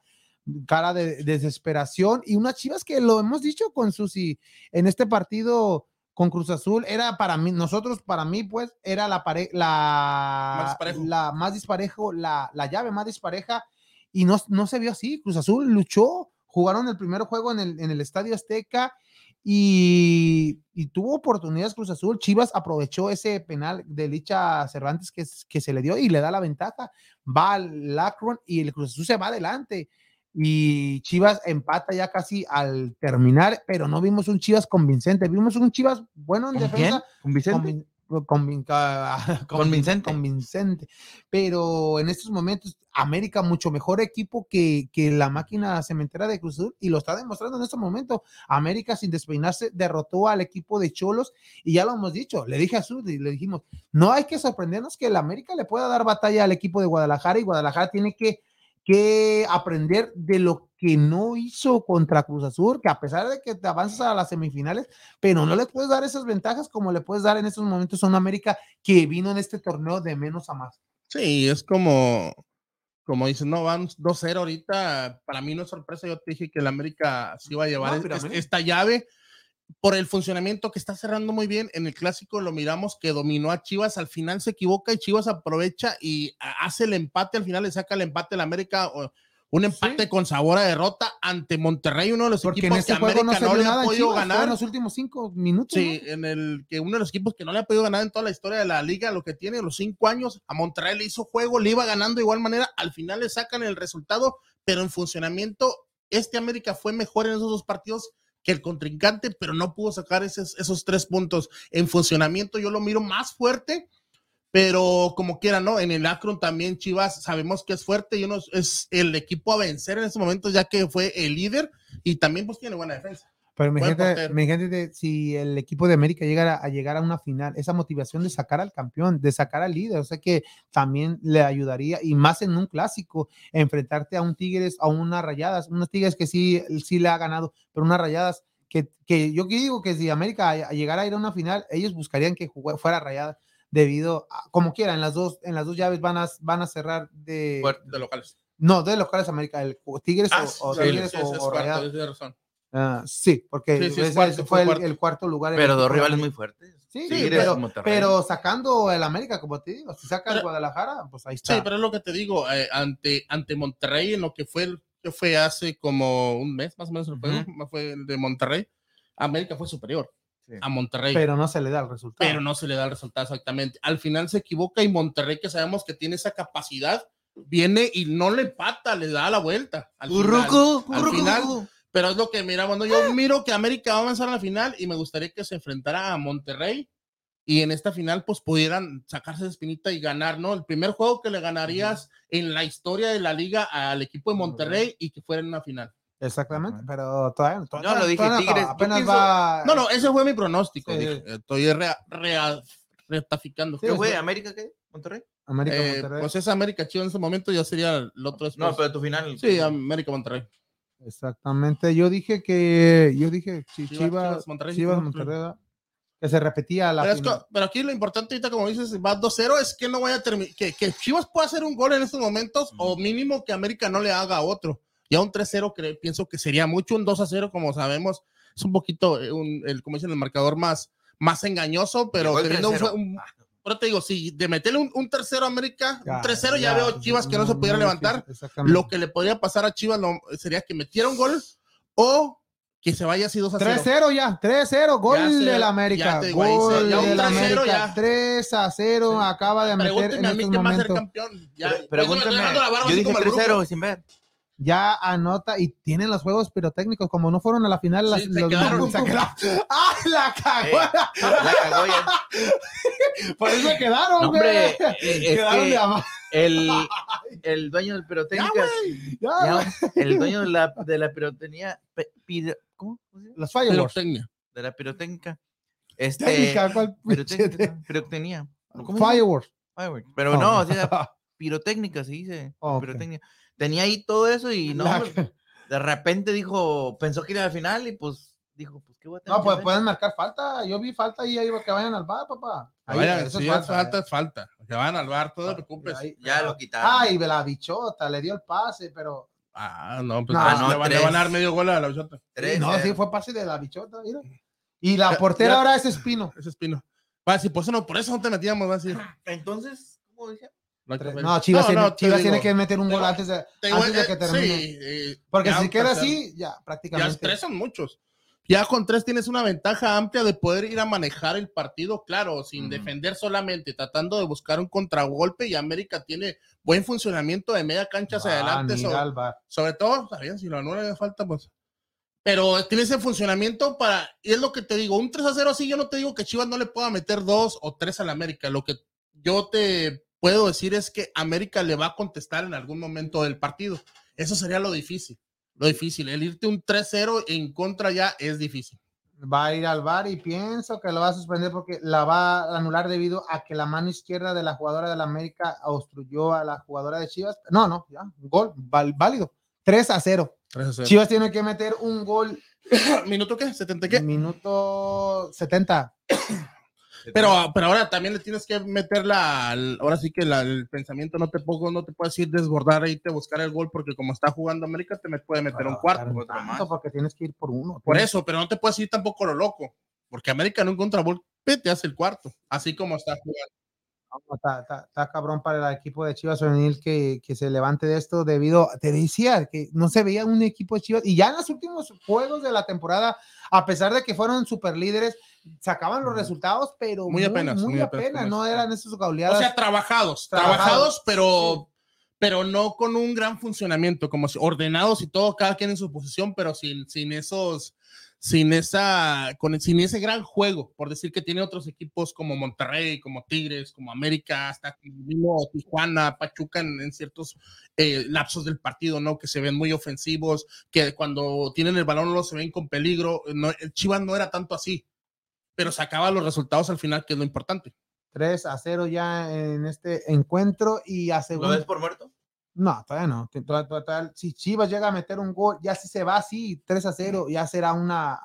[SPEAKER 1] cara de desesperación y unas chivas que lo hemos dicho con Susi en este partido con Cruz Azul era para mí, nosotros, para mí, pues, era la pare- la,
[SPEAKER 2] Más disparejo.
[SPEAKER 1] la más disparejo, la, la llave más dispareja, y no, no se vio así. Cruz Azul luchó, jugaron el primer juego en el, en el Estadio Azteca y, y tuvo oportunidades Cruz Azul. Chivas aprovechó ese penal de Licha Cervantes que, que se le dio y le da la ventaja. Va al Lacron y el Cruz Azul se va adelante. Y Chivas empata ya casi al terminar, pero no vimos un Chivas convincente. Vimos un Chivas bueno en
[SPEAKER 3] ¿Con
[SPEAKER 1] defensa.
[SPEAKER 3] ¿Con (laughs) Vicente? convincente.
[SPEAKER 1] Pero en estos momentos, América, mucho mejor equipo que, que la máquina cementera de Cruz Azul, y lo está demostrando en estos momentos. América, sin despeinarse, derrotó al equipo de Cholos, y ya lo hemos dicho. Le dije a Sudi, le dijimos, no hay que sorprendernos que el América le pueda dar batalla al equipo de Guadalajara, y Guadalajara tiene que que aprender de lo que no hizo contra Cruz Azul, que a pesar de que te avanzas a las semifinales, pero no le puedes dar esas ventajas como le puedes dar en estos momentos a un América que vino en este torneo de menos a más.
[SPEAKER 2] Sí, es como, como dicen, no, van 2-0 ahorita. Para mí no es sorpresa, yo te dije que el América se iba a llevar
[SPEAKER 1] No,
[SPEAKER 2] es- esta llave por el funcionamiento que está cerrando muy bien. En el clásico lo miramos que dominó a Chivas, al final se equivoca y Chivas aprovecha y hace el empate, al final le saca el empate al América. un empate con sabor a derrota ante Monterrey, uno de los
[SPEAKER 1] Porque en
[SPEAKER 2] equipos
[SPEAKER 1] este
[SPEAKER 2] que
[SPEAKER 1] no
[SPEAKER 2] le ha podido
[SPEAKER 1] Chivas,
[SPEAKER 2] ganar.
[SPEAKER 1] en los últimos cinco minutos.
[SPEAKER 2] Sí,
[SPEAKER 1] ¿no?
[SPEAKER 2] en el que uno de los equipos que no le ha podido ganar en toda la historia de la liga, lo que tiene los cinco años, a Monterrey le hizo juego, le iba ganando de igual manera, al final le sacan el resultado, pero en funcionamiento, este América fue mejor en esos dos partidos el contrincante, pero no pudo sacar esos, esos tres puntos. En funcionamiento yo lo miro más fuerte, pero como quiera, ¿no? En el Akron también Chivas sabemos que es fuerte y uno es el equipo a vencer en estos momentos, ya que fue el líder y también pues tiene buena defensa.
[SPEAKER 1] Pero imagínate,
[SPEAKER 2] portero.
[SPEAKER 1] imagínate si el equipo de América llegara a llegar a una final, esa motivación de sacar al campeón, de sacar al líder, o sea que también le ayudaría, y más en un clásico, enfrentarte a un Tigres, a unas rayadas, unos Tigres que sí, sí le ha ganado, pero unas rayadas que, que yo digo que si América llegara a ir a una final, ellos buscarían que jugara- fuera rayada debido a, como quiera, en las dos, en las dos llaves van a, van a cerrar de,
[SPEAKER 2] de locales.
[SPEAKER 1] no, de locales América, el Tigres
[SPEAKER 2] Ah,
[SPEAKER 1] o, o
[SPEAKER 2] sí,
[SPEAKER 1] Tigres
[SPEAKER 2] sí,
[SPEAKER 1] o, o Rayadas. Ah, sí, porque
[SPEAKER 2] Sí, sí,
[SPEAKER 1] ese-
[SPEAKER 2] cuarto,
[SPEAKER 1] ese
[SPEAKER 2] fue
[SPEAKER 1] fue el,
[SPEAKER 2] cuarto.
[SPEAKER 1] el cuarto lugar. en
[SPEAKER 3] Pero
[SPEAKER 1] el
[SPEAKER 3] dos rivales muy fuertes.
[SPEAKER 1] Sí, sí, pero, pero sacando el América, como te digo, si saca el
[SPEAKER 2] Pero-
[SPEAKER 1] Guadalajara, pues ahí está.
[SPEAKER 2] Sí, pero es lo que te digo, eh, ante, ante Monterrey, en lo que fue, el- que fue hace como un mes más o menos el fue el de Monterrey, América fue superior
[SPEAKER 3] Sí.
[SPEAKER 2] a Monterrey,
[SPEAKER 1] Pero
[SPEAKER 2] pero,
[SPEAKER 1] no se le da el resultado.
[SPEAKER 2] no se le da el resultado exactamente. Al final se equivoca y Monterrey, que sabemos que tiene esa capacidad, viene y no le pata, le da la vuelta. Al final. Al final, pero es lo que miramos, ¿no? Yo miro que América va a avanzar a la final y me gustaría que se enfrentara a Monterrey y en esta final pues pudieran sacarse de espinita y ganar, ¿no? El primer juego que le ganarías en la historia de la liga al equipo de Monterrey y que fuera en una final.
[SPEAKER 1] Exactamente, pero todavía, todavía
[SPEAKER 3] No, lo dije,
[SPEAKER 1] todavía no
[SPEAKER 3] Tigres, yo
[SPEAKER 1] apenas
[SPEAKER 3] pienso-
[SPEAKER 1] va.
[SPEAKER 2] No, no, ese fue mi pronóstico.
[SPEAKER 1] Sí,
[SPEAKER 2] dije. Estoy rea- retaficando.
[SPEAKER 1] Sí,
[SPEAKER 3] ¿Qué fue? ¿América qué? ¿Monterrey?
[SPEAKER 1] América
[SPEAKER 2] Eh,
[SPEAKER 1] Monterrey.
[SPEAKER 2] pues es América Chivas en ese momento, ya sería el otro después.
[SPEAKER 3] No, pero tu final.
[SPEAKER 2] Sí, América Monterrey.
[SPEAKER 1] Exactamente. Yo dije que, yo dije si
[SPEAKER 2] Chivas,
[SPEAKER 1] Chivas,
[SPEAKER 2] Chivas, Monterrey,
[SPEAKER 1] Chivas, Monterrey, que se repetía la
[SPEAKER 2] Pero, es que- pero aquí lo importante ahorita, como dices, va 2-0, es que no vaya a terminar, que, que Chivas pueda hacer un gol en estos momentos, o mínimo que América no le haga otro. Ya un 3-0 cre- pienso que sería mucho, un 2-0, como sabemos, es un poquito, eh, un, el, como dicen, el marcador más, más engañoso, pero teniendo un,
[SPEAKER 3] 3-0.
[SPEAKER 2] un- pero te digo, si de meterle un, un tercero a América,
[SPEAKER 1] Ya,
[SPEAKER 2] un 3-0, ya,
[SPEAKER 1] ya,
[SPEAKER 2] veo Chivas que no, se pudiera
[SPEAKER 1] muy
[SPEAKER 2] levantar. Lo que le podría pasar a Chivas no- sería que metiera un gol o que se vaya así 2 a 0.
[SPEAKER 1] 3-0 ya, 3-0, gol del América.
[SPEAKER 2] digo,
[SPEAKER 1] gol del
[SPEAKER 2] 3-0
[SPEAKER 1] América.
[SPEAKER 2] ya.
[SPEAKER 1] 3 a 0 acaba de meter en
[SPEAKER 2] Pregúnteme a mí
[SPEAKER 1] estos
[SPEAKER 2] quién va a ser campeón. Ya,
[SPEAKER 3] Pregúntame. Yo dije
[SPEAKER 2] como el grupo.
[SPEAKER 3] 3-0 sin ver.
[SPEAKER 1] Ya anota y tienen los juegos pirotécnicos. Como no fueron a la final,
[SPEAKER 2] Sí,
[SPEAKER 1] las,
[SPEAKER 2] se
[SPEAKER 1] los-
[SPEAKER 2] quedaron.
[SPEAKER 1] se quedaron. (laughs) ¡Ah, la cagó!
[SPEAKER 3] Eh, la cagó ya. (laughs)
[SPEAKER 1] Por eso quedaron,
[SPEAKER 3] No,
[SPEAKER 1] güey.
[SPEAKER 3] hombre, eh, es
[SPEAKER 1] quedaron
[SPEAKER 3] que
[SPEAKER 1] de
[SPEAKER 3] el, (laughs) el dueño del pirotécnicas,
[SPEAKER 1] Ya,
[SPEAKER 3] ya,
[SPEAKER 1] güey.
[SPEAKER 3] el dueño de la, de la pirotecnia, ¿cómo?
[SPEAKER 1] Fireworks.
[SPEAKER 2] Pirotecnia.
[SPEAKER 3] De la pirotécnica. Este,
[SPEAKER 1] Técnica, ¿cuál
[SPEAKER 3] pirotécnica.
[SPEAKER 1] Fireworks.
[SPEAKER 3] Fireworks. Pero
[SPEAKER 1] Oh.
[SPEAKER 3] no, o sea, pirotécnica se dice. Pirotecnia. Tenía ahí todo eso y no,
[SPEAKER 1] La-
[SPEAKER 3] de repente dijo, pensó que iba al final y pues dijo, pues qué voy a tener
[SPEAKER 1] No, pues pueden marcar falta. Yo vi falta y ahí que vayan al bar, papá. Ahí,
[SPEAKER 2] Vaya,
[SPEAKER 1] eso
[SPEAKER 2] si
[SPEAKER 1] es
[SPEAKER 2] es falta, es falta. Que van al bar, todo
[SPEAKER 1] Ah,
[SPEAKER 2] te preocupes.
[SPEAKER 1] ahí-
[SPEAKER 3] Ya lo quitaron.
[SPEAKER 1] Ay, la bichota, le dio el pase, pero.
[SPEAKER 2] Ah, no, pues
[SPEAKER 1] No,
[SPEAKER 2] pues,
[SPEAKER 3] no,
[SPEAKER 2] le, van, le van a dar medio gol a la bichota.
[SPEAKER 3] Tres,
[SPEAKER 1] no,
[SPEAKER 3] eh.
[SPEAKER 1] sí, fue pase de la bichota, mira. (laughs) Y la portera
[SPEAKER 2] ya-
[SPEAKER 1] ahora es Espino.
[SPEAKER 2] Ese espino. Va a decir, por eso no, por eso no te metíamos, va a decir.
[SPEAKER 3] Entonces, ¿cómo decía?
[SPEAKER 2] No,
[SPEAKER 1] Chivas,
[SPEAKER 2] No,
[SPEAKER 1] tiene,
[SPEAKER 2] no,
[SPEAKER 1] Chivas
[SPEAKER 2] digo,
[SPEAKER 1] tiene que meter un gol antes de,
[SPEAKER 2] te digo,
[SPEAKER 1] antes de
[SPEAKER 2] eh,
[SPEAKER 1] que termine.
[SPEAKER 2] sí, eh,
[SPEAKER 1] Porque
[SPEAKER 2] ya
[SPEAKER 1] si queda así, ya
[SPEAKER 2] Ya
[SPEAKER 1] prácticamente.
[SPEAKER 2] tres son muchos. Ya con tres tienes una ventaja amplia de poder ir a manejar el partido, claro, sin defender solamente, tratando de buscar un contragolpe y América tiene buen funcionamiento de media cancha hacia
[SPEAKER 1] Va,
[SPEAKER 2] adelante, sobre, todo, sabían, si lo no le falta, pues. Pero tiene ese funcionamiento para, y es lo que te digo, un 3 a 0 así, yo no te digo que Chivas no le pueda meter dos o tres al América, lo que yo te puedo decir es que América le va a contestar en algún momento del partido. Eso sería lo difícil, lo difícil, el irte un 3-0 en contra ya es difícil.
[SPEAKER 1] Va a ir al bar y pienso que lo va a suspender porque la va a anular debido a que la mano izquierda de la jugadora de la América obstruyó a la jugadora de Chivas. No, no, ya, gol, val- válido. 3 a 0.
[SPEAKER 2] 3
[SPEAKER 1] Chivas tiene que meter un gol (coughs)
[SPEAKER 2] ¿Minuto qué? ¿70 qué?
[SPEAKER 1] minuto 70.
[SPEAKER 2] Pero, pero ahora también le tienes que meter la, ahora sí que la- el pensamiento no te pongo, no te puedes ir desbordar e irte a buscar el gol porque como está jugando América te me puede meter un
[SPEAKER 1] Ah,
[SPEAKER 2] cuarto.
[SPEAKER 1] claro,
[SPEAKER 3] otro
[SPEAKER 1] tanto
[SPEAKER 3] más.
[SPEAKER 1] Porque tienes que ir por uno.
[SPEAKER 2] Por
[SPEAKER 1] Tienes-
[SPEAKER 2] eso, pero no te puedes ir tampoco lo loco, porque América en un contragolpe te hace el cuarto, así como está jugando.
[SPEAKER 1] No, Está, está- está cabrón para el equipo de Chivas Femenil que, que se levante de esto debido, te decía que no se veía un equipo de Chivas y ya en los últimos juegos de la temporada, a pesar de que fueron super líderes, sacaban los resultados, pero
[SPEAKER 2] Muy apenas,
[SPEAKER 1] muy,
[SPEAKER 2] muy
[SPEAKER 1] apenas,
[SPEAKER 2] apenas.
[SPEAKER 1] no eran esos
[SPEAKER 2] O
[SPEAKER 1] goleadas.
[SPEAKER 2] sea, trabajados,
[SPEAKER 1] Trabajados,
[SPEAKER 2] trabajados, pero, pero no con un gran funcionamiento, como si- ordenados y todo, cada quien en su posición, pero sin, sin esos, sin esa, con, sin ese gran juego, por decir que tiene otros equipos como Monterrey, como Tigres, como América, hasta mismo Tijuana, Pachuca en, en ciertos eh, lapsos del partido, ¿no? Que se ven muy ofensivos, que cuando tienen el balón no se ven con peligro. No, el Chivas no era tanto así, pero sacaba los resultados al final, que es lo importante.
[SPEAKER 1] 3 a 0 ya en este encuentro y a
[SPEAKER 3] ¿Lo
[SPEAKER 1] segundo.
[SPEAKER 3] ves por muerto?
[SPEAKER 1] No, todavía no. Todavía- todavía- todavía- si Chivas llega a meter un gol, ya si se va así, 3 a 0, ya será una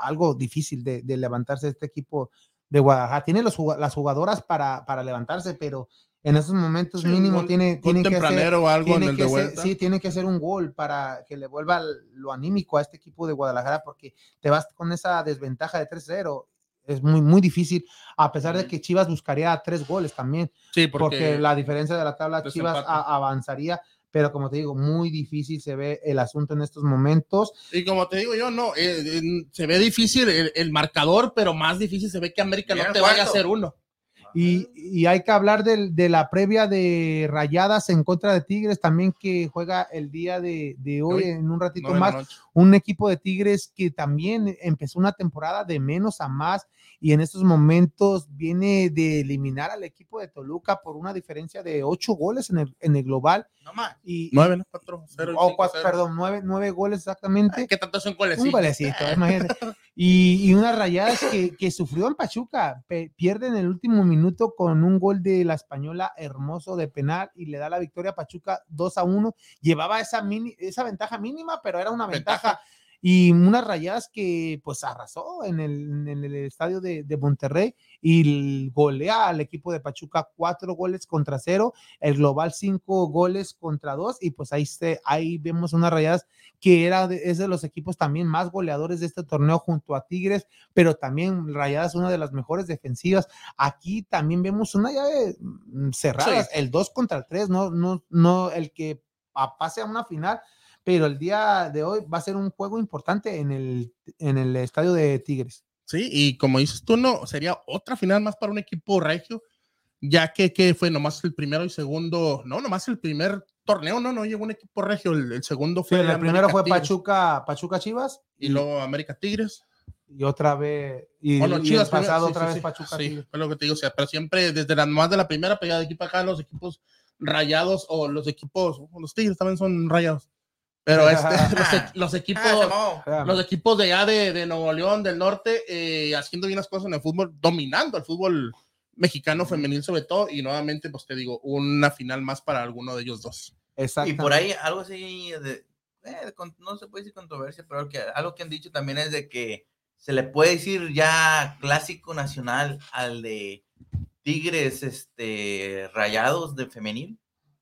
[SPEAKER 1] algo difícil de, de levantarse este equipo de Guadalajara. Tiene los, las jugadoras para, para levantarse, pero en esos momentos
[SPEAKER 2] Sí,
[SPEAKER 1] mínimo
[SPEAKER 2] gol-
[SPEAKER 1] tiene,
[SPEAKER 2] Gol
[SPEAKER 1] tienen que ser,
[SPEAKER 2] tempranero o algo en
[SPEAKER 1] tiene
[SPEAKER 2] el
[SPEAKER 1] que
[SPEAKER 2] de
[SPEAKER 1] ser-
[SPEAKER 2] vuelta.
[SPEAKER 1] sí, tiene que ser un gol para que le vuelva lo anímico a este equipo de Guadalajara, porque te vas con esa desventaja de 3-0. Es muy, muy difícil, a pesar de que Chivas buscaría tres goles también
[SPEAKER 2] Sí,
[SPEAKER 1] porque,
[SPEAKER 2] porque,
[SPEAKER 1] la diferencia de la tabla Chivas a- avanzaría, pero como te digo, muy difícil se ve el asunto en estos momentos.
[SPEAKER 2] y como te digo yo, no, eh, eh, se ve difícil el, el marcador, pero más difícil se ve que América
[SPEAKER 3] Mira
[SPEAKER 2] no te vaya a hacer uno.
[SPEAKER 1] Y, y hay que hablar del- de, la previa de Rayadas en contra de Tigres también que juega el día de, de hoy
[SPEAKER 2] Hoy,
[SPEAKER 1] en un ratito
[SPEAKER 2] de
[SPEAKER 1] más. Un equipo de Tigres que también empezó una temporada de menos a más y en estos momentos viene de eliminar al equipo de Toluca por una diferencia de ocho goles en el, en el global.
[SPEAKER 3] No más.
[SPEAKER 1] Y,
[SPEAKER 2] Nueve, ¿no? Cuatro, cero,
[SPEAKER 1] oh,
[SPEAKER 2] cinco,
[SPEAKER 1] cuatro,
[SPEAKER 2] cero.
[SPEAKER 1] perdón, nueve, nueve goles exactamente.
[SPEAKER 2] Ay, ¿Qué tanto son goles?
[SPEAKER 1] Un golecito, (laughs) imagínate. Y, y unas rayadas que, que sufrió en Pachuca. Pe- pierde en el último minuto con un gol de la española hermoso de penal y le da la victoria a Pachuca 2 a 1. Llevaba esa, mini, esa ventaja mínima, pero era una ventaja.
[SPEAKER 2] Ventaja.
[SPEAKER 1] Y unas rayadas que pues arrasó en el, en el estadio de, de Monterrey y golea al equipo de Pachuca cuatro goles contra cero, el global cinco goles contra dos y pues ahí, se, ahí vemos unas rayadas que era de, es de los equipos también más goleadores de este torneo junto a Tigres, pero también Rayadas una de las mejores defensivas. Aquí también vemos una llave mm, cerrada,
[SPEAKER 2] Sí.
[SPEAKER 1] el 2 contra el 3, no, no, no el que pa- pase a una final, pero el día de hoy va a ser un juego importante en el, en el estadio de Tigres.
[SPEAKER 2] Sí, y como dices tú, no, sería otra final más para un equipo regio, ya que, que fue nomás el primero y segundo, no, nomás el primer torneo, no, no llegó un equipo regio, el, el segundo
[SPEAKER 1] Sí,
[SPEAKER 2] fue
[SPEAKER 1] el
[SPEAKER 2] América
[SPEAKER 1] primero fue
[SPEAKER 2] Tigres,
[SPEAKER 1] Pachuca, Pachuca Chivas
[SPEAKER 2] y luego América Tigres.
[SPEAKER 1] y otra vez, y,
[SPEAKER 2] Bueno,
[SPEAKER 1] y
[SPEAKER 2] Chivas
[SPEAKER 1] el pasado
[SPEAKER 2] sí,
[SPEAKER 1] otra
[SPEAKER 2] sí,
[SPEAKER 1] vez
[SPEAKER 2] sí,
[SPEAKER 1] Pachuca
[SPEAKER 2] sí,
[SPEAKER 1] Tigres.
[SPEAKER 2] fue lo que te digo, o sea, pero siempre desde la más de la primera pegada de para acá, los equipos rayados o los equipos, los Tigres también son rayados, pero (laughs) este, los, e- los equipos,
[SPEAKER 3] Ah,
[SPEAKER 2] los equipos de allá de, de Nuevo León, del norte, eh, haciendo bien las cosas en el fútbol, dominando el fútbol mexicano femenil sobre todo, y nuevamente, pues te digo, una final más para alguno de ellos dos.
[SPEAKER 3] Y
[SPEAKER 1] Exactamente.
[SPEAKER 3] por ahí algo así, de, eh, con- no se puede decir controversia, pero que, algo que han dicho también es de que se le puede decir ya clásico nacional al de Tigres este, rayados de femenil,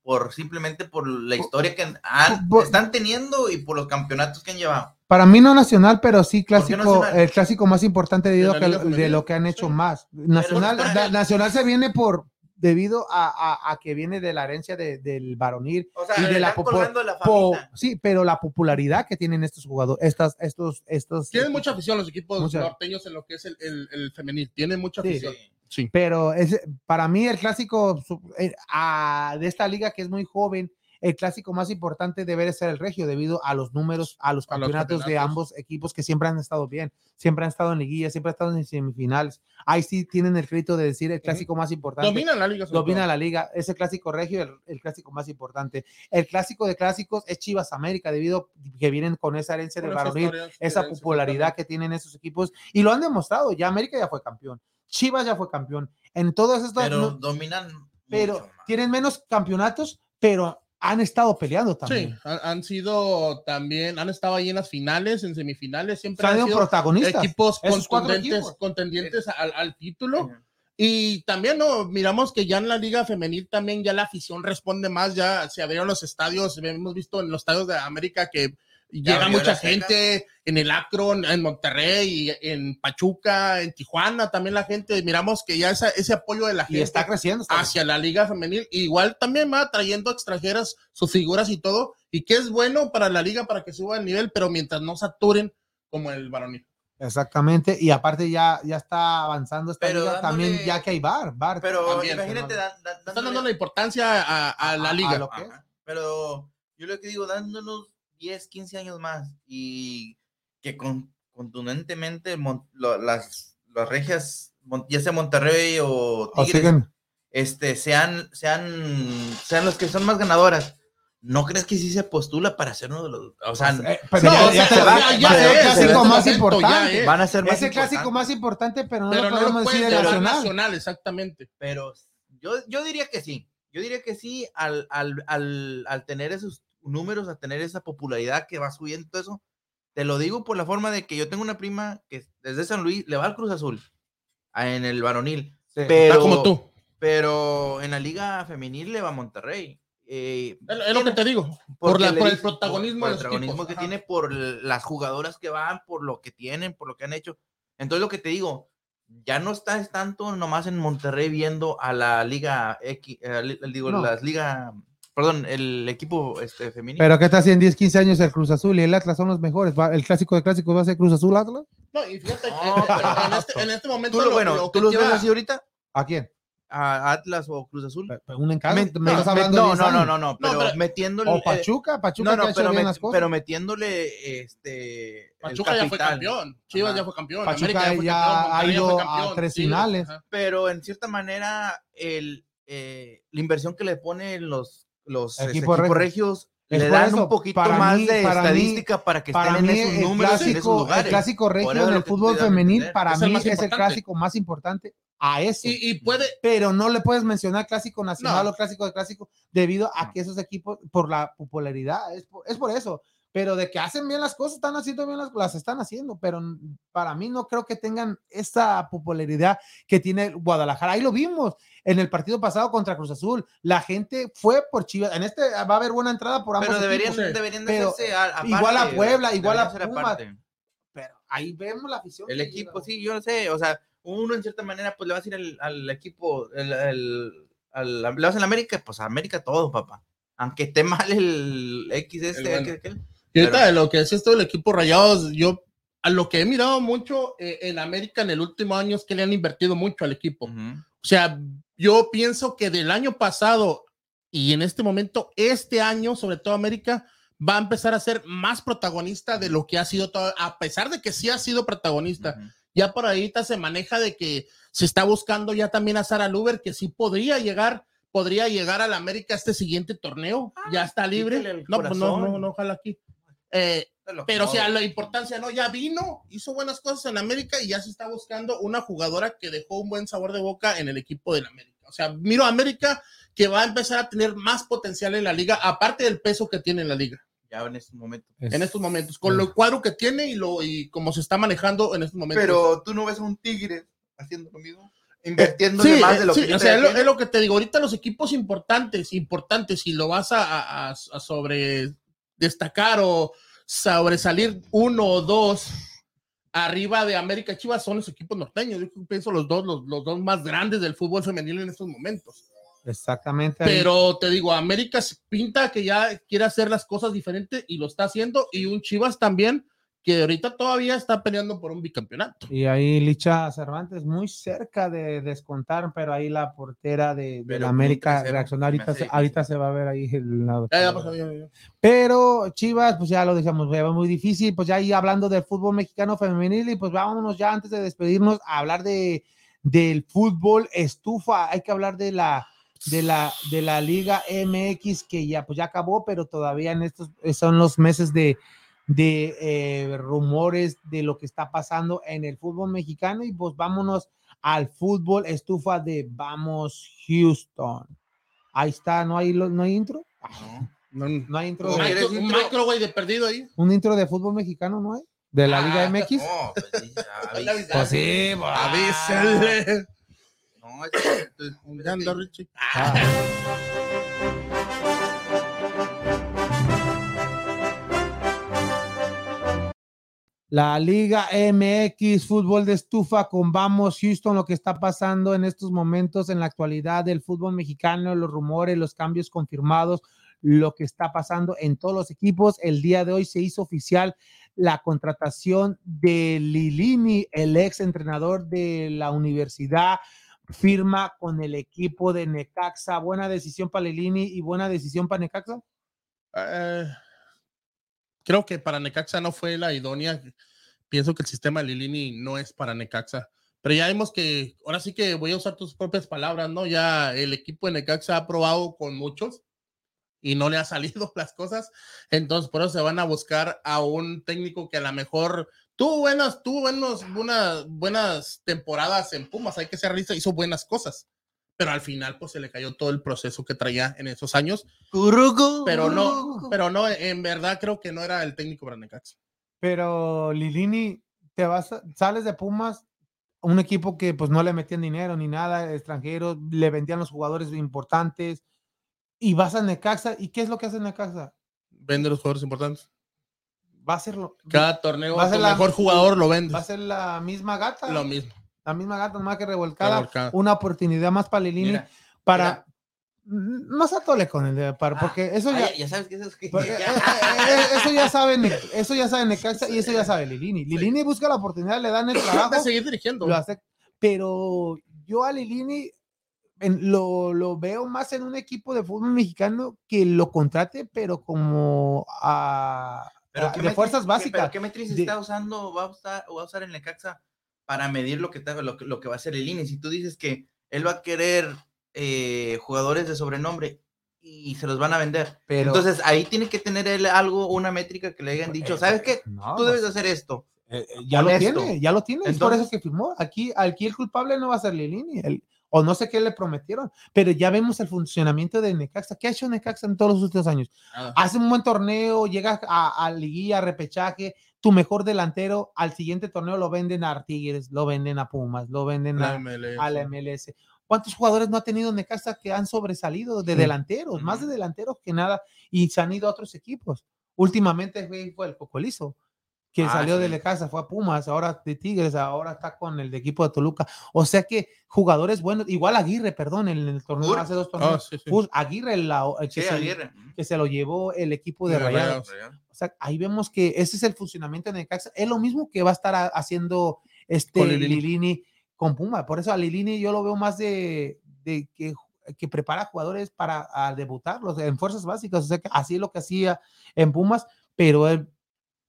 [SPEAKER 3] por simplemente por la historia que han-
[SPEAKER 1] por-
[SPEAKER 3] están teniendo y por los campeonatos que han llevado.
[SPEAKER 1] Para mí no nacional, pero sí
[SPEAKER 3] ¿Por qué
[SPEAKER 1] clásico, el clásico más importante debido
[SPEAKER 2] ¿De
[SPEAKER 1] a que- de lo que han hecho
[SPEAKER 2] Sí.
[SPEAKER 1] más. Nacional, da- nacional se viene por debido a, a- a que viene de la herencia de- del varonil.
[SPEAKER 3] O sea,
[SPEAKER 1] Y de la
[SPEAKER 3] la
[SPEAKER 1] Po- sí, pero la popularidad que tienen estos jugadores, estas, estos, estos.
[SPEAKER 2] Tienen mucha afición los equipos
[SPEAKER 1] Mucha.
[SPEAKER 2] norteños en lo que es el, el, el femenil. Tienen mucha
[SPEAKER 1] Sí.
[SPEAKER 2] afición.
[SPEAKER 3] Sí.
[SPEAKER 2] Sí.
[SPEAKER 1] Pero es, para mí el clásico eh, a- de esta liga que es muy joven, el clásico más importante debe de ser el regio debido a los números, a los
[SPEAKER 2] A los
[SPEAKER 1] campeonatos de
[SPEAKER 2] campeonatos.
[SPEAKER 1] ambos equipos que siempre han estado bien, siempre han estado en liguilla, siempre han estado en semifinales. Ahí sí tienen el crédito de decir el clásico más importante.
[SPEAKER 2] Dominan la liga.
[SPEAKER 1] Domina
[SPEAKER 2] todo.
[SPEAKER 1] la liga, es el clásico regio, el, el clásico más importante. El clásico de clásicos es Chivas América, debido que vienen con esa herencia de
[SPEAKER 2] Con
[SPEAKER 1] varonil, esa popularidad que tienen esos equipos y lo han demostrado. Ya América ya fue campeón, Chivas ya fue campeón. En todas estas,
[SPEAKER 3] Pero
[SPEAKER 1] no-
[SPEAKER 3] dominan.
[SPEAKER 1] pero
[SPEAKER 3] mucho
[SPEAKER 1] tienen menos campeonatos, pero han estado peleando
[SPEAKER 2] Sí,
[SPEAKER 1] también.
[SPEAKER 2] han, han sido también, han estado ahí en las finales, en semifinales, siempre
[SPEAKER 1] han
[SPEAKER 2] han
[SPEAKER 1] sido protagonistas.
[SPEAKER 2] equipos contendientes al, al título.
[SPEAKER 3] Sí.
[SPEAKER 2] Y también no, miramos que ya en la liga femenil también ya la afición responde más, ya se abrieron los estadios, hemos visto en los estadios de América que llega mucha gente en el Akron, en Monterrey, en Pachuca, en Tijuana, también la gente, miramos que ya esa- ese apoyo de la
[SPEAKER 1] Y
[SPEAKER 2] gente
[SPEAKER 1] está creciendo. está
[SPEAKER 2] hacia la liga femenil, igual también va trayendo extranjeras sus figuras y todo, y que es bueno para la liga para que suba el nivel, pero mientras no saturen como el varonil.
[SPEAKER 1] Exactamente, y aparte ya, ya está avanzando esta
[SPEAKER 3] Pero
[SPEAKER 1] liga
[SPEAKER 3] dándole-
[SPEAKER 1] también, ya que hay bar, bar.
[SPEAKER 3] Pero
[SPEAKER 2] También,
[SPEAKER 3] imagínate, dándole-
[SPEAKER 2] dando la importancia a, a la
[SPEAKER 1] A- a
[SPEAKER 2] liga.
[SPEAKER 1] lo que es.
[SPEAKER 3] Ajá. Pero yo lo que digo, dándonos 10, 15 años más y que con, contundentemente mon- lo- las, las regias, mon- ya sea Monterrey o
[SPEAKER 1] O
[SPEAKER 3] Tigres,
[SPEAKER 1] siguen-
[SPEAKER 3] este, sean, sean, sean los que son más ganadoras. ¿No crees que sí se postula para ser uno de los... O sea,
[SPEAKER 1] Eh, pero
[SPEAKER 2] No,
[SPEAKER 1] ya,
[SPEAKER 2] o
[SPEAKER 1] ya
[SPEAKER 2] sea,
[SPEAKER 1] se va,
[SPEAKER 2] ya-
[SPEAKER 1] va
[SPEAKER 2] ya
[SPEAKER 1] a ser el clásico más
[SPEAKER 2] momento ya
[SPEAKER 1] importante.
[SPEAKER 2] es.
[SPEAKER 3] van a ser más
[SPEAKER 1] Es el clásico más importante, pero no
[SPEAKER 2] pero
[SPEAKER 1] lo
[SPEAKER 2] no
[SPEAKER 1] podemos
[SPEAKER 2] lo
[SPEAKER 1] decir
[SPEAKER 2] puedes
[SPEAKER 1] de
[SPEAKER 2] llamar
[SPEAKER 1] nacional.
[SPEAKER 2] nacional, exactamente.
[SPEAKER 3] pero yo, yo diría que sí. Yo diría que sí, al, al, al, al tener esos números, a tener esa popularidad que va subiendo todo eso. Te lo digo por la forma de que yo tengo una prima que desde San Luis le va al Cruz Azul en el varonil,
[SPEAKER 1] Sí.
[SPEAKER 3] pero,
[SPEAKER 2] Está como tú.
[SPEAKER 3] pero en la liga femenil le va a Monterrey. Eh,
[SPEAKER 2] Es, es lo que te digo. Por, la, por el protagonismo
[SPEAKER 3] por
[SPEAKER 2] de
[SPEAKER 3] el protagonismo que
[SPEAKER 2] Ajá.
[SPEAKER 3] tiene, por las jugadoras que van, por lo que tienen, por lo que han hecho. Entonces lo que te digo, ya no estás tanto nomás en Monterrey viendo a la liga X, eh, digo,
[SPEAKER 1] No.
[SPEAKER 3] las liga, perdón, el equipo este femenino.
[SPEAKER 1] Pero ¿qué está haciendo en 10, 15 años el Cruz Azul y el Atlas son los mejores? El clásico de clásicos va a ser Cruz Azul Atlas.
[SPEAKER 2] No, y fíjate,
[SPEAKER 3] No, pero-
[SPEAKER 2] en, este, en este momento.
[SPEAKER 3] tú lo, bueno,
[SPEAKER 2] lo
[SPEAKER 3] tú los ves
[SPEAKER 2] lleva-
[SPEAKER 3] así ahorita
[SPEAKER 1] ¿A quién?
[SPEAKER 3] a Atlas o Cruz Azul.
[SPEAKER 1] Un en cada.
[SPEAKER 3] Me-
[SPEAKER 1] estás hablando de
[SPEAKER 3] no,
[SPEAKER 1] 10
[SPEAKER 3] no, no, no, no, pero,
[SPEAKER 2] pero-
[SPEAKER 3] metiéndole
[SPEAKER 1] O
[SPEAKER 3] eh,
[SPEAKER 1] Pachuca, Pachuca
[SPEAKER 3] no,
[SPEAKER 1] que ha
[SPEAKER 3] no,
[SPEAKER 1] hecho
[SPEAKER 3] pero,
[SPEAKER 1] bien
[SPEAKER 3] met-
[SPEAKER 1] las cosas.
[SPEAKER 3] pero metiéndole este
[SPEAKER 2] Pachuca ya fue campeón. Chivas
[SPEAKER 3] Ajá.
[SPEAKER 2] ya fue campeón.
[SPEAKER 1] Pachuca
[SPEAKER 2] América
[SPEAKER 1] ya
[SPEAKER 2] fue campeón,
[SPEAKER 1] ha
[SPEAKER 2] ya
[SPEAKER 1] ido a tres finales.
[SPEAKER 2] ajá.
[SPEAKER 3] pero en cierta manera el, eh, la inversión que le ponen los, los este,
[SPEAKER 1] Equipos
[SPEAKER 3] equipos,
[SPEAKER 1] regios. Es
[SPEAKER 3] le dan
[SPEAKER 1] eso,
[SPEAKER 3] un poquito
[SPEAKER 1] para
[SPEAKER 3] más
[SPEAKER 1] mí-
[SPEAKER 3] de
[SPEAKER 1] para mí-
[SPEAKER 3] estadística para que
[SPEAKER 1] Para
[SPEAKER 3] estén
[SPEAKER 1] mí,
[SPEAKER 3] en esos
[SPEAKER 1] el
[SPEAKER 3] números, en esos
[SPEAKER 1] clásico, el
[SPEAKER 3] lugares.
[SPEAKER 1] clásico regio en el fútbol femenil, para
[SPEAKER 2] Es el
[SPEAKER 1] mí es el
[SPEAKER 2] importante.
[SPEAKER 1] clásico más importante a eso.
[SPEAKER 2] Y, y puede.
[SPEAKER 1] pero no le puedes mencionar clásico nacional
[SPEAKER 2] No.
[SPEAKER 1] o clásico de clásico debido a
[SPEAKER 3] No.
[SPEAKER 1] que esos equipos, por la popularidad, es por, es por eso. Pero de que hacen bien las cosas, están haciendo bien las las están haciendo, pero para mí no creo que tengan esa popularidad que tiene Guadalajara. Ahí lo vimos en el partido pasado contra Cruz Azul. La gente fue por Chivas. En este va a haber buena entrada por ambos
[SPEAKER 3] pero deberían,
[SPEAKER 2] equipos,
[SPEAKER 3] deberían de
[SPEAKER 1] Pero
[SPEAKER 3] hacerse a- aparte,
[SPEAKER 1] igual a Puebla, igual a Pumas. Pero ahí vemos la afición.
[SPEAKER 3] El equipo,
[SPEAKER 1] llega.
[SPEAKER 3] sí, yo no sé, o sea, uno en cierta manera, pues le vas a ir al, al equipo, el, el- al- le vas a la América, pues a América todo, papá. Aunque esté mal el X este,
[SPEAKER 2] bueno.
[SPEAKER 3] aquel, aquel.
[SPEAKER 2] Y ahorita
[SPEAKER 3] Pero-
[SPEAKER 2] de lo que es esto del equipo Rayados, yo a lo que he mirado mucho eh, en América en el último año es que le han invertido mucho al equipo. O sea, yo pienso que del año pasado y en este momento, este año, sobre todo América, va a empezar a ser más protagonista de lo que ha sido todo, a pesar de que sí ha sido protagonista. Ya por ahorita se maneja de que se está buscando ya también a Sara Luber, que sí podría llegar, podría llegar a la América este siguiente torneo. ya está libre. No, pues no, no, no, ojalá aquí. Eh, pero o sea, la importancia, ¿no? Ya vino, hizo buenas cosas en América y ya se está buscando una jugadora que dejó un buen sabor de boca en el equipo del América. O sea, miro a América que va a empezar a tener más potencial en la liga, aparte del peso que tiene en la liga
[SPEAKER 3] ya en este momento.
[SPEAKER 1] Es-
[SPEAKER 2] en estos momentos, con lo cuadro que tiene y lo y cómo se está manejando en estos momentos.
[SPEAKER 3] Pero tú no ves a un Tigre haciendo lo mismo. invirtiéndole
[SPEAKER 2] Sí,
[SPEAKER 3] más de lo
[SPEAKER 2] sí,
[SPEAKER 3] que
[SPEAKER 2] o sea, es lo,
[SPEAKER 3] tiene.
[SPEAKER 2] es lo que te digo. Ahorita los equipos importantes, importantes, si lo vas a, a- a- a sobre destacar o sobresalir uno o dos arriba de América Chivas son los equipos norteños. Yo pienso los dos, los, los dos más grandes del fútbol femenil en estos momentos.
[SPEAKER 1] Exactamente. ahí.
[SPEAKER 2] Pero te digo, América pinta que ya quiere hacer las cosas diferentes y lo está haciendo. Y un Chivas también, que ahorita todavía está peleando por un bicampeonato.
[SPEAKER 1] Y ahí Licha Cervantes muy cerca de descontar, pero ahí la portera de, la América
[SPEAKER 3] 3-0,
[SPEAKER 1] reaccionó. Ahorita, se, ahorita se va a ver ahí el lado.
[SPEAKER 2] Ya, ya pasó, ya, ya.
[SPEAKER 1] Pero Chivas, pues ya lo va muy difícil. Pues ya ahí hablando del fútbol mexicano femenil, y pues vámonos ya antes de despedirnos a hablar de del fútbol estufa. Hay que hablar de la de la de la Liga MX que ya pues ya acabó, pero todavía en estos son los meses de de eh, rumores de lo que está pasando en el fútbol mexicano y pues vámonos al fútbol estufa de Vamos Houston. Ahí está, no hay lo- no hay intro,
[SPEAKER 3] No.
[SPEAKER 1] Hay intro
[SPEAKER 2] Un
[SPEAKER 1] de-
[SPEAKER 3] ¿Quieres
[SPEAKER 2] micro, un
[SPEAKER 3] intro?
[SPEAKER 2] micro, güey, de perdido ahí.
[SPEAKER 1] un intro de fútbol mexicano, ¿no hay? De la Liga
[SPEAKER 2] Ah,
[SPEAKER 1] MX.
[SPEAKER 3] No, pues sí.
[SPEAKER 1] Pues sí, pues,
[SPEAKER 2] Avísale.
[SPEAKER 3] No, es-
[SPEAKER 1] La Liga MX, fútbol de estufa con Vamos Houston, lo que está pasando en estos momentos en la actualidad del fútbol mexicano, los rumores, los cambios confirmados, lo que está pasando en todos los equipos. El día de hoy se hizo oficial la contratación de Lilini, el ex entrenador de la universidad, firma con el equipo de Necaxa. Buena decisión para Lilini y buena decisión para Necaxa.
[SPEAKER 2] Eh, creo que para Necaxa no fue la idónea. Pienso que el sistema de Lilini no es para Necaxa. Pero ya vimos que, ahora sí que voy a usar tus propias palabras, ¿no? Ya el equipo de Necaxa ha probado con muchos y no le ha (laughs) salido las cosas. Entonces, por eso se van a buscar a un técnico que a lo mejor tuvo buenas, tuvo buenos, buenas, buenas temporadas en Pumas, hay que ser realista, hizo buenas cosas. Pero al final, pues se le cayó todo el proceso que traía en esos años pero no, pero no, en verdad creo que no era el técnico para Necaxa.
[SPEAKER 1] Pero Lilini, te vas, a- sales de Pumas, un equipo que pues no le metían dinero ni nada, extranjeros, le vendían los jugadores importantes, y vas a Necaxa, ¿y qué es lo que hace Necaxa?
[SPEAKER 2] Vende los jugadores importantes.
[SPEAKER 1] Va a ser lo,
[SPEAKER 2] Cada torneo,
[SPEAKER 1] Va a ser la-
[SPEAKER 2] mejor jugador lo vende.
[SPEAKER 1] va a ser la misma gata,
[SPEAKER 2] Lo mismo.
[SPEAKER 1] La misma gata, más que revolcada,
[SPEAKER 2] Revolcada.
[SPEAKER 1] una oportunidad más para Lilini,
[SPEAKER 3] Mira,
[SPEAKER 1] para, no se atole con el de para,
[SPEAKER 3] Ah,
[SPEAKER 1] porque eso
[SPEAKER 3] ah,
[SPEAKER 1] ya,
[SPEAKER 3] ya, ya sabes que eso es que. (laughs)
[SPEAKER 1] Porque, eh, eh, eso ya sabe, eso ya sabe Necaxa y eso ya sabe Lilini. Lilini busca la oportunidad, le dan el (clears throat) trabajo,
[SPEAKER 2] De seguir dirigiendo.
[SPEAKER 1] lo hace, pero yo a Lilini en- lo, lo veo más en un equipo de fútbol mexicano que lo contrate, pero como a,
[SPEAKER 3] Pero
[SPEAKER 1] a-
[SPEAKER 3] ¿qué
[SPEAKER 1] de fuerzas
[SPEAKER 3] qué-
[SPEAKER 1] básicas.
[SPEAKER 3] pero ¿Qué metriz
[SPEAKER 1] de-
[SPEAKER 3] está usando, va a usar, va a usar el Necaxa para medir lo que, está- lo, lo que va a hacer el INE? Si tú dices que él va a querer eh, jugadores de sobrenombre y se los van a vender.
[SPEAKER 1] Pero,
[SPEAKER 3] Entonces ahí tiene que tener él algo, una métrica que le hayan dicho,
[SPEAKER 1] Eh,
[SPEAKER 3] ¿sabes qué?
[SPEAKER 1] no,
[SPEAKER 3] Tú debes
[SPEAKER 1] pues,
[SPEAKER 3] de hacer esto.
[SPEAKER 1] eh, eh, ya lo
[SPEAKER 3] honesto.
[SPEAKER 1] tiene, ya lo tiene, es por eso
[SPEAKER 3] Entonces-
[SPEAKER 1] que firmó. Aquí, aquí el culpable no va a ser Lilini, el- o no sé qué le prometieron, pero ya vemos el funcionamiento de Necaxa. ¿Qué ha hecho Necaxa en todos los últimos años?
[SPEAKER 2] Nada.
[SPEAKER 1] hace un buen torneo, llega a, a liguilla, a repechaje, tu mejor delantero, al siguiente torneo lo venden a Tigres, lo venden a Pumas, lo venden
[SPEAKER 2] La
[SPEAKER 1] a,
[SPEAKER 2] MLS.
[SPEAKER 1] a la MLS. ¿Cuántos jugadores no ha tenido Necaxa que han sobresalido de
[SPEAKER 2] Sí.
[SPEAKER 1] delanteros? Más de delanteros que nada, y se han ido a otros equipos. Últimamente fue, fue el Cocolizo, que
[SPEAKER 3] Ah,
[SPEAKER 1] salió de
[SPEAKER 3] sí.
[SPEAKER 1] Necaxa, fue a Pumas, ahora de Tigres, ahora está con el de equipo de Toluca. O sea que jugadores buenos, igual Aguirre, perdón, en el torneo, hace dos
[SPEAKER 2] Ah,
[SPEAKER 1] torneos,
[SPEAKER 2] sí, sí.
[SPEAKER 1] Fur- Aguirre, la- el que se-
[SPEAKER 3] Aguirre.
[SPEAKER 1] que se lo llevó el equipo de
[SPEAKER 2] De
[SPEAKER 1] Rayados.
[SPEAKER 2] Rayados.
[SPEAKER 1] O sea, ahí vemos que ese es el funcionamiento de Necaxa. Es lo mismo que va a estar a- haciendo este
[SPEAKER 2] Con Lilini.
[SPEAKER 1] Lilini. con Puma. Por eso a Lilini yo lo veo más de, de que, que prepara jugadores para a debutarlos en fuerzas básicas. O sea, que así es lo que hacía en Pumas, pero él,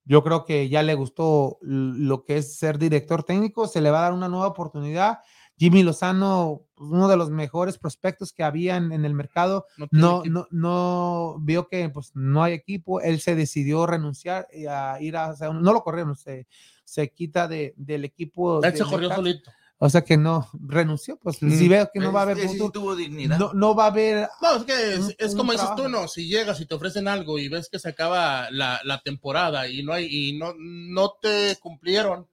[SPEAKER 1] yo creo que ya le gustó lo que es ser director técnico. Se le va a dar una nueva oportunidad. Jimmy Lozano, pues, uno de los mejores prospectos que había en, en el mercado,
[SPEAKER 2] No
[SPEAKER 1] no, no, no vio que pues no hay equipo, él se decidió renunciar y a ir a, o sea, no lo corrieron, se, se quita de, del equipo.
[SPEAKER 2] Él
[SPEAKER 1] de
[SPEAKER 2] se corrió solito.
[SPEAKER 1] O sea que no, renunció, pues
[SPEAKER 2] Mm.
[SPEAKER 1] si veo que no va a haber
[SPEAKER 3] sí
[SPEAKER 1] futuro,
[SPEAKER 3] tuvo dignidad.
[SPEAKER 1] no, no va a haber,
[SPEAKER 2] No, es que es,
[SPEAKER 1] Un-
[SPEAKER 2] es como dices tú, no, si llegas y te ofrecen algo y ves que se acaba la, la temporada y no hay y no, no te cumplieron,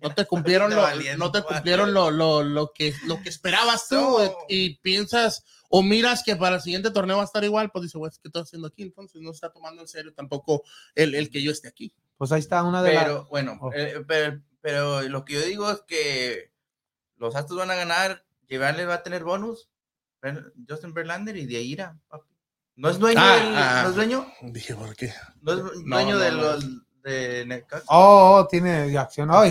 [SPEAKER 2] no te (laughs) cumplieron lo, no te cumplieron lo, lo, lo que, lo que esperabas tú
[SPEAKER 3] No.
[SPEAKER 2] y piensas o miras que para el siguiente torneo va a estar igual, pues dices, güey, ¿qué estoy haciendo aquí? Entonces no se está tomando en serio tampoco el, el que yo esté aquí.
[SPEAKER 1] Pues ahí está una de las.
[SPEAKER 3] Pero bueno,
[SPEAKER 1] Oh.
[SPEAKER 3] eh, pero, pero lo que yo digo es que los Astros van a ganar, Llevarles va a tener bonus, Justin Verlander y de Ira, papi. No es dueño
[SPEAKER 2] Ah,
[SPEAKER 3] del,
[SPEAKER 2] ah.
[SPEAKER 3] no es dueño,
[SPEAKER 2] Dije, ¿por qué?
[SPEAKER 3] no es dueño
[SPEAKER 2] no,
[SPEAKER 3] de
[SPEAKER 2] no.
[SPEAKER 3] los de Necaxa.
[SPEAKER 1] Oh, oh, tiene acción.
[SPEAKER 3] Sea, (laughs)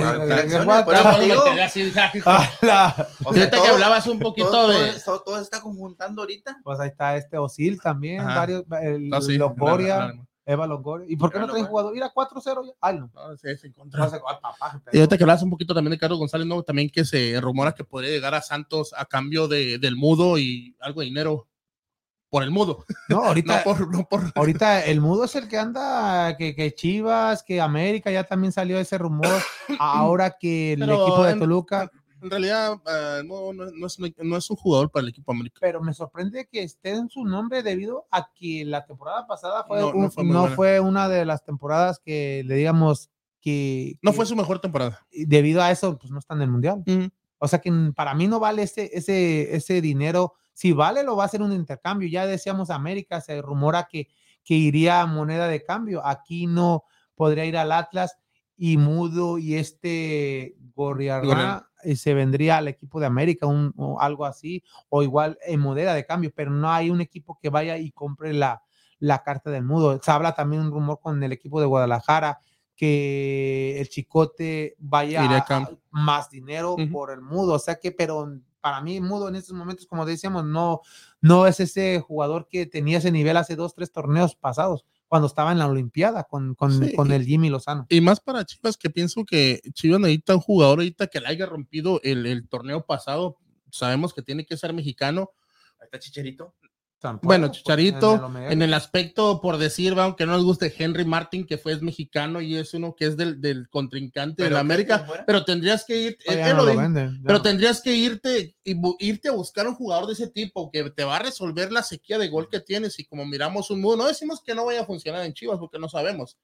[SPEAKER 2] Ahorita que hablabas un poquito
[SPEAKER 3] todo,
[SPEAKER 2] de...
[SPEAKER 3] todo, todo- está conjuntando ahorita.
[SPEAKER 1] Pues ahí está este Osil también,
[SPEAKER 2] Ajá.
[SPEAKER 1] varios, el
[SPEAKER 2] No, sí,
[SPEAKER 1] Longoria,
[SPEAKER 2] la-
[SPEAKER 1] Eva Longoria. ¿Y por qué
[SPEAKER 3] Eva
[SPEAKER 1] no traen
[SPEAKER 3] Longoria.
[SPEAKER 1] jugador? Ir a 4-0 ya. Ay, no.
[SPEAKER 2] no, sí, se encontró.
[SPEAKER 1] No sé, ay, papá,
[SPEAKER 2] Y ahorita que hablas un poquito también de Carlos González, ¿no? También que se rumora que podría llegar a Santos a cambio de, del mudo y algo de dinero por el mudo.
[SPEAKER 1] No, (laughs)
[SPEAKER 2] No
[SPEAKER 1] ahorita, (laughs)
[SPEAKER 2] por, no por.
[SPEAKER 1] ahorita el mudo es el que anda, que, que Chivas, que América, ya también salió ese rumor. (coughs) Ahora que el
[SPEAKER 2] Pero
[SPEAKER 1] equipo de
[SPEAKER 2] en-
[SPEAKER 1] Toluca,
[SPEAKER 2] En realidad, eh, no, no, no es, no es un jugador para el equipo americano.
[SPEAKER 1] pero me sorprende que esté en su nombre debido a que la temporada pasada fue, un-
[SPEAKER 2] fue
[SPEAKER 1] fue una de las temporadas que le digamos que,
[SPEAKER 2] No
[SPEAKER 1] que
[SPEAKER 2] fue su mejor temporada.
[SPEAKER 1] debido a eso, pues no está en el mundial. O sea que para mí no vale ese, ese, ese dinero. Si vale, lo va a hacer un intercambio. Ya decíamos América, se rumora que, que iría a moneda de cambio. Aquí no podría ir al Atlas y Mudo y este Gorriarra. eh, se vendría al equipo de América, un, o algo así, o igual en moneda de cambio, pero no hay un equipo que vaya y compre la, la carta del Mudo. Se habla también un rumor con el equipo de Guadalajara que el Chicote vaya
[SPEAKER 2] a
[SPEAKER 1] más dinero por el Mudo, o sea que, pero para mí Mudo en estos momentos, como decíamos, no, no es ese jugador que tenía ese nivel hace dos, tres torneos pasados, cuando estaba en la Olimpiada con, con,
[SPEAKER 2] Sí.
[SPEAKER 1] con el Jimmy Lozano.
[SPEAKER 2] Y más para Chivas, que pienso que Chivas necesita un jugador ahorita que le haya rompido el, el torneo pasado. Sabemos que tiene que ser mexicano.
[SPEAKER 3] Ahí está Chicharito.
[SPEAKER 1] Tampoco,
[SPEAKER 2] Bueno,
[SPEAKER 1] pues,
[SPEAKER 2] Chicharito,
[SPEAKER 1] en el
[SPEAKER 2] en el aspecto, por decir, aunque no nos guste Henry Martin, que fue es mexicano y es uno que es del, del contrincante de la América, pero tendrías que ir,
[SPEAKER 1] no
[SPEAKER 2] lo
[SPEAKER 1] venden, ya
[SPEAKER 2] pero
[SPEAKER 1] no.
[SPEAKER 2] tendrías que irte y irte a buscar un jugador de ese tipo que te va a resolver la sequía de gol que tienes y como miramos un mudo, no decimos que no vaya a funcionar en Chivas porque no sabemos,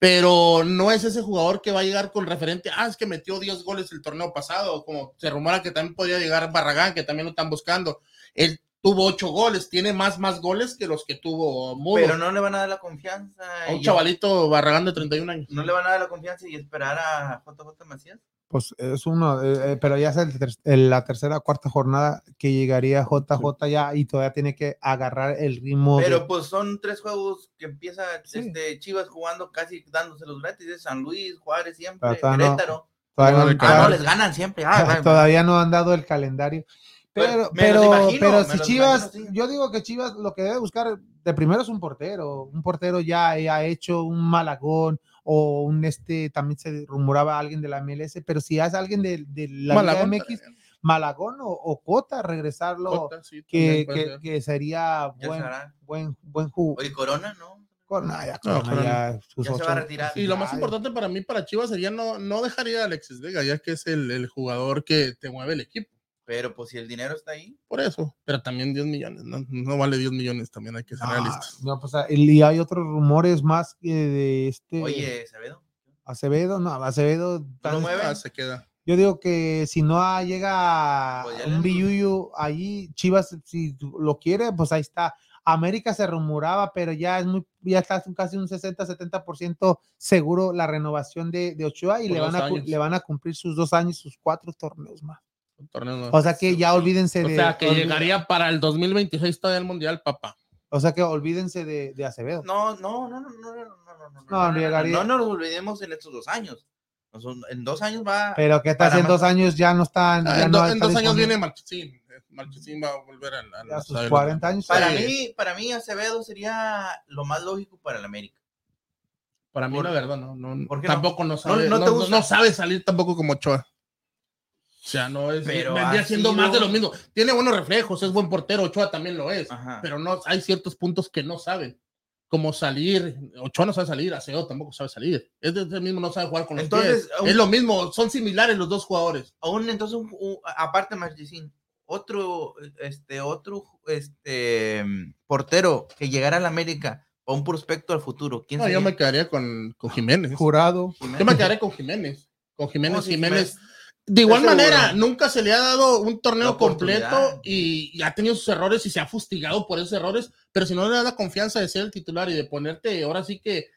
[SPEAKER 2] pero no es ese jugador que va a llegar con referente, ah, es que metió 10 goles el torneo pasado, como se rumora que también podía llegar Barragán, que también lo están buscando. Él tuvo 8 goles, tiene más, más goles que los que tuvo Mudo.
[SPEAKER 3] Pero no le van a dar la confianza.
[SPEAKER 2] a un
[SPEAKER 3] y-
[SPEAKER 2] chavalito Barragán de 31 años.
[SPEAKER 3] No le van a dar la confianza y esperar a JJ Macías.
[SPEAKER 1] Pues es uno, eh, eh, pero ya es el ter- el- la tercera o cuarta jornada que llegaría JJ ya y todavía tiene que agarrar el ritmo. de-
[SPEAKER 3] Pero pues son tres juegos que empieza
[SPEAKER 1] Sí.
[SPEAKER 3] este, Chivas jugando casi dándose los gratis. Es San Luis, Juárez siempre,
[SPEAKER 1] todavía no-
[SPEAKER 3] Querétaro.
[SPEAKER 1] todavía, no,
[SPEAKER 2] Ah,
[SPEAKER 3] Ah, no, les ganan siempre. Ah, (laughs)
[SPEAKER 1] todavía no han dado el calendario.
[SPEAKER 3] Pero-
[SPEAKER 1] Pero, pero,
[SPEAKER 3] imagino,
[SPEAKER 1] pero
[SPEAKER 3] me
[SPEAKER 1] si Chivas,
[SPEAKER 3] imagino, sí.
[SPEAKER 1] yo digo que Chivas lo que debe buscar de primero es un portero. Un portero ya ha hecho un Malagón o un este, también se rumoraba alguien de la MLS, pero si es alguien de, de la
[SPEAKER 2] Malagón,
[SPEAKER 1] Liga MX, Malagón o, o Cota, regresarlo,
[SPEAKER 2] Cota, sí,
[SPEAKER 1] que, que,
[SPEAKER 2] ser.
[SPEAKER 1] que sería buen, buen, buen jugo.
[SPEAKER 3] Oye, Corona, ¿no?
[SPEAKER 1] Con- ya,
[SPEAKER 2] No,
[SPEAKER 1] Corona ya sus
[SPEAKER 3] Ya se va a retirar.
[SPEAKER 2] Y lo más importante para mí, para Chivas, sería no, no dejar ir a Alexis Vega, ya que es el, el jugador que te mueve el equipo.
[SPEAKER 3] Pero pues si el dinero está ahí.
[SPEAKER 2] Por eso. Pero también 10 millones, no, no vale 10 millones, también hay que ser
[SPEAKER 1] Ah,
[SPEAKER 2] realistas.
[SPEAKER 1] no, pues, ah, y hay otros rumores más que de este
[SPEAKER 3] Oye, Sabedo.
[SPEAKER 1] Acevedo, no, Acevedo.
[SPEAKER 3] ¿Lo
[SPEAKER 1] tal-
[SPEAKER 3] mueve?
[SPEAKER 2] Ah, se queda.
[SPEAKER 1] Yo digo que si no llega
[SPEAKER 3] Pues
[SPEAKER 1] un billuyo allí, Chivas, si lo quiere, pues ahí está. América se rumoraba, pero ya es muy, ya está casi un 60-70% seguro la renovación de, de Ochoa y
[SPEAKER 2] Por
[SPEAKER 1] le van, a,
[SPEAKER 2] años.
[SPEAKER 1] le van a cumplir sus dos años, sus cuatro torneos más
[SPEAKER 2] torneo.
[SPEAKER 1] O sea que ya olvídense de.
[SPEAKER 2] O sea que llegaría para el 2026 todavía el mundial, papá.
[SPEAKER 1] O sea que olvídense de, de Acevedo.
[SPEAKER 3] No, no, no, no, no, no, no, no. No,
[SPEAKER 1] no, llegaría.
[SPEAKER 3] no, no nos olvidemos en estos dos años. En dos años va.
[SPEAKER 1] Pero que
[SPEAKER 3] está
[SPEAKER 1] en dos años ya no están.
[SPEAKER 2] Ah,
[SPEAKER 1] ya
[SPEAKER 2] en, do, no
[SPEAKER 1] en
[SPEAKER 2] dos años viene Marchesín. Marchesín va a volver a, a,
[SPEAKER 1] a sus
[SPEAKER 2] la,
[SPEAKER 1] 40 años.
[SPEAKER 3] Para
[SPEAKER 2] sí.
[SPEAKER 3] mí, para mí, Acevedo sería lo más lógico para el América.
[SPEAKER 2] Para mí, la verdad, no, no,
[SPEAKER 3] tampoco no,
[SPEAKER 2] no sabe,
[SPEAKER 3] no,
[SPEAKER 2] no, sabe salir tampoco como Ochoa. O sea, no es.
[SPEAKER 3] Pero
[SPEAKER 2] vendría
[SPEAKER 3] ha
[SPEAKER 2] siendo
[SPEAKER 3] sido-
[SPEAKER 2] más de lo mismo. Tiene buenos reflejos, es buen portero. Ochoa también lo es.
[SPEAKER 3] Ajá.
[SPEAKER 2] Pero no, hay ciertos puntos que no saben. Como salir. Ochoa no sabe salir. Aceo tampoco sabe salir. Es de- el mismo, no sabe jugar con los
[SPEAKER 3] Entonces,
[SPEAKER 2] pies.
[SPEAKER 3] un-
[SPEAKER 2] Es lo mismo. Son similares los dos jugadores.
[SPEAKER 3] Aún entonces, un- un- aparte de Marchesín, otro, este, otro, este, portero que llegara al América o un prospecto al futuro. ¿Quién
[SPEAKER 2] No,
[SPEAKER 3] sería?
[SPEAKER 2] yo me quedaría con, con Jiménez.
[SPEAKER 1] Jurado.
[SPEAKER 2] Yo me quedaré con Jiménez. con Jiménez.
[SPEAKER 3] Sí,
[SPEAKER 2] Jiménez. De igual
[SPEAKER 3] Seguro.
[SPEAKER 2] manera, nunca se le ha dado un torneo completo y, y ha tenido sus errores y se ha fustigado por esos errores, pero si no le da la confianza de ser el titular y de ponerte, ahora sí que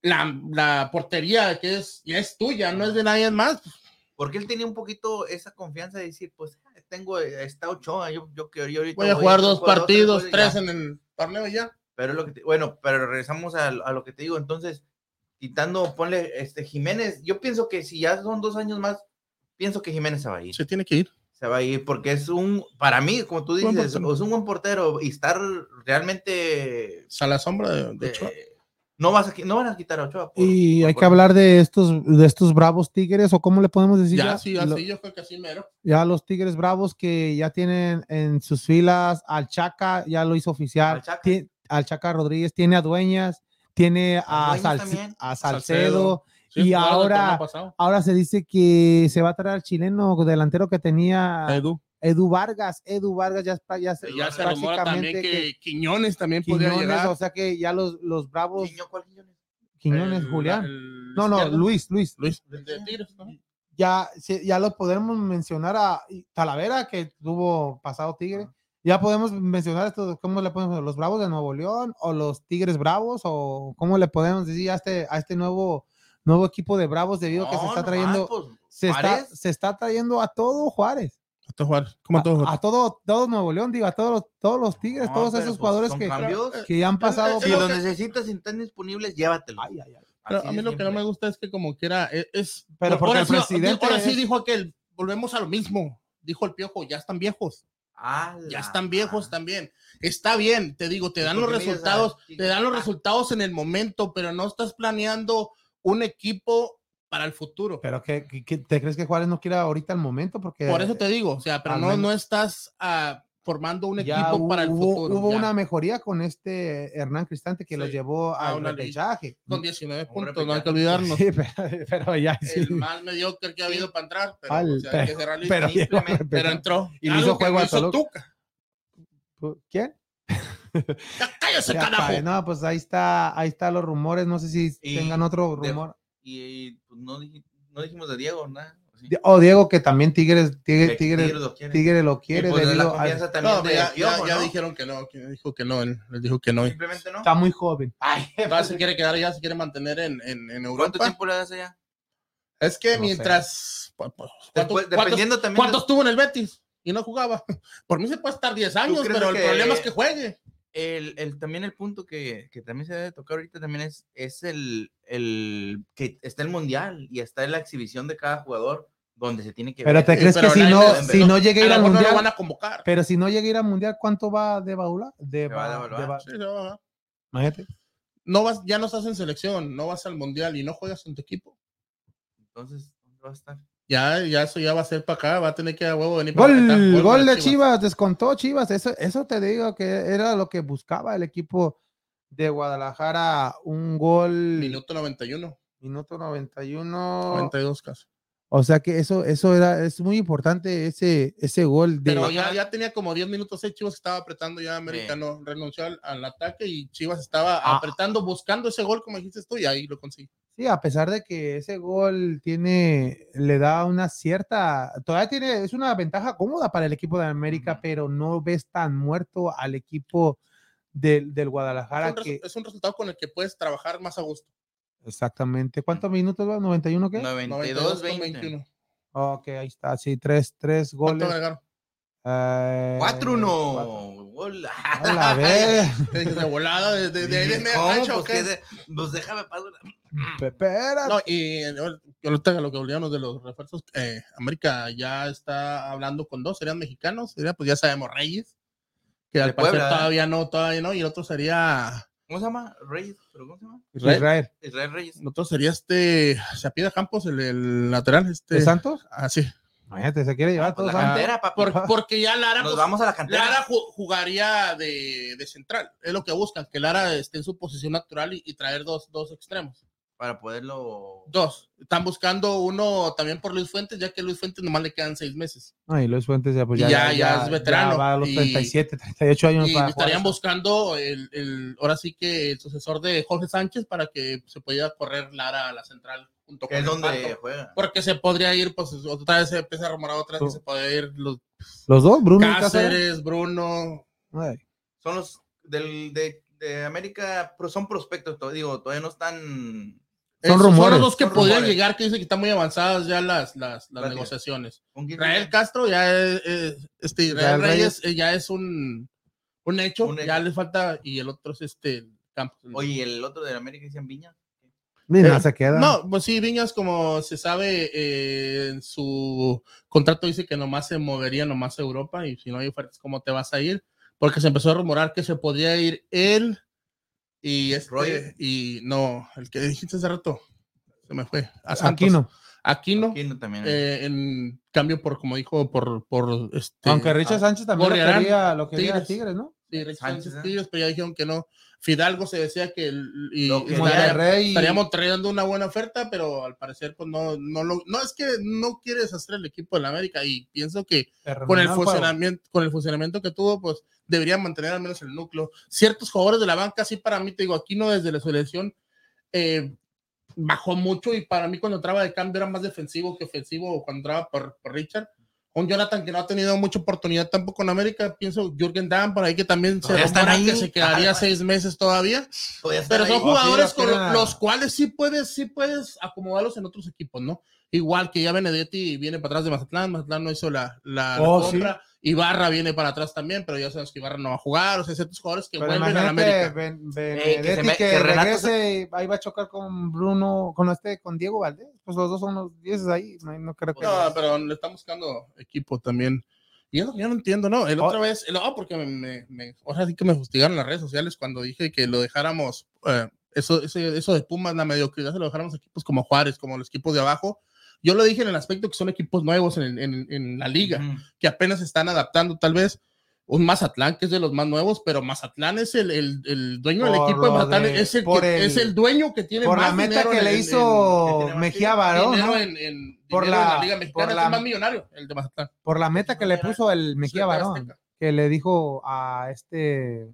[SPEAKER 2] la, la portería que es, ya es tuya, no es de nadie más.
[SPEAKER 3] Porque él tenía un poquito esa confianza de decir, pues tengo, está Ochoa, yo, yo que ahorita
[SPEAKER 2] Voy a jugar dos partidos, tres en el torneo ya.
[SPEAKER 3] Pero lo que te- bueno, pero regresamos a, a lo que te digo, entonces, quitando, ponle, este, Jiménez, yo pienso que si ya son dos años más, pienso que Jiménez se va a ir.
[SPEAKER 2] Se tiene que ir.
[SPEAKER 3] Se va a ir porque es un, para mí, como tú dices, es un buen portero y estar realmente,
[SPEAKER 2] A la sombra de, de
[SPEAKER 3] de-
[SPEAKER 2] Ochoa.
[SPEAKER 3] no, vas a, no van a quitar a Ochoa. por-
[SPEAKER 1] Y hay
[SPEAKER 3] por-
[SPEAKER 1] que hablar de estos, de estos bravos tigres, o cómo le podemos decir.
[SPEAKER 2] Ya, sí,
[SPEAKER 1] Lo-
[SPEAKER 2] así yo creo que así mero.
[SPEAKER 1] ya los tigres bravos que ya tienen en sus filas al Chaca, ya lo hizo oficial.
[SPEAKER 3] Al Chaca.
[SPEAKER 1] Tie- al Chaca Rodríguez, tiene a Dueñas, tiene
[SPEAKER 3] A
[SPEAKER 1] a,
[SPEAKER 3] Dueñas
[SPEAKER 1] a
[SPEAKER 2] Salcedo.
[SPEAKER 1] Salcedo.
[SPEAKER 2] Sí,
[SPEAKER 1] Y ahora-. Ahora se dice que se va a traer al chileno delantero que tenía
[SPEAKER 2] Edu.
[SPEAKER 1] Edu Vargas. Edu Vargas ya está, ya,
[SPEAKER 2] Ya se rumora también
[SPEAKER 1] prácticamente
[SPEAKER 2] que, Quiñones también podría
[SPEAKER 1] Quiñones,
[SPEAKER 2] llegar.
[SPEAKER 1] o sea que ya los, los bravos,
[SPEAKER 3] Quiño- ¿cuál Quiñones?
[SPEAKER 1] Quiñones,
[SPEAKER 2] El-
[SPEAKER 1] Julián.
[SPEAKER 2] el
[SPEAKER 1] no, no. Luis, Luis.
[SPEAKER 2] Luis, de Tigres, ¿no?
[SPEAKER 1] ya, ya lo podemos mencionar a Talavera, que tuvo pasado Tigre. Ya podemos mencionar esto, ¿cómo le podemos los Bravos de Nuevo León o los Tigres Bravos o cómo le podemos decir a este, a este nuevo, nuevo equipo de Bravos debido a que se está trayendo,
[SPEAKER 3] pues,
[SPEAKER 1] se está,
[SPEAKER 3] Juárez.
[SPEAKER 1] se está trayendo a todo Juárez,
[SPEAKER 2] A todos jugadores. ¿Cómo a todos
[SPEAKER 1] a,
[SPEAKER 2] jugadores?
[SPEAKER 1] a todo, todo Nuevo León, digo, a todos los, todos los Tigres,
[SPEAKER 3] No,
[SPEAKER 1] todos esos
[SPEAKER 3] pues,
[SPEAKER 1] jugadores que, que ya han pasado.
[SPEAKER 3] Si
[SPEAKER 2] lo
[SPEAKER 3] los necesitas y están disponibles, llévatelos.
[SPEAKER 1] Ay, ay, ay.
[SPEAKER 2] Pero
[SPEAKER 3] Así
[SPEAKER 2] a mí lo que no me gusta es que como quiera es, es-
[SPEAKER 1] Pero
[SPEAKER 2] por-
[SPEAKER 1] porque
[SPEAKER 2] ahora
[SPEAKER 1] el
[SPEAKER 2] sí-
[SPEAKER 1] presidente
[SPEAKER 2] ahora sí
[SPEAKER 1] es-
[SPEAKER 2] dijo aquel volvemos a lo mismo dijo el piojo ya están viejos
[SPEAKER 3] Ah,
[SPEAKER 2] ya están viejos también está bien te digo te
[SPEAKER 3] ¿Y
[SPEAKER 2] dan
[SPEAKER 3] por
[SPEAKER 2] los resultados
[SPEAKER 3] ah,
[SPEAKER 2] te dan los resultados en el momento pero no estás planeando un equipo para el futuro
[SPEAKER 1] Pero que, ¿te crees que Juárez no quiera ahorita el momento? Porque
[SPEAKER 2] por eso te digo o sea pero no
[SPEAKER 1] menos-
[SPEAKER 2] no estás ah, formando un
[SPEAKER 1] ya
[SPEAKER 2] equipo
[SPEAKER 1] hubo,
[SPEAKER 2] para el futuro
[SPEAKER 1] hubo
[SPEAKER 2] ya.
[SPEAKER 1] una mejoría con este Hernán Cristante que lo llevó al
[SPEAKER 2] una
[SPEAKER 1] repechaje.
[SPEAKER 2] con 19
[SPEAKER 3] Un
[SPEAKER 2] puntos no hay que olvidarnos
[SPEAKER 1] Sí, (laughs) pero, pero ya sí.
[SPEAKER 2] el más mediocre que ha habido para entrar pero,
[SPEAKER 1] Al-
[SPEAKER 2] o sea, hay que ser realista.
[SPEAKER 1] pero,
[SPEAKER 2] pero entró
[SPEAKER 1] Y le hizo juego a Toluca.
[SPEAKER 2] Tuca.
[SPEAKER 1] ¿Quién?
[SPEAKER 2] Cállese, carajo.
[SPEAKER 1] pa- no, pues ahí está, ahí están los rumores. No sé si
[SPEAKER 3] Y
[SPEAKER 1] tengan otro
[SPEAKER 3] de-
[SPEAKER 1] rumor.
[SPEAKER 3] Y, y, pues, no, no dijimos de Diego, nada. ¿o sí?
[SPEAKER 1] Di- O Diego, que también Tigres, Tigre,
[SPEAKER 3] Que
[SPEAKER 1] Tigre,
[SPEAKER 3] Tigres lo quiere.
[SPEAKER 1] Tigre lo
[SPEAKER 3] Y,
[SPEAKER 1] quiere
[SPEAKER 3] pues, la
[SPEAKER 1] debido a-
[SPEAKER 3] confianza también
[SPEAKER 2] No,
[SPEAKER 3] de
[SPEAKER 2] ya, ya- ya
[SPEAKER 3] ¿no?
[SPEAKER 2] dijeron que no. ¿Quién dijo que no? Él les dijo que no.
[SPEAKER 3] Simplemente no.
[SPEAKER 1] está muy joven.
[SPEAKER 3] Ay,
[SPEAKER 2] Ahora (laughs) se quiere quedar ya, se quiere mantener en, en, en Europa.
[SPEAKER 3] ¿Cuánto tiempo le das allá?
[SPEAKER 2] Es que
[SPEAKER 1] No
[SPEAKER 2] mientras. pu- pu- ¿cuántos-
[SPEAKER 3] Después,
[SPEAKER 2] cuántos-
[SPEAKER 3] dependiendo también.
[SPEAKER 2] ¿Cuántos tuvo en el Betis? Y no jugaba. (laughs) Por mí se puede estar 10 años, pero el
[SPEAKER 3] que-
[SPEAKER 2] problema es que juegue.
[SPEAKER 3] El, el- también el punto que, que también se debe tocar ahorita también es, es el, el que está el mundial y está la exhibición de cada jugador donde se tiene que
[SPEAKER 1] Pero
[SPEAKER 3] ver.
[SPEAKER 1] te
[SPEAKER 2] Sí,
[SPEAKER 1] crees que
[SPEAKER 2] pero
[SPEAKER 1] si
[SPEAKER 2] la
[SPEAKER 1] no, si no llega a ir
[SPEAKER 2] a
[SPEAKER 1] al
[SPEAKER 2] lo mejor no
[SPEAKER 1] mundial,
[SPEAKER 2] lo van a convocar.
[SPEAKER 1] pero si no llega a ir al mundial, ¿cuánto va de devaluar? De,
[SPEAKER 3] va
[SPEAKER 1] de va-
[SPEAKER 2] Sí, se va a-
[SPEAKER 1] imagínate.
[SPEAKER 2] no vas, ya no estás en selección, no vas al mundial y no juegas en tu equipo.
[SPEAKER 3] Entonces, ¿dónde va a estar?
[SPEAKER 2] Ya, ya eso ya va a ser para acá, va a tener que a huevo venir para acá.
[SPEAKER 1] Gol, gol
[SPEAKER 2] para
[SPEAKER 1] de Chivas, descontó Chivas. Eso, eso te digo que era lo que buscaba el equipo de Guadalajara. Un gol
[SPEAKER 2] Minuto 91,
[SPEAKER 1] minuto 91.
[SPEAKER 2] 92 casi.
[SPEAKER 1] O sea que eso, eso era, es muy importante ese, ese gol de.
[SPEAKER 2] Pero ya, ya tenía como 10 minutos ahí, Chivas estaba apretando ya América,
[SPEAKER 3] Sí.
[SPEAKER 2] no renunció al, al ataque y Chivas estaba
[SPEAKER 1] Ah.
[SPEAKER 2] apretando, buscando ese gol, como dijiste tú, y ahí lo consiguió.
[SPEAKER 1] Sí, a pesar de que ese gol tiene, le da una cierta, todavía tiene, es una ventaja cómoda para el equipo de América, pero no ves tan muerto al equipo del, del
[SPEAKER 2] Es
[SPEAKER 1] Guadalajara
[SPEAKER 2] un, resu-
[SPEAKER 1] que
[SPEAKER 2] es un resultado con el que puedes trabajar más a gusto.
[SPEAKER 1] exactamente. ¿Cuántos minutos va? ¿91 qué?
[SPEAKER 3] 92,
[SPEAKER 2] con
[SPEAKER 3] 20.
[SPEAKER 2] 21.
[SPEAKER 1] Ok, ahí está, sí, tres, tres
[SPEAKER 2] ¿Cuánto
[SPEAKER 1] goles.
[SPEAKER 2] agregaron?
[SPEAKER 1] Eh, cuatro.
[SPEAKER 3] 4-1. Gol.
[SPEAKER 1] A la vez. (laughs)
[SPEAKER 2] Te dije, De volada, de, de, de ahí de media
[SPEAKER 3] ¿Cómo?
[SPEAKER 2] cancha, ¿o
[SPEAKER 3] Pues,
[SPEAKER 2] qué?
[SPEAKER 3] que de- pues déjame pasar.
[SPEAKER 1] Espera.
[SPEAKER 2] No, y ahorita lo que olvidamos de los refuerzos, eh, América ya está hablando con dos, serían mexicanos, sería, pues ya sabemos Reyes, que al parecer
[SPEAKER 3] Puebla, ¿eh?
[SPEAKER 2] todavía no, todavía no, y el otro sería
[SPEAKER 3] ¿Cómo se llama? Reyes. ¿Pero cómo se llama?
[SPEAKER 2] Israel.
[SPEAKER 1] Israel.
[SPEAKER 3] Israel Reyes.
[SPEAKER 2] El otro sería este, se apida Campos, el, el lateral, este.
[SPEAKER 1] ¿De Santos?
[SPEAKER 2] Ah, sí.
[SPEAKER 1] Imagínate, se quiere llevar
[SPEAKER 3] Ah, pues
[SPEAKER 1] todos
[SPEAKER 3] la cantera, papi.
[SPEAKER 2] Por- porque ya Lara,
[SPEAKER 3] Nos
[SPEAKER 2] pues,
[SPEAKER 3] vamos a la cantera.
[SPEAKER 2] Lara ju- jugaría de, de central, es lo que buscan, que Lara esté en su posición natural y, y traer dos, dos extremos.
[SPEAKER 3] para poderlo.
[SPEAKER 2] Dos. Están buscando uno también por Luis Fuentes, ya que Luis Fuentes nomás le quedan seis meses.
[SPEAKER 1] Ay, Luis Fuentes ya, pues
[SPEAKER 2] Y
[SPEAKER 1] ya,
[SPEAKER 2] ya- ya es veterano.
[SPEAKER 1] va a los
[SPEAKER 2] Y-
[SPEAKER 1] 37, 38 años
[SPEAKER 2] Y
[SPEAKER 1] para
[SPEAKER 2] estarían
[SPEAKER 1] jugar.
[SPEAKER 2] buscando el, el- ahora sí que el sucesor de Jorge Sánchez para que se pudiera correr Lara a la central junto
[SPEAKER 3] Que
[SPEAKER 2] con
[SPEAKER 3] es
[SPEAKER 2] el
[SPEAKER 3] donde
[SPEAKER 2] Pato.
[SPEAKER 3] juega.
[SPEAKER 2] Porque se podría ir, pues otra vez se empieza a rumorar otra vez que se podría ir los
[SPEAKER 1] Los dos, Bruno y Cáceres.
[SPEAKER 2] Cáceres, Bruno.
[SPEAKER 1] Ay,
[SPEAKER 3] Son los del, de, de América, pero son prospectos, to- digo, todavía no están.
[SPEAKER 1] Son
[SPEAKER 2] Esos
[SPEAKER 1] rumores.
[SPEAKER 2] los dos que
[SPEAKER 3] Son
[SPEAKER 2] podrían
[SPEAKER 3] rumores.
[SPEAKER 2] llegar, que dice que están muy avanzadas ya las, las, las negociaciones.
[SPEAKER 3] ¿Con quién
[SPEAKER 2] Israel
[SPEAKER 3] juega?
[SPEAKER 2] Castro ya es, es- este, Reyes, eh, ya es un, un, hecho,
[SPEAKER 3] Un hecho.
[SPEAKER 2] ya le falta, y el otro es este Campos.
[SPEAKER 3] Oye, ¿y el otro de América dicen Viña?
[SPEAKER 1] Mira,
[SPEAKER 2] Eh,
[SPEAKER 1] se queda.
[SPEAKER 2] No, pues sí, Viñas, como se sabe, eh, en su contrato dice que nomás se movería nomás a Europa y si no hay ofertas, ¿cómo te vas a ir? Porque se empezó a rumorar que se podría ir él y este,
[SPEAKER 3] Roger.
[SPEAKER 2] y no, el que dijiste hace rato, se me fue. A Santos. Aquino,
[SPEAKER 3] Aquí no también.
[SPEAKER 2] eh, en cambio por, como dijo, por, por este...
[SPEAKER 1] Aunque Richard Sánchez también lo quería, lo quería
[SPEAKER 2] Tigres.
[SPEAKER 1] Tigres, ¿no?
[SPEAKER 2] Richard
[SPEAKER 3] Sánchez, ¿eh?
[SPEAKER 2] Tigres, pero ya dijeron que no. Fidalgo se decía que el- y, estaría- estaríamos trayendo una buena oferta, pero al parecer pues no, no lo, no es que no quieres hacer el equipo de la América y pienso que con el funcionamiento, con el funcionamiento que tuvo, pues deberían mantener al menos el núcleo. Ciertos jugadores de la banca, sí para mí, te digo, aquí no desde la selección eh, bajó mucho y para mí cuando entraba de cambio era más defensivo que ofensivo cuando entraba por, por Richard. Un Jonathan que no ha tenido mucha oportunidad tampoco en América, pienso Jürgen Damm por ahí que también se rumora que se quedaría seis meses todavía. Pero
[SPEAKER 3] ahí.
[SPEAKER 2] son jugadores
[SPEAKER 1] sí,
[SPEAKER 2] con
[SPEAKER 1] los
[SPEAKER 2] cuales sí puedes, sí puedes acomodarlos en otros equipos, ¿no? Igual que ya Benedetti viene para atrás de Mazatlán, Mazatlán no hizo la, la, la
[SPEAKER 1] Oh,
[SPEAKER 2] compra, Ibarra viene para atrás también, pero ya sabes que Ibarra no va a jugar, o sea, ciertos jugadores que
[SPEAKER 1] Pero
[SPEAKER 2] vuelven a la América.
[SPEAKER 1] Ben-
[SPEAKER 3] Eh, que me-
[SPEAKER 1] que,
[SPEAKER 3] que Renato
[SPEAKER 1] regrese, ahí va a chocar con Bruno, con este, con Diego Valdés. Pues los dos son los 10 ahí, no, no creo que.
[SPEAKER 2] No, pero le están buscando equipo también. Y es lo que yo no entiendo, ¿no? El
[SPEAKER 1] Oh.
[SPEAKER 2] otra vez, el, oh, porque me, me, me- ahora sí que me fustigaron en las redes sociales cuando dije que lo dejáramos, eh, eso, eso, eso de Pumas, la mediocridad, se lo dejáramos a equipos como Juárez, como los equipos de abajo. Yo lo dije en el aspecto que son equipos nuevos en, en, en la liga, que apenas están adaptando, tal vez. Un Mazatlán, que es de los más nuevos, pero Mazatlán es el, el, el dueño del equipo de Mazatlán,
[SPEAKER 1] de-
[SPEAKER 2] es, el
[SPEAKER 1] por
[SPEAKER 2] que,
[SPEAKER 1] el-
[SPEAKER 2] es el dueño que tiene
[SPEAKER 1] por la meta
[SPEAKER 2] dinero
[SPEAKER 1] que le hizo Mejía Barón, Por la-
[SPEAKER 2] Liga Mexicana,
[SPEAKER 1] por
[SPEAKER 2] es el más millonario, el de Mazatlán.
[SPEAKER 1] por la meta que le puso el Mejía. Barón, que le dijo a este,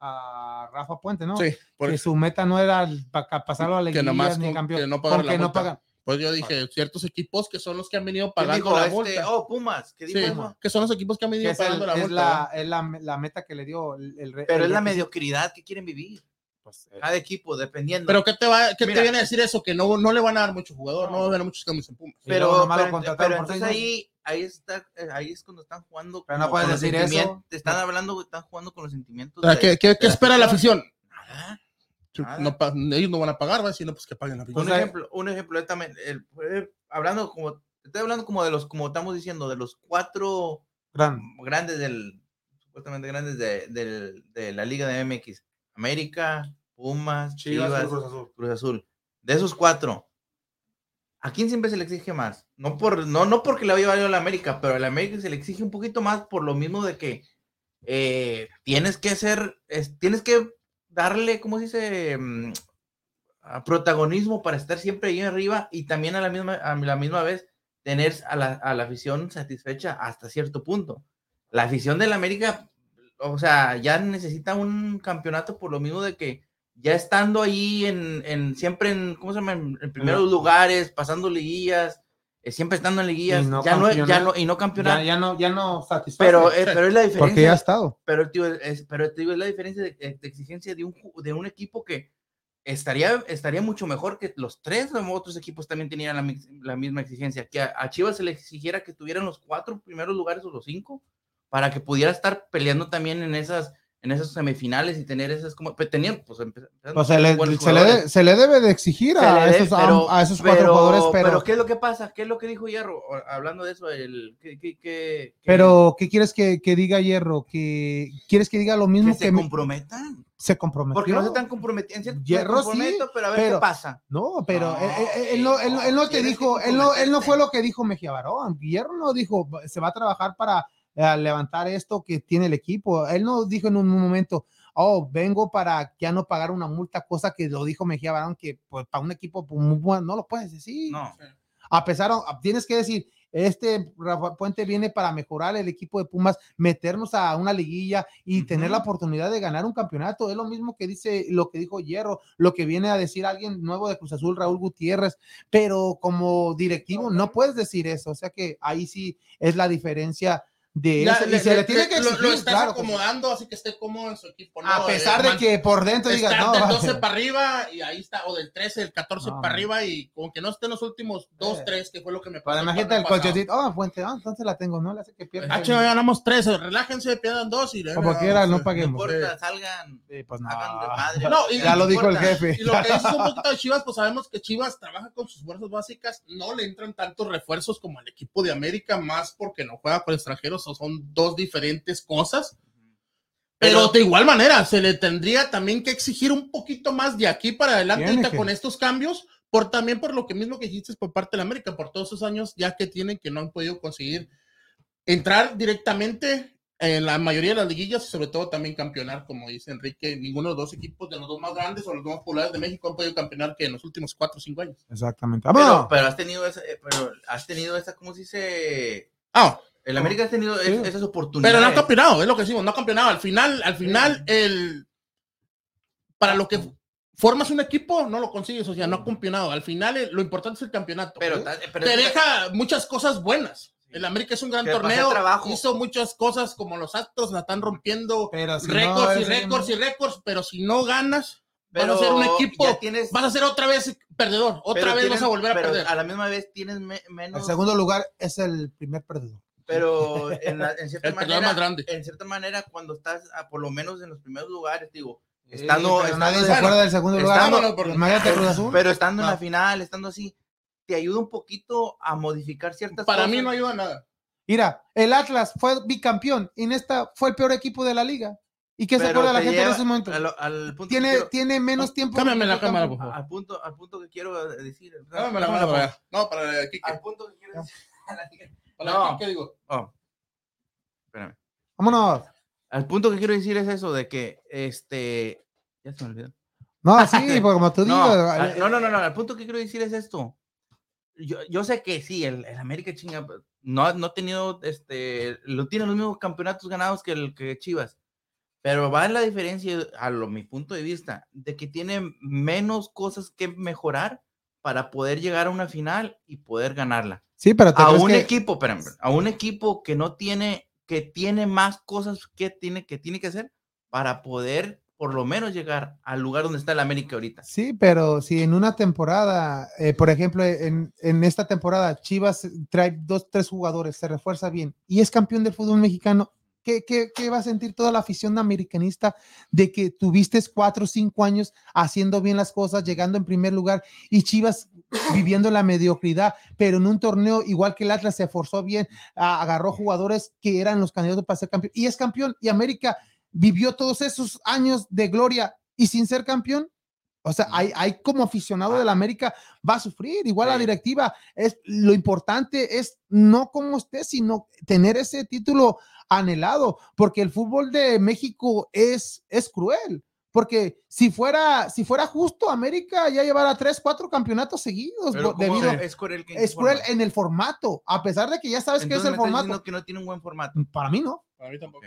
[SPEAKER 1] a Rafa Puente, ¿no?
[SPEAKER 2] Sí,
[SPEAKER 1] que
[SPEAKER 2] eso.
[SPEAKER 1] su meta no era para pasarlo a la
[SPEAKER 2] Que nomás
[SPEAKER 1] ni
[SPEAKER 2] con-
[SPEAKER 1] campeón.
[SPEAKER 2] que no pagar
[SPEAKER 1] con
[SPEAKER 2] la
[SPEAKER 1] que no
[SPEAKER 2] multa.
[SPEAKER 1] pagan.
[SPEAKER 2] Pues yo dije, ciertos equipos que son los que han venido
[SPEAKER 3] ¿Quién
[SPEAKER 2] pagando la
[SPEAKER 3] este?
[SPEAKER 2] multa.
[SPEAKER 3] Oh, Pumas. ¿Qué dijo
[SPEAKER 2] Sí,
[SPEAKER 3] eso?
[SPEAKER 2] que son los equipos que han venido
[SPEAKER 1] es, el-
[SPEAKER 2] pagando la
[SPEAKER 1] es
[SPEAKER 2] multa.
[SPEAKER 1] la, es la, la meta que le dio el, el
[SPEAKER 3] Pero
[SPEAKER 1] el
[SPEAKER 3] es la mediocridad que quieren vivir.
[SPEAKER 1] Pues, eh,
[SPEAKER 3] Cada equipo, dependiendo.
[SPEAKER 2] Pero ¿qué te, va, qué te viene a decir eso? Que no, no le van a dar mucho jugador, no, va a haber muchos cambios en Pumas.
[SPEAKER 3] Pero, entonces ahí, ahí está, eh, ahí es cuando están jugando.
[SPEAKER 1] Pero no puedes decir eso.
[SPEAKER 3] Te están hablando, están jugando con los sentimientos.
[SPEAKER 2] O sea,
[SPEAKER 3] de-
[SPEAKER 2] ¿qué, qué- qué
[SPEAKER 3] de
[SPEAKER 2] espera la afición? No ellos no van a pagar, va, sino pues que paguen la afición.
[SPEAKER 3] Un ejemplo, un ejemplo, también, el- eh, hablando como, estoy hablando como de los, como estamos diciendo, de los cuatro
[SPEAKER 1] gran.
[SPEAKER 3] grandes del, supuestamente grandes de, del- de la Liga de MX. América, Pumas, Chivas, Cruz Azul. De esos cuatro, ¿a quién siempre se le exige más? No, por, no, no porque le haya valido a la América, pero a la América se le exige un poquito más por lo mismo de que eh, tienes que ser, es- tienes que darle, ¿cómo se dice? Mm, a protagonismo para estar siempre ahí arriba y también a la misma, a la misma vez tener a la, a la afición satisfecha hasta cierto punto. La afición del América, o sea, ya necesita un campeonato por lo mismo de que ya estando ahí en, en siempre en, ¿cómo se llama? En, en primeros lugares, pasando liguillas, siempre estando en liguillas,
[SPEAKER 1] Y no
[SPEAKER 3] ya, no, ya
[SPEAKER 1] campeonato.
[SPEAKER 3] no, y no campeonato.
[SPEAKER 1] Ya, ya no, ya no satisface.
[SPEAKER 3] pero, eh, pero es la diferencia.
[SPEAKER 1] porque ya ha estado.
[SPEAKER 3] Pero, tío, es, pero te digo, es la diferencia de, de exigencia de un, de un equipo que estaría, estaría mucho mejor que los tres otros equipos también tenían la, la misma exigencia. Que a, a Chivas se le exigiera que tuvieran los cuatro primeros lugares o los cinco para que pudiera estar peleando también en esas en esas semifinales y tener esas como pues tenían pues
[SPEAKER 1] sea,
[SPEAKER 3] con
[SPEAKER 1] le- se, le de- se le debe de exigir
[SPEAKER 3] Se
[SPEAKER 1] a,
[SPEAKER 3] le de-
[SPEAKER 1] esos, a-
[SPEAKER 3] pero-
[SPEAKER 1] a, esos cuatro jugadores, pero,
[SPEAKER 3] ¿qué es lo que pasa? ¿Qué es lo que dijo Hierro? Hablando de eso, el, que, que- que- que-
[SPEAKER 1] pero ¿qué quieres que, que diga Hierro? ¿Que ¿Quieres que diga lo
[SPEAKER 3] que
[SPEAKER 1] mismo
[SPEAKER 3] se
[SPEAKER 1] que, me-
[SPEAKER 3] comprometan.
[SPEAKER 1] se comprometió?
[SPEAKER 3] Porque no se están comprometiendo.
[SPEAKER 1] Hierro sí,
[SPEAKER 3] pero a ver qué
[SPEAKER 1] pero-
[SPEAKER 3] pasa.
[SPEAKER 1] No, pero
[SPEAKER 3] No,
[SPEAKER 1] él, él- él no, él no- él no te
[SPEAKER 3] que
[SPEAKER 1] dijo, él no, él no fue lo que dijo Mejía Barón. Hierro no dijo, se va a trabajar para eh, levantar esto que tiene el equipo. Él no dijo en un momento, oh, vengo para ya no pagar una multa, cosa que lo dijo Mejía Barón, que pues, para un equipo pues, muy bueno, no lo puedes decir.
[SPEAKER 3] No,
[SPEAKER 1] A pesar, tienes que decir, este Rafa Puente viene para mejorar el equipo de Pumas, meternos a una liguilla y tener la oportunidad de ganar un campeonato. Es lo mismo que dice lo que dijo Hierro, lo que viene a decir alguien nuevo de Cruz Azul, Raúl Gutiérrez, pero como directivo no puedes decir eso. O sea que ahí sí es la diferencia de eso. Y se le
[SPEAKER 2] le-
[SPEAKER 1] tiene que
[SPEAKER 2] lo- lo,
[SPEAKER 1] exigir,
[SPEAKER 2] estás
[SPEAKER 1] claro sí.
[SPEAKER 2] acomodando así que esté cómodo en su equipo. ¿no?
[SPEAKER 1] A pesar
[SPEAKER 2] Eh,
[SPEAKER 1] de
[SPEAKER 2] man-
[SPEAKER 1] que por dentro digas, no,
[SPEAKER 2] del
[SPEAKER 1] va a
[SPEAKER 2] 12
[SPEAKER 1] ser-
[SPEAKER 2] para arriba y ahí está, o del 13, del 14
[SPEAKER 1] No,
[SPEAKER 2] para arriba y como que no esté en los últimos 2,
[SPEAKER 1] Eh.
[SPEAKER 2] 3, que fue lo que me
[SPEAKER 1] para
[SPEAKER 2] pasó.
[SPEAKER 1] la
[SPEAKER 2] el
[SPEAKER 1] gente del colchoncito, oh, Fuente, ah, entonces la tengo, no le hace que pierda.
[SPEAKER 2] Ah, ganamos 3, relájense, pierdan 2 y...
[SPEAKER 1] Como quiera, no
[SPEAKER 3] no
[SPEAKER 1] paguemos.
[SPEAKER 3] importa, salgan,
[SPEAKER 1] Sí, pues no.
[SPEAKER 3] hagan de madre.
[SPEAKER 2] No, y-
[SPEAKER 1] Ya lo dijo el jefe. (laughs)
[SPEAKER 2] Y lo que dices un poquito de Chivas, pues sabemos que Chivas trabaja con sus fuerzas básicas, no le entran tantos refuerzos como al equipo de América, más porque no juega con extranjeros, o son dos diferentes cosas. Pero,
[SPEAKER 3] Pero-
[SPEAKER 2] de igual manera, se le tendría también que exigir un poquito más de aquí para adelante con estos cambios, por también por lo que mismo que dijiste por parte de la América, por todos esos años ya que tienen que no han podido conseguir entrar directamente en la mayoría de las liguillas y sobre todo también campeonar, como dice Enrique, ninguno de los dos equipos de los dos más grandes o los dos más populares de México han podido campeonar que en los últimos cuatro o cinco años.
[SPEAKER 1] Exactamente.
[SPEAKER 3] Pero,
[SPEAKER 1] Vámonos.
[SPEAKER 3] pero has tenido esa, eh, pero has tenido esa, ¿cómo se dice?
[SPEAKER 2] Ah,
[SPEAKER 3] El América has tenido
[SPEAKER 1] Sí.
[SPEAKER 3] es- esas oportunidades.
[SPEAKER 2] pero no ha campeonado, es lo que decimos, no ha campeonado. Al final, al final, el para lo que formas un equipo, no lo consigues, o sea, no ha campeonado. Al final, el- lo importante es el campeonato.
[SPEAKER 3] pero,
[SPEAKER 2] te deja muchas cosas buenas. El América es un gran torneo,
[SPEAKER 3] trabajo.
[SPEAKER 2] hizo muchas cosas como los Astros, la están rompiendo
[SPEAKER 1] Pero si no
[SPEAKER 2] récords y récords y récords, pero si no ganas,
[SPEAKER 3] pero
[SPEAKER 2] vas a ser un equipo,
[SPEAKER 3] tienes,
[SPEAKER 2] vas a ser otra vez perdedor, otra vez
[SPEAKER 3] tienes-
[SPEAKER 2] vas a volver a
[SPEAKER 3] pero
[SPEAKER 2] perder.
[SPEAKER 3] A la misma vez tienes me-
[SPEAKER 1] El
[SPEAKER 3] menos,
[SPEAKER 1] segundo lugar es el primer perdedor.
[SPEAKER 3] Pero (laughs) en, la- en cierta manera,
[SPEAKER 2] más grande.
[SPEAKER 3] en cierta manera cuando estás ah, por lo menos en los primeros lugares, digo, estando,
[SPEAKER 1] Sí, nadie se acuerda del segundo lugar.
[SPEAKER 2] estando-
[SPEAKER 1] Azul.
[SPEAKER 3] pero estando en la final, estando así, te ayuda un poquito a modificar ciertas
[SPEAKER 2] Para
[SPEAKER 3] cosas.
[SPEAKER 2] mí no ayuda nada.
[SPEAKER 1] Mira, el Atlas fue bicampeón y en esta fue el peor equipo de la liga. ¿Y qué se acuerda la
[SPEAKER 3] te
[SPEAKER 1] gente en
[SPEAKER 3] lleva
[SPEAKER 1] ese momento?
[SPEAKER 3] al- al punto que
[SPEAKER 1] Tiene,
[SPEAKER 3] quiero-
[SPEAKER 1] tiene menos tiempo.
[SPEAKER 2] Cámbiame la cámara, por favor.
[SPEAKER 3] al punto al punto que quiero decir
[SPEAKER 2] Cámbiame la
[SPEAKER 3] Cámara, por.
[SPEAKER 2] No, para Kike.
[SPEAKER 3] al punto que quiero decir (laughs)
[SPEAKER 2] Para
[SPEAKER 3] No.
[SPEAKER 2] Kike, digo.
[SPEAKER 3] Oh, espérame.
[SPEAKER 1] Vámonos.
[SPEAKER 3] Al punto que quiero decir es eso de que este ya se me olvidó.
[SPEAKER 1] No, sí, porque como tú (laughs)
[SPEAKER 3] No, no, no, no, no, al punto que quiero decir es esto. Yo, yo sé que sí, el, el América chinga no, ha- no ha tenido este lo tiene los mismos campeonatos ganados que el que Chivas. Pero va en la diferencia, a lo, mi punto de vista, de que tiene menos cosas que mejorar para poder llegar a una final y poder ganarla.
[SPEAKER 1] Sí, pero
[SPEAKER 3] A un
[SPEAKER 1] que-
[SPEAKER 3] equipo, espérame, a un equipo que no tiene, que tiene más cosas que tiene que, tiene que hacer para poder por lo menos llegar al lugar donde está el América ahorita.
[SPEAKER 1] Sí, pero si en una temporada, eh, por ejemplo, en, en esta temporada Chivas trae dos, tres jugadores, se refuerza bien y es campeón del fútbol mexicano, ¿qué, qué, qué va a sentir toda la afición americanista de que tuviste cuatro o cinco años haciendo bien las cosas, llegando en primer lugar y Chivas viviendo la mediocridad, pero en un torneo igual que el Atlas se esforzó bien, a- agarró jugadores que eran los candidatos para ser campeón y es campeón y América vivió todos esos años de gloria y sin ser campeón. O sea, hay, hay como aficionado de la América va a sufrir, igual la directiva. Es, lo importante es no como usted, sino tener ese título anhelado, porque el fútbol de México es, es cruel. Porque si fuera, si fuera justo, América ya llevará tres, cuatro campeonatos seguidos
[SPEAKER 3] Pero
[SPEAKER 1] bo-
[SPEAKER 3] ¿cómo
[SPEAKER 1] debido.
[SPEAKER 3] es cruel, que en
[SPEAKER 1] Es
[SPEAKER 3] qué
[SPEAKER 1] cruel
[SPEAKER 3] forma?
[SPEAKER 1] en el formato, a pesar de que ya sabes que es
[SPEAKER 3] Entonces
[SPEAKER 1] el
[SPEAKER 3] me
[SPEAKER 1] formato.
[SPEAKER 3] que no tiene un buen formato.
[SPEAKER 1] Para mí no.
[SPEAKER 2] Para mí tampoco.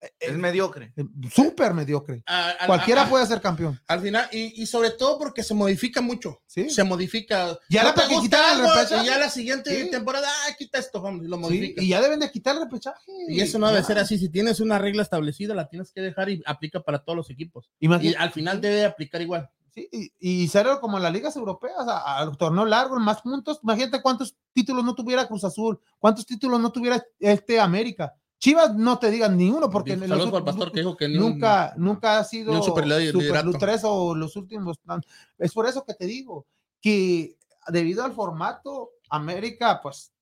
[SPEAKER 1] Eh,
[SPEAKER 3] Es mediocre.
[SPEAKER 1] eh, Súper mediocre.
[SPEAKER 2] A- a-
[SPEAKER 1] Cualquiera
[SPEAKER 2] a-
[SPEAKER 1] puede ser campeón.
[SPEAKER 2] Al final, y, y sobre todo porque se modifica mucho.
[SPEAKER 1] Sí.
[SPEAKER 2] Se modifica.
[SPEAKER 1] Ya
[SPEAKER 2] no gusta
[SPEAKER 1] quitaran el repechaje.
[SPEAKER 2] y ya la siguiente
[SPEAKER 1] Sí.
[SPEAKER 2] temporada, ah, quita esto, vamos, y lo
[SPEAKER 1] Sí,
[SPEAKER 2] modifica.
[SPEAKER 1] y ya deben de quitar el repechaje.
[SPEAKER 2] Y eso no debe
[SPEAKER 1] Ya.
[SPEAKER 2] ser así. Si tienes una regla establecida, la tienes que dejar y aplica para todos los equipos. Y al final debe aplicar igual.
[SPEAKER 1] Sí, y, y ser como en las ligas europeas, a- al torneo largo, más puntos. Imagínate cuántos títulos no tuviera Cruz Azul, cuántos títulos no tuviera este América. Chivas no te digan ni uno, porque en los ult-
[SPEAKER 2] pastor que dijo que ni un-
[SPEAKER 1] nunca, nunca ha sido
[SPEAKER 2] un
[SPEAKER 1] super tres o los últimos. Es por eso que te digo que debido al formato, América, pues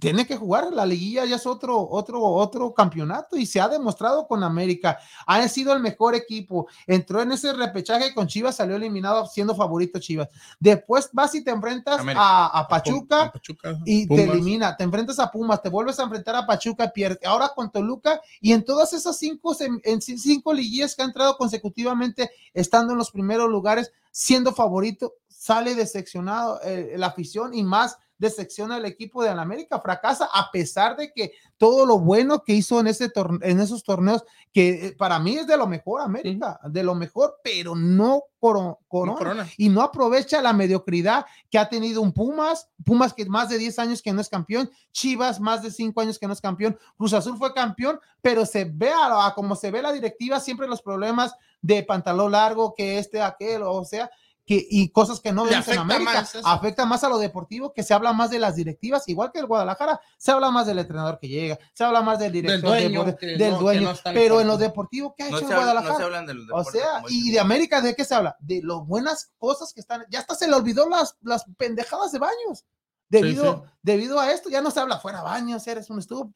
[SPEAKER 1] tiene que jugar, la liguilla ya es otro, otro, otro campeonato y se ha demostrado con América. Ha sido el mejor equipo. Entró en ese repechaje con Chivas, salió eliminado siendo favorito Chivas. Después vas y te enfrentas a, a Pachuca
[SPEAKER 2] A Pachuca,
[SPEAKER 1] y te elimina, te enfrentas a Pumas, te vuelves a enfrentar a Pachuca, pierdes. Ahora con Toluca y en todas esas cinco, en ci- cinco liguillas que ha entrado consecutivamente, estando en los primeros lugares, siendo favorito, sale decepcionado eh, la afición y más decepciona el equipo de América, fracasa a pesar de que todo lo bueno que hizo en, ese en esos torneos, que eh, para mí es de lo mejor América, de lo mejor, pero no coro-
[SPEAKER 2] No,
[SPEAKER 1] corona
[SPEAKER 2] Corona.
[SPEAKER 1] y no aprovecha la mediocridad que ha tenido un Pumas, Pumas que más de 10 años que no es campeón, Chivas más de 5 años que no es campeón, Cruz Azul fue campeón, pero se ve a, a como se ve la directiva, siempre los problemas de pantalón largo, que este, aquel, o sea, que, y cosas que no
[SPEAKER 2] Le
[SPEAKER 1] vemos en América,
[SPEAKER 2] más
[SPEAKER 1] afecta más a lo deportivo, que se habla más de las directivas, igual que el Guadalajara, se habla más del entrenador que llega, se habla más del director,
[SPEAKER 2] dueño,
[SPEAKER 1] de- del
[SPEAKER 2] no-
[SPEAKER 1] dueño,
[SPEAKER 2] no está en
[SPEAKER 1] pero en lo deportivo, ¿qué ha
[SPEAKER 3] No
[SPEAKER 1] hecho
[SPEAKER 3] se,
[SPEAKER 1] el Guadalajara?
[SPEAKER 3] no se hablan de los
[SPEAKER 1] O sea, y de América, ¿de qué se habla? De las buenas cosas que están. Ya hasta se le olvidó las, las pendejadas de baños. Debido,
[SPEAKER 2] sí.
[SPEAKER 1] debido a esto, ya no se habla fuera baños, eres un estúpido.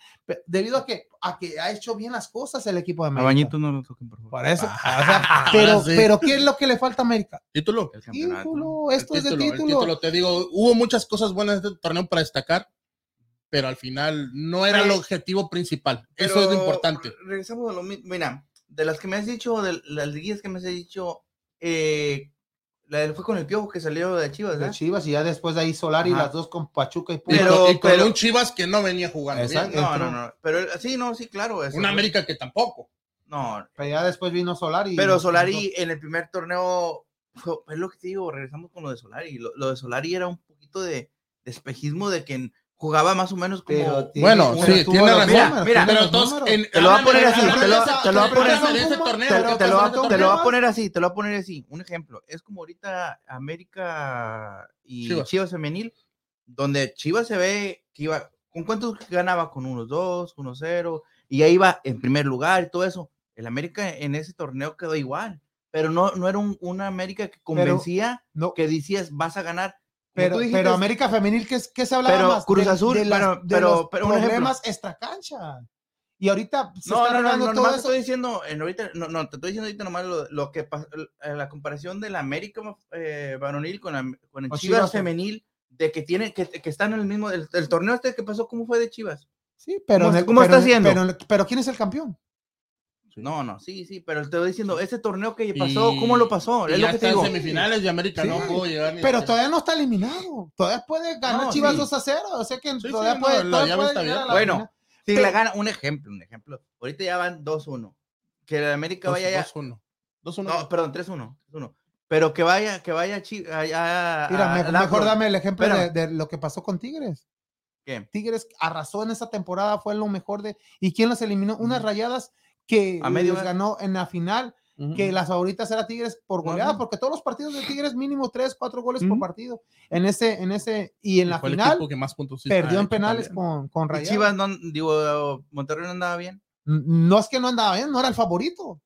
[SPEAKER 1] Debido a que, a que ha hecho bien las cosas el equipo de
[SPEAKER 3] A
[SPEAKER 1] América.
[SPEAKER 3] Bañito no lo toquen, por favor.
[SPEAKER 1] Por eso.
[SPEAKER 2] Ah,
[SPEAKER 1] o sea, (laughs) pero,
[SPEAKER 2] sí.
[SPEAKER 1] pero, ¿qué es lo que le falta a América?
[SPEAKER 2] Título.
[SPEAKER 3] El.
[SPEAKER 1] Título, esto
[SPEAKER 2] El
[SPEAKER 1] es de
[SPEAKER 2] título, el
[SPEAKER 1] título.
[SPEAKER 2] título, te digo, hubo muchas cosas buenas en este torneo para destacar, pero al final no era el
[SPEAKER 3] Pero-
[SPEAKER 2] objetivo principal. Eso es lo
[SPEAKER 3] Pero
[SPEAKER 2] importante.
[SPEAKER 3] Regresamos a lo mismo. Mira, de las que me has dicho, de las liguillas que me has dicho, eh, la del fue con el piojo que salió de Chivas,
[SPEAKER 1] De
[SPEAKER 3] ¿verdad?
[SPEAKER 1] Chivas y ya después de ahí Solari,
[SPEAKER 3] Ajá.
[SPEAKER 1] las dos con Pachuca y Pumas.
[SPEAKER 3] Pero-
[SPEAKER 2] con, y con
[SPEAKER 3] pero-
[SPEAKER 2] un Chivas que no venía jugando
[SPEAKER 1] Exacto.
[SPEAKER 2] bien.
[SPEAKER 3] No,
[SPEAKER 1] entró.
[SPEAKER 3] no, no. Pero sí, no, sí, claro. eso
[SPEAKER 2] Una
[SPEAKER 3] fue-
[SPEAKER 2] América que tampoco.
[SPEAKER 3] No,
[SPEAKER 1] Pero ya después vino Solari.
[SPEAKER 3] pero Solari en el primer torneo, es lo que te digo, regresamos con lo de Solari. Lo, lo de Solari era un poquito de, de espejismo de que jugaba más o menos como.
[SPEAKER 1] Pero tiene-
[SPEAKER 2] Bueno,
[SPEAKER 1] pero
[SPEAKER 2] sí, tiene razón.
[SPEAKER 3] Mira,
[SPEAKER 1] tiene
[SPEAKER 2] Pero entonces, en-
[SPEAKER 3] Te lo voy a poner así, te lo- te lo voy a poner así.
[SPEAKER 2] ese
[SPEAKER 1] Te-
[SPEAKER 2] torneo,
[SPEAKER 3] te,
[SPEAKER 2] ¿qué
[SPEAKER 3] te
[SPEAKER 2] pasó
[SPEAKER 3] lo, voy a- poner así, te lo voy a poner así. Un ejemplo, es como ahorita América y
[SPEAKER 2] Chivas.
[SPEAKER 3] Chivas, Femenil, donde Chivas se ve que iba, ¿con cuántos ganaba? Con unos dos, unos cero, y ya iba en primer lugar y todo eso. El América en ese torneo quedó igual, pero no, no era un, una América que convencía,
[SPEAKER 1] No,
[SPEAKER 3] que decías, vas a ganar.
[SPEAKER 1] Pero,
[SPEAKER 3] dijiste,
[SPEAKER 1] pero América Femenil, ¿qué, qué se hablaba
[SPEAKER 3] Pero
[SPEAKER 1] más?
[SPEAKER 3] Cruz
[SPEAKER 1] De-
[SPEAKER 3] Azul,
[SPEAKER 1] de, las-
[SPEAKER 3] pero-
[SPEAKER 1] de
[SPEAKER 3] pero-
[SPEAKER 1] los
[SPEAKER 3] pero
[SPEAKER 1] problemas extracancha. Y ahorita se
[SPEAKER 3] No,
[SPEAKER 1] está
[SPEAKER 3] no, no, no,
[SPEAKER 1] todo
[SPEAKER 3] nomás te
[SPEAKER 1] eso.
[SPEAKER 3] estoy diciendo, en ahorita, no, no, te estoy diciendo ahorita nomás lo, lo que eh, la comparación de la América eh, varonil con, la- con el Chivas,
[SPEAKER 1] Chivas,
[SPEAKER 3] femenil, de que tiene, que, que están en el mismo, el, el torneo este que pasó, ¿cómo fue de Chivas?
[SPEAKER 1] Sí, pero,
[SPEAKER 3] ¿Cómo-
[SPEAKER 1] el-
[SPEAKER 3] cómo
[SPEAKER 1] pero
[SPEAKER 3] está haciendo?
[SPEAKER 1] Pero, pero ¿quién es el campeón?
[SPEAKER 3] No, no, sí, sí, pero te voy diciendo, ese torneo que pasó, ¿cómo lo pasó?
[SPEAKER 2] Y
[SPEAKER 3] Es lo
[SPEAKER 2] ya
[SPEAKER 3] que te
[SPEAKER 2] está en
[SPEAKER 3] digo.
[SPEAKER 2] semifinales de América,
[SPEAKER 1] Sí,
[SPEAKER 2] no pudo llegar ni
[SPEAKER 1] Pero
[SPEAKER 2] a-
[SPEAKER 1] todavía no está eliminado. Todavía puede ganar
[SPEAKER 3] No,
[SPEAKER 1] Chivas
[SPEAKER 3] sí.
[SPEAKER 1] 2 a 0. O sea que
[SPEAKER 2] sí,
[SPEAKER 1] todavía
[SPEAKER 2] no,
[SPEAKER 1] puede.
[SPEAKER 2] la
[SPEAKER 1] todavía puede
[SPEAKER 2] está
[SPEAKER 1] llegar a la
[SPEAKER 3] Bueno,
[SPEAKER 1] final.
[SPEAKER 3] Si
[SPEAKER 1] pero-
[SPEAKER 3] le gana, un ejemplo, un ejemplo. Ahorita ya van 2-1. Que la América
[SPEAKER 2] Dos-
[SPEAKER 3] vaya ya.
[SPEAKER 2] 2-1. 2-1.
[SPEAKER 3] No, perdón, 3-1. 3-1. Pero que vaya, que vaya
[SPEAKER 1] Mira,
[SPEAKER 3] a-
[SPEAKER 1] me-
[SPEAKER 3] al
[SPEAKER 1] mejor
[SPEAKER 3] Afro.
[SPEAKER 1] dame el ejemplo de, de lo que pasó con Tigres.
[SPEAKER 3] ¿Qué?
[SPEAKER 1] Tigres arrasó en esa temporada, fue lo mejor de. ¿Y quién los eliminó? Unas rayadas que
[SPEAKER 3] A medio
[SPEAKER 1] ganó en la final, que las favoritas era Tigres por goleada, porque todos los partidos de Tigres mínimo 3, 4 goles por
[SPEAKER 3] Ujú.
[SPEAKER 1] partido. En ese, en ese, y en la final
[SPEAKER 2] que más puntos
[SPEAKER 1] perdió
[SPEAKER 2] Ah,
[SPEAKER 1] en penales con, con
[SPEAKER 3] Y
[SPEAKER 1] Rayadas.
[SPEAKER 3] Chivas, no, digo, Monterrey no andaba bien.
[SPEAKER 1] No es que no andaba bien, no era el favorito,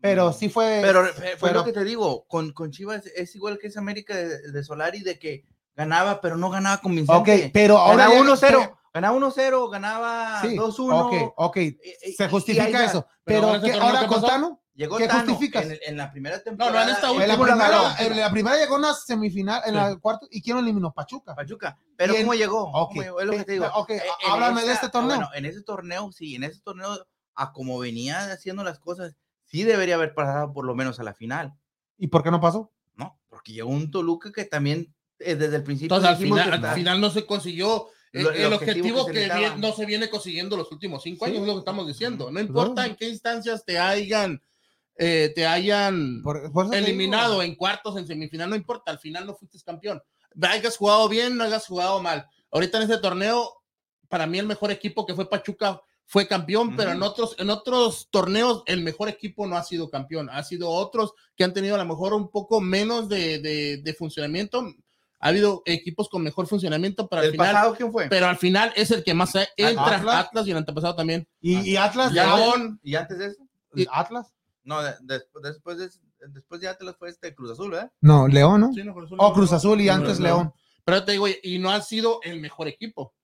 [SPEAKER 1] pero sí fue.
[SPEAKER 3] Pero eh, fue
[SPEAKER 1] pero-
[SPEAKER 3] lo que te digo, con, con Chivas es igual que esa América de, de Solari, de que ganaba, pero no ganaba
[SPEAKER 1] Ok,
[SPEAKER 3] convincente.
[SPEAKER 1] pero ahora.
[SPEAKER 3] ganaba
[SPEAKER 1] ya-
[SPEAKER 3] 1-0, ganaba 1-0, ganaba
[SPEAKER 1] Sí,
[SPEAKER 3] 2-1.
[SPEAKER 1] Ok, ok, se justifica eso.
[SPEAKER 2] Pero
[SPEAKER 1] Pero, ¿qué- ahora
[SPEAKER 2] ¿qué
[SPEAKER 1] con?
[SPEAKER 3] Llegó
[SPEAKER 1] ¿Qué
[SPEAKER 3] Tano
[SPEAKER 1] justificas?
[SPEAKER 3] En, en la primera temporada.
[SPEAKER 2] no, en esta
[SPEAKER 1] en la,
[SPEAKER 2] última
[SPEAKER 3] ¿cómo la
[SPEAKER 1] primera, en la primera llegó una semifinal, en
[SPEAKER 2] Sí.
[SPEAKER 1] la cuarta, ¿y quién lo eliminó? Pachuca.
[SPEAKER 3] Pachuca. Pero
[SPEAKER 1] en-
[SPEAKER 3] ¿cómo llegó?
[SPEAKER 1] Ok,
[SPEAKER 3] ¿Cómo llegó? Es lo que te digo.
[SPEAKER 1] ok,
[SPEAKER 3] Eh, en
[SPEAKER 1] háblame de este torneo.
[SPEAKER 3] Bueno, en ese torneo, sí, en ese torneo, a como venía haciendo las cosas, sí debería haber pasado por lo menos a la final,
[SPEAKER 1] ¿Y por qué no pasó?
[SPEAKER 3] ¿no? Porque llegó un Toluca que también eh, desde el principio.
[SPEAKER 2] Entonces, al final, al final no se consiguió
[SPEAKER 3] el
[SPEAKER 2] el,
[SPEAKER 3] objetivo
[SPEAKER 2] objetivo
[SPEAKER 3] que
[SPEAKER 2] no se viene consiguiendo los últimos cinco
[SPEAKER 1] Sí.
[SPEAKER 2] años, es lo que estamos diciendo. No importa en qué instancias te hayan, eh, te hayan
[SPEAKER 1] Por- por
[SPEAKER 2] eliminado
[SPEAKER 1] digo.
[SPEAKER 2] en cuartos, en semifinal, no importa, al final no fuiste campeón. Hayas jugado bien, no hayas jugado mal. Ahorita en este torneo, para mí el mejor equipo que fue Pachuca fue campeón, pero en otros, en otros torneos el mejor equipo no ha sido campeón, ha sido otros que han tenido a lo mejor un poco menos de, de- de funcionamiento. Ha habido equipos con mejor funcionamiento, pero al
[SPEAKER 3] ¿El
[SPEAKER 2] final,
[SPEAKER 3] pasado quién fue?
[SPEAKER 2] pero al final es el que más entra,
[SPEAKER 1] Atlas.
[SPEAKER 2] Atlas, y el antepasado también.
[SPEAKER 1] Y, y Atlas, Atlas-
[SPEAKER 2] León,
[SPEAKER 3] ¿Y antes de eso?
[SPEAKER 1] Atlas.
[SPEAKER 3] No, de- de- después, de, después de Atlas fue este Cruz Azul, ¿verdad?
[SPEAKER 1] No, León, ¿no?
[SPEAKER 2] Sí, no, Cruz Azul,
[SPEAKER 1] O Cruz Azul y
[SPEAKER 2] no,
[SPEAKER 1] antes. León.
[SPEAKER 2] Pero te digo, y no ha sido el mejor equipo.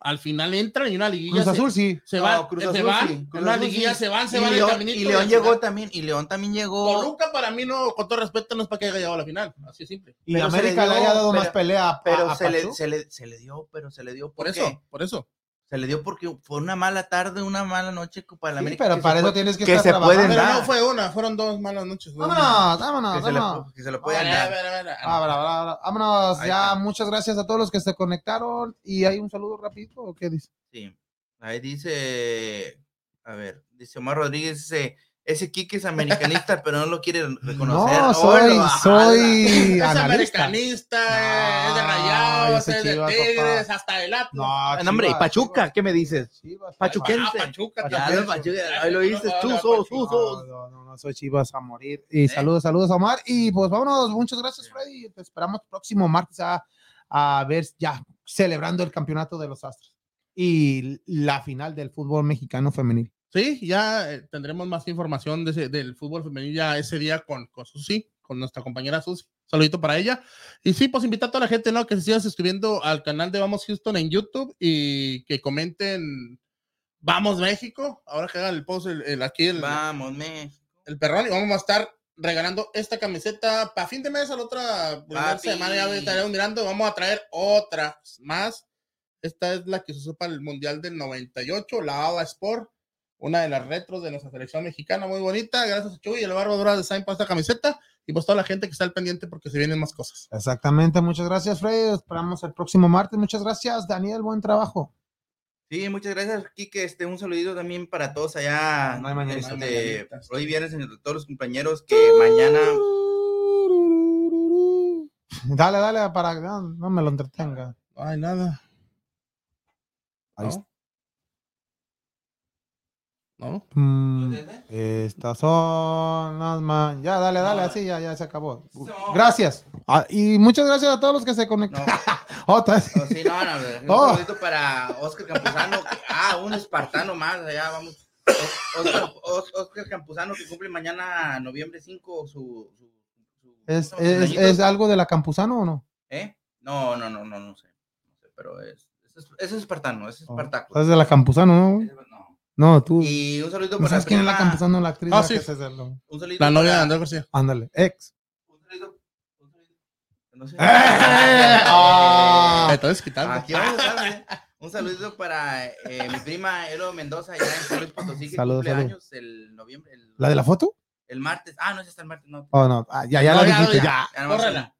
[SPEAKER 2] Al final entran y una liguilla
[SPEAKER 1] Cruz
[SPEAKER 2] se,
[SPEAKER 1] Azul sí.
[SPEAKER 2] se
[SPEAKER 3] No,
[SPEAKER 2] van,
[SPEAKER 3] Cruz
[SPEAKER 2] se
[SPEAKER 3] Azul
[SPEAKER 2] van,
[SPEAKER 3] sí,
[SPEAKER 2] en
[SPEAKER 3] Cruz
[SPEAKER 2] una
[SPEAKER 3] Azul
[SPEAKER 2] liguilla
[SPEAKER 3] sí.
[SPEAKER 2] se van, se
[SPEAKER 3] Y
[SPEAKER 2] van
[SPEAKER 3] León,
[SPEAKER 2] caminito.
[SPEAKER 3] y León llegó
[SPEAKER 2] final-
[SPEAKER 3] también, y León también llegó.
[SPEAKER 2] Toluca para mí no, con todo respeto, no es para que haya llegado a la final, así es simple.
[SPEAKER 1] Y
[SPEAKER 3] Pero se
[SPEAKER 1] América
[SPEAKER 3] le
[SPEAKER 1] haya dado
[SPEAKER 3] pero-
[SPEAKER 1] más pelea a,
[SPEAKER 3] Pero
[SPEAKER 1] a
[SPEAKER 3] se le, se, le, se le dio, pero se le dio.
[SPEAKER 2] Por
[SPEAKER 3] ¿por
[SPEAKER 2] eso, por eso.
[SPEAKER 3] Se le dio porque fue una mala tarde, una mala noche para el
[SPEAKER 1] Sí,
[SPEAKER 3] América.
[SPEAKER 1] pero para
[SPEAKER 3] se
[SPEAKER 1] eso
[SPEAKER 3] fue-
[SPEAKER 1] tienes que,
[SPEAKER 3] que
[SPEAKER 1] estar
[SPEAKER 3] se
[SPEAKER 2] Pero no fue una, fueron dos malas noches.
[SPEAKER 1] Vámonos, vámonos,
[SPEAKER 3] que, se le,
[SPEAKER 1] vámonos.
[SPEAKER 3] que se lo pueden dar.
[SPEAKER 2] ver, a ver, a ver.
[SPEAKER 1] Bra, bra, bra. Vámonos, ya muchas gracias a todos los que se conectaron y hay un saludo rapidito o qué dice.
[SPEAKER 3] Sí. Ahí dice, a ver, dice Omar Rodríguez, dice, ese Kike es americanista, pero no lo quiere (laughs) reconocer.
[SPEAKER 1] No,
[SPEAKER 3] Oh,
[SPEAKER 1] soy,
[SPEAKER 3] lo-
[SPEAKER 1] soy
[SPEAKER 2] Es
[SPEAKER 1] analista.
[SPEAKER 2] americanista,
[SPEAKER 1] No,
[SPEAKER 2] es de Rayados,
[SPEAKER 1] soy
[SPEAKER 2] es de
[SPEAKER 1] Chivas,
[SPEAKER 2] Tigres,
[SPEAKER 1] papá.
[SPEAKER 2] hasta del Atlas.
[SPEAKER 1] No,
[SPEAKER 3] Ah, no, hombre, ¿y
[SPEAKER 1] Chivas,
[SPEAKER 3] Pachuca?
[SPEAKER 1] Chivas,
[SPEAKER 3] ¿Qué me dices?
[SPEAKER 1] Chivas,
[SPEAKER 3] Pachuquense.
[SPEAKER 2] Ah, Pachuca, también.
[SPEAKER 3] los Pachuca, ahí lo dices,
[SPEAKER 2] No, no,
[SPEAKER 3] chuzos,
[SPEAKER 2] no,
[SPEAKER 3] chuzos.
[SPEAKER 1] No, no, no, soy Chivas a morir. Y saludos, saludos a Omar. Y pues vámonos, muchas gracias, Freddy. Te esperamos próximo martes a, a ver ya celebrando el campeonato de los Astros y la final del fútbol mexicano femenil.
[SPEAKER 2] Sí, ya eh, tendremos más información de ese- del fútbol femenil ya ese día con, con Susi, con nuestra compañera Susi. Saludito para ella. Y sí, pues invitar a toda la gente, ¿no? Que se sigan suscribiendo al canal de Vamos Houston en YouTube y que comenten Vamos México. Ahora que hagan el post el, el- aquí el,
[SPEAKER 3] Vamos, me.
[SPEAKER 2] el perrón y vamos a estar regalando esta camiseta para fin de mes, a la otra semana ya estaremos mirando, vamos a traer otras más. Esta es la que se usó para el Mundial del 98, la ABA Sport, una de las retros de nuestra selección mexicana, muy bonita. Gracias a Chuy y el Barro Dura Design por esta camiseta y pues toda la gente que está al pendiente porque se vienen más cosas.
[SPEAKER 1] Exactamente, muchas gracias, Freddy. Esperamos el próximo martes. Muchas gracias, Daniel. Buen trabajo.
[SPEAKER 3] Sí, muchas gracias, Kike. Este, un saludito también para todos allá.
[SPEAKER 1] No hay
[SPEAKER 3] este, hoy viernes, entre todos los compañeros que mañana.
[SPEAKER 1] Dale, dale, para que no, no me lo entretenga.
[SPEAKER 2] No hay nada.
[SPEAKER 1] Ahí
[SPEAKER 2] ¿No?
[SPEAKER 1] está.
[SPEAKER 2] ¿No?
[SPEAKER 1] Mm, estas son las man. Ya, dale, dale, así ya, ya se acabó. Gracias. Ah, y muchas gracias a todos los que se
[SPEAKER 3] No,
[SPEAKER 1] conectaron. (laughs) Otra vez.
[SPEAKER 3] no, sí, no, no, un
[SPEAKER 1] Oh.
[SPEAKER 3] saludito para Oscar Campuzano. ah, un espartano más, allá vamos. Os- Oscar, Os- Oscar Campuzano que cumple mañana, noviembre 5, su. su- su-
[SPEAKER 1] ¿Es, algo de la Campuzano o no?
[SPEAKER 3] ¿Eh? No, no, no, no, no sé. No sé, pero es. Es, es espartano, es espartaco.
[SPEAKER 1] Es de la Campuzano, ¿no?
[SPEAKER 3] Es- no.
[SPEAKER 1] No, tú.
[SPEAKER 3] Y un saludo
[SPEAKER 1] ¿No
[SPEAKER 3] para
[SPEAKER 1] sabes quién es la Campuzano, la actriz?
[SPEAKER 2] Ah,
[SPEAKER 1] la
[SPEAKER 2] sí.
[SPEAKER 3] saludito
[SPEAKER 2] La novia de Andrés García.
[SPEAKER 1] Ándale, ex.
[SPEAKER 3] Un saludito. Un saludito. No sé.
[SPEAKER 1] ¡Eh! Ah.
[SPEAKER 2] Me estás quitando.
[SPEAKER 3] Aquí vamos a estar, ¿eh? (laughs) Un saludito para eh, mi prima Elo Mendoza, allá en San Luis Potosí, que
[SPEAKER 1] Saludos,
[SPEAKER 3] cumple
[SPEAKER 1] saludos.
[SPEAKER 3] años el noviembre. El,
[SPEAKER 1] ¿La de la foto?
[SPEAKER 3] El martes. Ah, no, ese está el martes, no.
[SPEAKER 1] Oh, no. Ah, ya, ya
[SPEAKER 2] No,
[SPEAKER 1] la
[SPEAKER 2] ya,
[SPEAKER 1] dijiste,
[SPEAKER 2] ya.
[SPEAKER 1] ya.
[SPEAKER 3] Ya
[SPEAKER 2] Córrela.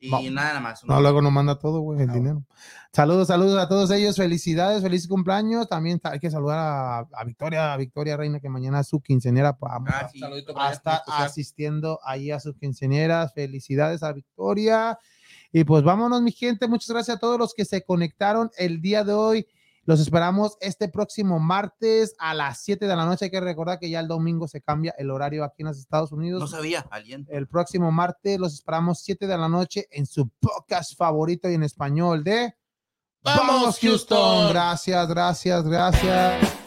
[SPEAKER 3] Y
[SPEAKER 1] No.
[SPEAKER 3] nada, más.
[SPEAKER 1] No, luego nos manda todo, güey, el
[SPEAKER 2] Ah,
[SPEAKER 1] dinero. Saludos, saludos a todos ellos. Felicidades, feliz cumpleaños. También hay que saludar a, a Victoria, a Victoria Reina, que mañana es su quinceañera. pa- Vamos
[SPEAKER 3] Ah,
[SPEAKER 1] a,
[SPEAKER 3] sí.
[SPEAKER 2] Saludito
[SPEAKER 1] a
[SPEAKER 2] para ella,
[SPEAKER 1] estar
[SPEAKER 2] especial.
[SPEAKER 1] asistiendo ahí a sus quinceañeras. Felicidades a Victoria. Y pues vámonos, mi gente. Muchas gracias a todos los que se conectaron el día de hoy. Los esperamos este próximo martes a las 7 de la noche. Hay que recordar que ya el domingo se cambia el horario aquí en los Estados Unidos
[SPEAKER 3] No sabía, alguien.
[SPEAKER 1] el próximo martes. Los esperamos 7 de la noche en su podcast favorito y en español de
[SPEAKER 2] ¡Vamos, Houston!
[SPEAKER 1] Gracias, gracias, gracias.